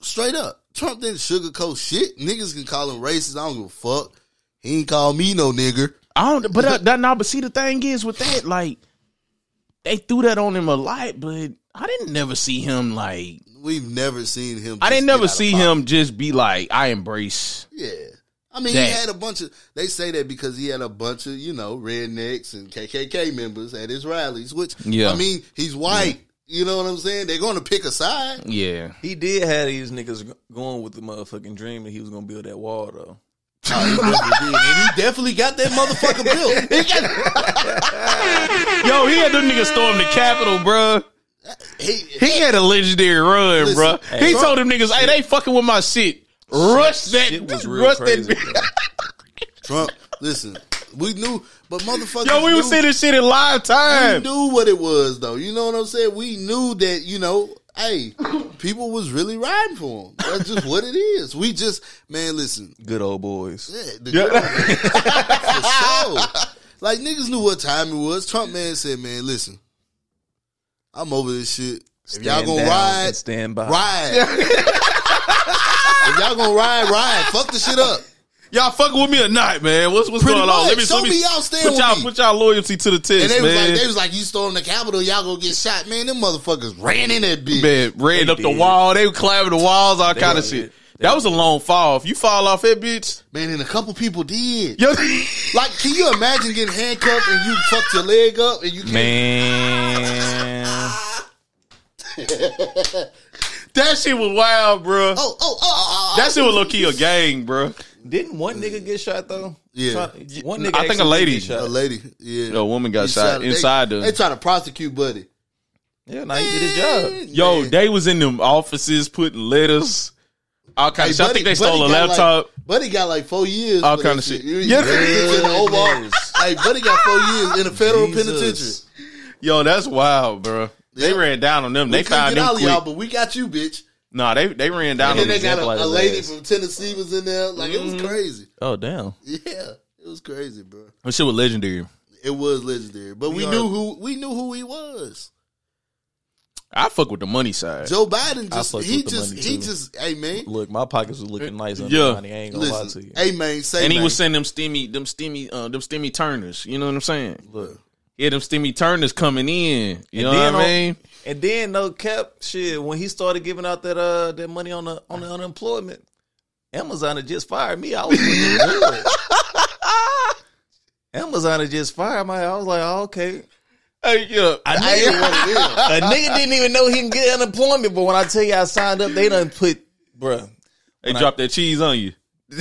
Straight up. Trump didn't sugarcoat shit. Niggas can call him racist. I don't give a fuck. He ain't call me no nigger. I don't but uh, that now but see the thing is with that, like they threw that on him a lot, but I didn't never see him like We've never seen him. I didn't never see him just be like, I embrace Yeah. I mean, That. he had a bunch of. They say that because he had a bunch of you know rednecks and KKK members at his rallies. Which Yeah. I mean, he's white. You know what I'm saying? They're going to pick a side. Yeah. He did have these niggas going with the motherfucking dream that he was gonna build that wall though. Oh, he definitely. And he definitely got that motherfucker built. Yo, he had them niggas storm the Capitol, bruh. He, He had a legendary run, Listen, bruh. hey, he Trump- told them niggas, hey, they fucking with my shit. Rush that. Shit was real rush crazy. that. bro. Trump. Listen, we knew, but motherfuckers. Yo, we knew, was seeing this shit in live time. We knew what it was, though. You know what I'm saying? We knew that. You know, hey, people was really riding for him. That's just what it is. We just, man, listen. Good old boys. Yeah, the girl, for sure. Like niggas knew what time it was. Trump man said, "Man, listen, I'm over this shit. If y'all gonna down ride, and stand by. ride. if y'all gonna ride, ride. Fuck the shit up. Y'all fucking with me or not, man? What's what's Pretty going on? Let me Show let me y'all stand put with y'all me. put y'all loyalty to the test, And they was man. like, they was like, you storm the Capitol, y'all gonna get shot. Man, them motherfuckers ran in that bitch. man, ran They up the wall. They were climbing the walls, all kind of shit. They That was a long fall. If you fall off that bitch, Man, and a couple people did. yo, Like, can you imagine getting handcuffed and you fucked your leg up and you can't? Man. that shit was wild, bro. Oh, oh, oh, oh, oh. That oh. shit was low key a gang, bro. Didn't one nigga get shot though? Yeah. Try- one nigga. I think a actually did lady. get shot. a lady. Yeah, A woman got He shot they- inside They, the. try to prosecute Buddy. Yeah, now he did his job. Yo, Man. they was in them offices putting letters, all kind Hey, of shit. I think they stole a got laptop. Like, Buddy got like four years. All for kinda that shit. You- Yeah. you- you in the Oval. Yes. Hey, Buddy got four years in a federal Jesus. penitentiary. Yo, that's wild, bro. They Yeah. ran down on them. We They couldn't found get them all of y'all, but we got you, bitch. Nah, they they ran down And on then they got a, a lady ass. from Tennessee was in there. Like it was Mm-hmm. crazy. Oh damn. Yeah, it was crazy, bro. That shit was legendary. It was legendary, but we, We are- knew who we knew who he was. I fuck with the money side. Joe Biden just he just he too. just hey man Look, my pockets was looking nice under Yeah. money. I ain't gonna lie to you. hey man say and he was sending them steamy, them steamy, uh, them steamy turners. You know what I'm saying? Look. Yeah, them steamy turners coming in. You know then what I mean? And then no cap shit when he started giving out that uh that money on the on the unemployment, Amazon had just fired me. I was good. Amazon had just fired me. I was like, oh, okay. Hey, yeah. I nigga, what it is. a nigga didn't even know he can get unemployment, but when I tell you I signed up, they done put, bruh. They When I- dropped that cheese on you.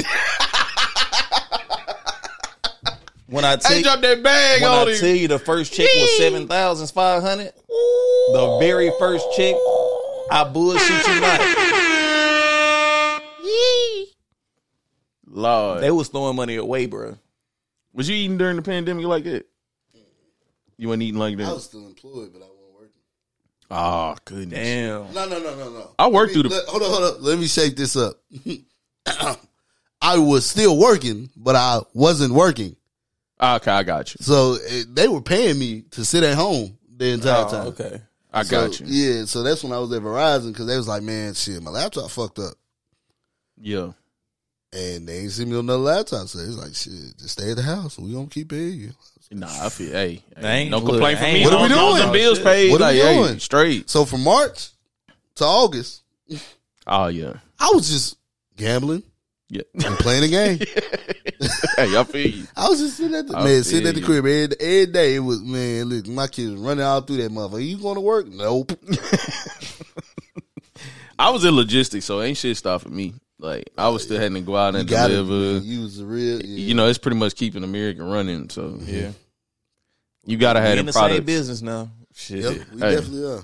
When I tell you, dropped that bag when on I you. tell you the first check was seven thousand five hundred, the very first check, I bullshit you not. Lord. They was throwing money away, bro. was you eating during the pandemic like that? You weren't eating like that. I was still employed, but I wasn't working. Oh, goodness. Damn. No, no, no, no, no. I worked Let me- through the- let- hold on, hold on. Let me shake this up. I was still working, but I wasn't working. Okay, I got you. So eh, they were paying me to sit at home the entire Oh, time. okay. I got you. Yeah, so that's when I was at Verizon because they was like, man, shit, my laptop fucked up. Yeah. And they ain't seen me on another laptop. So it's like, shit, just stay at the house. We gonna keep paying you. Nah, I feel. Hey, They hey ain't- no complaint from me. What are we doing? Them bills paid. What are like, we hey, doing? straight. So from March to August, Oh yeah. I was just gambling Yeah. and playing a game. hey, I feel you. I was just sitting at the I man, sitting at the crib every, every day. It was man, look, my kids running all through that motherfucker. You going to work? Nope. I was in logistics, so ain't shit stopping me. Like I was still having to go out and got it. deliver. man. You was a real. Yeah. You know, it's pretty much keeping America running. So yeah, you gotta have We the in the products. same business now. Shit. Yep, we Hey. definitely are.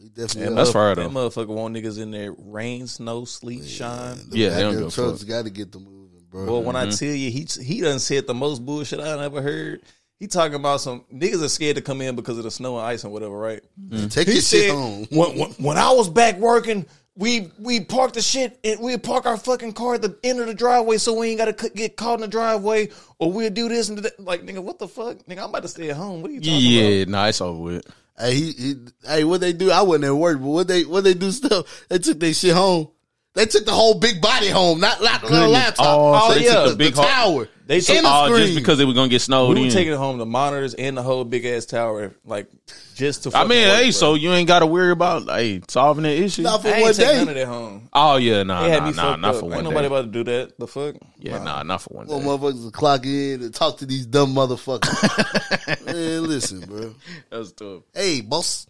We definitely That. That's motherf- fire, That though. motherfucker want niggas in there rain, snow, sleet, shine. The Yeah, they don't goddamn give a trucks got to get the moving, bro. Boy, when Mm-hmm. I tell you, he he done said the most bullshit I ever heard. He talking about some niggas are scared to come in because of the snow and ice and whatever, right? Take He your shit home. when, when when I was back working, we we parked the shit and we park our fucking car at the end of the driveway so we ain't gotta c- get caught in the driveway or we'll do this and do that. Like nigga, what the fuck, nigga? I'm about to stay at home. What are you talking about? Yeah, nah, it's over with. Hey, he, he, hey, what they do? I wasn't at work, but what they what they do stuff? They took their shit home. They took the whole big body home, not not the laptop. Oh, so they they took the, big the tower. They took and Oh, screen. just because they were gonna get snowed We in. were taking home the monitors and the whole big ass tower, like just to. I mean, work, hey, bro. so you ain't got to worry about like solving that issue. Not for I one ain't take day. none of that home. Oh yeah, nah, They nah, nah, not up. for one Ain't day. nobody about to do that. The fuck? yeah, nah, not for one Well, day. motherfuckers to clock in and talk to these dumb motherfuckers. Man, listen, bro. That's tough. Hey, boss.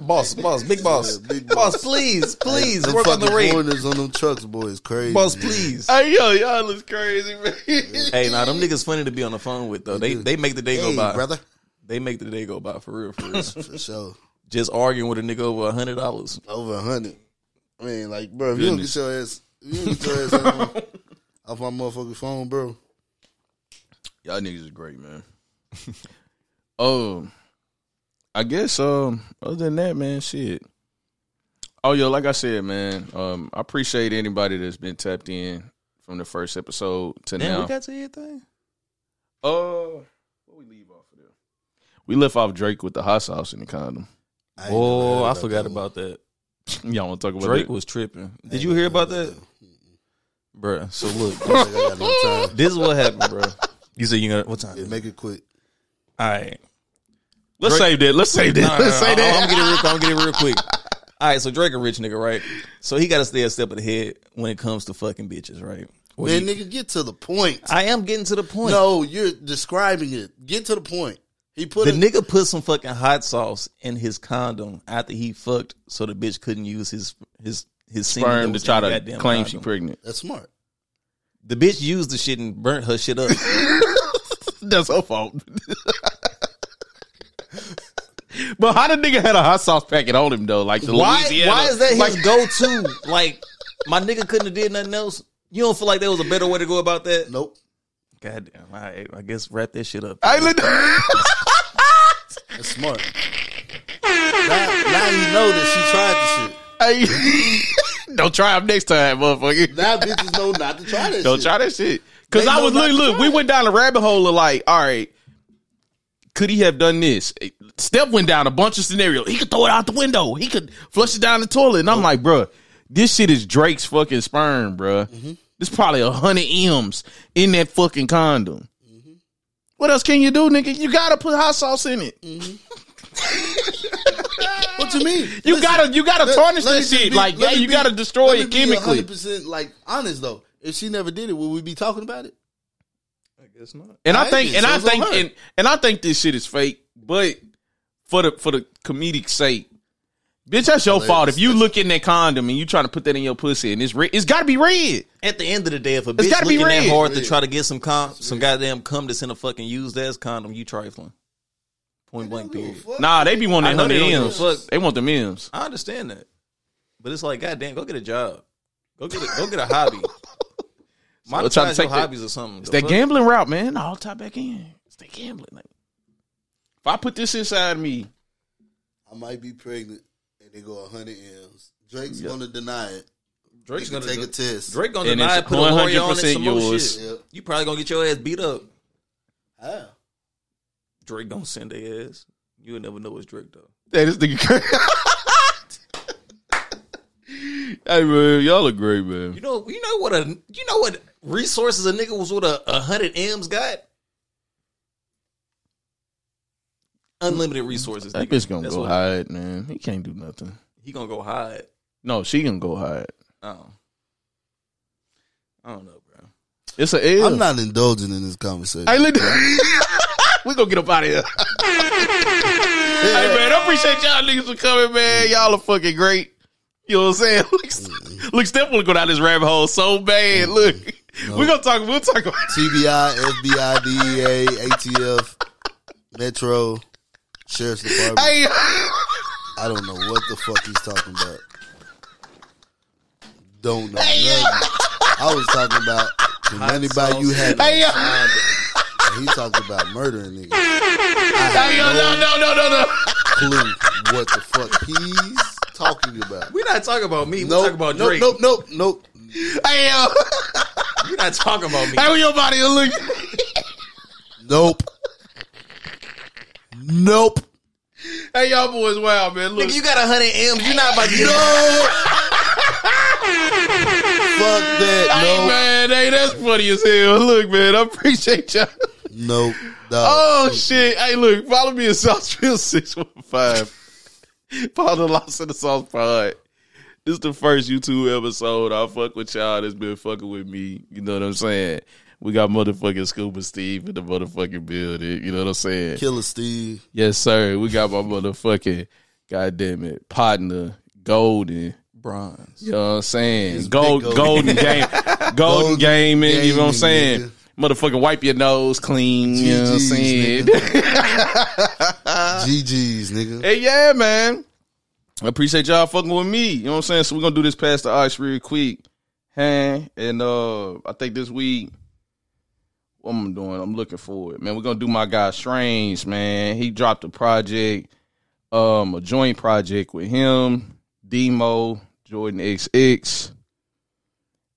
Boss, boss, big boss, Yeah, big boss, please, please Them work on the fucking rate, foreigners on them trucks, boys, crazy. boss, man. please. Hey yo, y'all look crazy, man. Hey, now them niggas funny to be on the phone with though. They they make the day Hey, go by. brother. They make the day go by for real, for real. For sure. Just arguing with a nigga over a hundred dollars. Over a hundred. I mean, like, bro, if you don't get your ass, if you don't get your ass on- off my motherfucking phone, bro. Y'all niggas is great, man. um, I guess um, other than that, man, shit. Oh, yo, like I said, man, um, I appreciate anybody that's been tapped in from the first episode to Damn, now. we got to everything. uh, what we leave off of there? We left off Drake with the hot sauce in the condom. I Oh, I about forgot that about that. Y'all want to talk about Drake that? was tripping. Did you hear about that, bruh? So look, I think I got no time. this is what happened, bro. You said you gonna what time? Yeah, make it quick. All right. Let's Drake- save that. Let's save that. No, no, Let's no, say I'm, that. I'm getting real. I'm getting real quick. All right, so Drake a rich nigga, right? So he got to stay a step ahead when it comes to fucking bitches, right? Well, Man, he- nigga, get to the point. I am getting to the point. No, you're describing it. Get to the point. He put the it. nigga put some fucking hot sauce in his condom after he fucked, so the bitch couldn't use his his his Sperm to try to goddamn claim she pregnant. That's smart. The bitch used the shit and burnt her shit up. That's her fault. But how the nigga had a hot sauce packet on him though? Like the why? Louisiana. Why is that like, his go to? Like my nigga couldn't have did nothing else. You don't feel like there was a better way to go about that? Nope. Goddamn. All right, I guess wrap that shit up. I look- That's smart. now, now you know that she tried the shit. Hey, don't try him next time, motherfucker. Now bitches know not to try that Don't shit. try that shit. Cause They I was not look, look, we went down the rabbit hole of like, all right, could he have done this? Step went down a bunch of scenarios. He could throw it out the window. He could flush it down the toilet. And I'm like, bruh, this shit is Drake's fucking sperm, bruh. Mm-hmm. There's probably a hundred M's in that fucking condom. Mm-hmm. What else can you do, nigga? You gotta put hot sauce in it. What you mean? You Listen, gotta, you gotta let- tarnish let that shit. be- like, yeah, you be- gotta destroy it chemically. 100% like honest though. If she never did it, would we be talking about it? I guess not. And I I think, and I think, and, and I think this shit is fake. But for the for the comedic sake, bitch, that's your Hilarious. fault. If you look in that condom and you trying to put that in your pussy and it's red, it's got to be red. At the end of the day, if a bitch gotta be looking that red. hard to try to get some com- some goddamn cum that's in a fucking used ass condom, you trifling. Point blank period. Nah, they be wanting I that hundred M's. fuck. They want the M's. I understand that, but it's like, goddamn, go get a job. Go get a, go get a hobby. So try Monetize to your take that- hobbies or something. It's that fuck? gambling route, man. I'll tie back in. It's that gambling. Like, if I put this inside me, I might be pregnant and they go 100 M's. Drake's gonna deny it. Drake's gonna take a test. Drake gonna And deny it, put a lawyer on it, 100% some yours. shit. Yep. You probably gonna get your ass beat up. How? Drake gonna send their ass. You'll never know it's Drake though. hey, this nigga crazy. hey man, y'all look great, man. You know, you know what a you know what resources a nigga was with a, a hundred M's got? Unlimited resources. That nigga. bitch gonna That's go what- hide, man. He can't do nothing. He gonna go hide. No, she gonna go hide. Oh. I don't know, bro. It's a L. I'm not indulging in this conversation. Hey, look. we gonna get up out of here. hey man, I appreciate y'all niggas for coming, man. Y'all are fucking great. You know what I'm saying? Look, look Steph wanna go down this rabbit hole so bad. Mm-hmm. Look, we're gonna talk. We'll talk about. TBI, FBI, DEA, ATF, Metro, Sheriff's Department. Hey, I don't know what the fuck he's talking about. Don't know nothing. I was talking about the money by you had. hey, He talking about murdering niggas. Hey, yo, no, no, no, no, no. clue what the fuck he's talking about. We're not talking about me. We're Nope, talking about nope, Drake. nope, nope, nope. Hey, yo. We're not talking about me. Hey, where your body look? Nope. Nope. Hey, y'all boys, wow, man. Look, Nigga, you got a hundred M's. You're not about to get No. Fuck that. hey, No. man, hey, that's funny as hell. Look, man, I appreciate y'all. Nope. Dog. Oh shit! Hey, look, follow me at Sauceville six one five. Follow the Lost in the Sauce Pod. This is the first YouTube episode. I fuck with y'all. That's been fucking with me. You know what I'm saying? We got motherfucking Scuba Steve in the motherfucking building. You know what I'm saying? Killer Steve. Yes, sir. We got my motherfucking goddamn it partner Golden. bronze. You know what I'm saying? It's Gold, golden game, golden, Golden gaming. You know what I'm saying? nigga. Motherfucking wipe your nose clean. You know what I'm saying? GG's, nigga. Hey, yeah, man. I appreciate y'all fucking with me. You know what I'm saying? So we're gonna do this past the ice real quick. Hey, and uh I think this week what I'm doing, I'm looking forward. Man, we're gonna do my guy Strange, man. He dropped a project, um, a joint project with him, Demo, Jordan XX.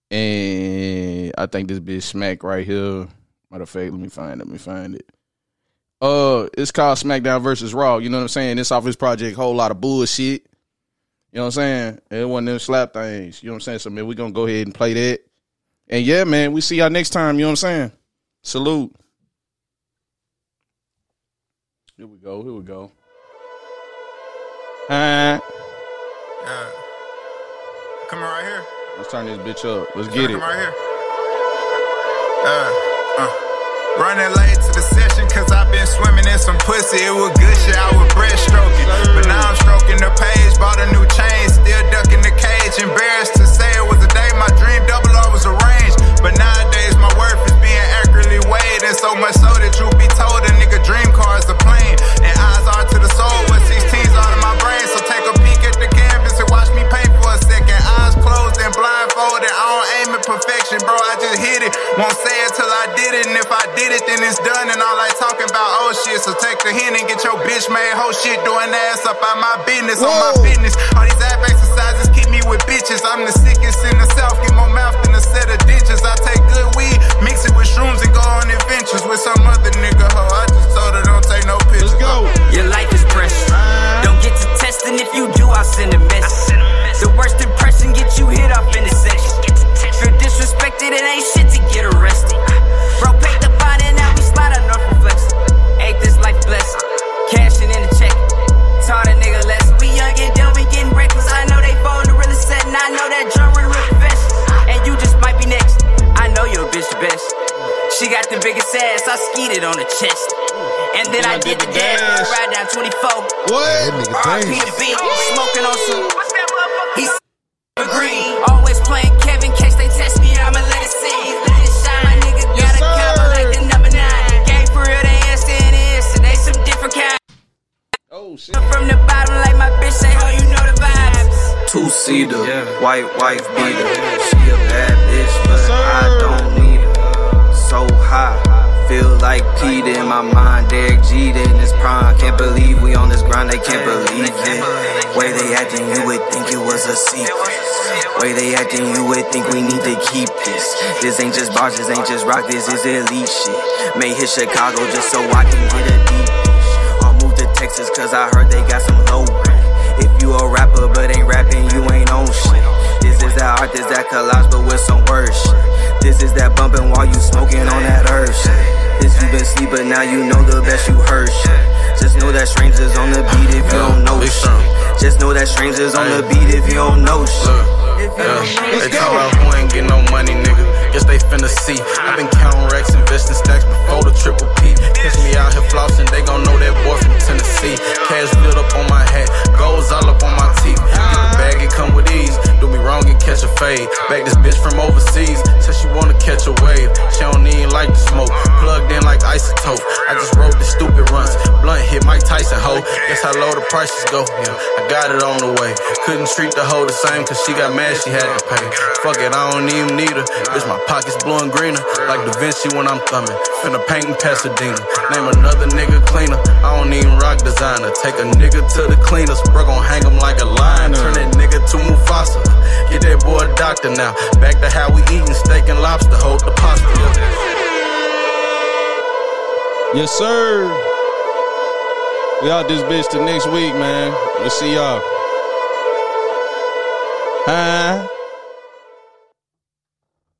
And I think this bitch smack right here. Matter of fact, let me find it. Let me find it. Uh, it's called SmackDown versus Raw. You know what I'm saying? It's off his project, whole lot of bullshit. You know what I'm saying? It wasn't them slap things. You know what I'm saying? So man, we gonna go ahead and play that. And yeah, man, we see y'all next time. You know what I'm saying? Salute. Here we go. Here we go. Huh? Yeah. Coming right here. Let's turn this bitch up. Let's get it. Come right here. Uh, uh. Running late to the session cause I've been swimming in some pussy. It was good shit, I was breaststroking. But now I'm stroking the page, bought a new chain, still ducking the cage. Embarrassed to say it was a day my dream double R was arranged. But nowadays my worth is being accurately weighed. And so much so that you be told a nigga dream car is a plane. And eyes are to the soul, what 16's out of my brain. So take a peek at the canvas and watch me paint for a second. Eyes closed and blindfolded. I bro. I just hit it. Won't say it till I did it. And if I did it, then it's done. And all I talking about, oh shit. So take the hint and get your bitch made whole shit. Doing ass up out my business, on my business. All these ab exercises keep me with bitches. I'm the sickest in the south. Get more mouth than a set of ditches. I take good weed, mix it with shrooms, and go on adventures with some other nigga hoe. I just told her don't take no pictures. Let's go. Your life is precious. Don't get to testing. If you do, I'll send a message. The worst impression get you hit up in the section. Feel disrespected, it ain't shit to get arrested. Bro, paid the bond and now we slide on North Reflection. Ain't this life blessed? Cashing in the check. Taught a nigga less. We young and dumb, we getting reckless. I know they phone the realest set, and I know that drum real best. And you just might be next. I know your bitch best. She got the biggest ass, I skeeted on the chest. And then I did the dance, ride down 24. That nigga RP dangerous. the beat, smoking on some. He's green, Oh shit. From the bottom, like my bitch say, oh, you know the vibes. Two seater, white wife beater. She a bad bitch, but I don't need her. So high, feel like Peter in my mind. Derek Jeter in his prime. Can't believe we on this grind, they can't believe it. Way they acting, you would think it was a secret. Way they acting, you would think we need to keep this. This ain't just bars, this ain't just rock, this is elite shit. May hit Chicago just so I can get a Texas cause I heard they got some low rent. If you a rapper but ain't rapping, you ain't on shit. This is that art, this that collage, but with some word shit. This is that bumping while you smoking on that herb shit. This you been sleep, but now you know the best you heard shit. Just know that strangers on the beat if you don't know shit. Just know that strangers on the beat if you don't know shit. Yeah. They talk about who ain't getting no money, nigga. Guess they finna see. I've been counting racks, investing stacks before the triple P. Catch me out here flossing, they gon' know that boy from Tennessee. Cash built up on my hat, goals all up on my teeth. It come with ease. Do me wrong and catch a fade. Back this bitch from overseas, said she wanna catch a wave. She don't even like the smoke. Plugged in like isotope. I just wrote the stupid runs. Blunt hit Mike Tyson hoe. Guess how low the prices go. Yeah, I got it on the way. Couldn't treat the hoe the same cause she got mad she had to pay. Fuck it, I don't even need her. Bitch, my pockets blowing greener. Like Da Vinci when I'm thumbing. Finna paint in Pasadena. Name another nigga cleaner. I don't even rock designer. Take a nigga to the cleaners. Bro, gon' hang him like a lion. Turn that nigga to Mufasa. Get that boy a doctor now. Back to how we eatin' steak and lobster. Hold the pasta. Yes, sir. We out this bitch till next week, man. We'll see y'all. Huh?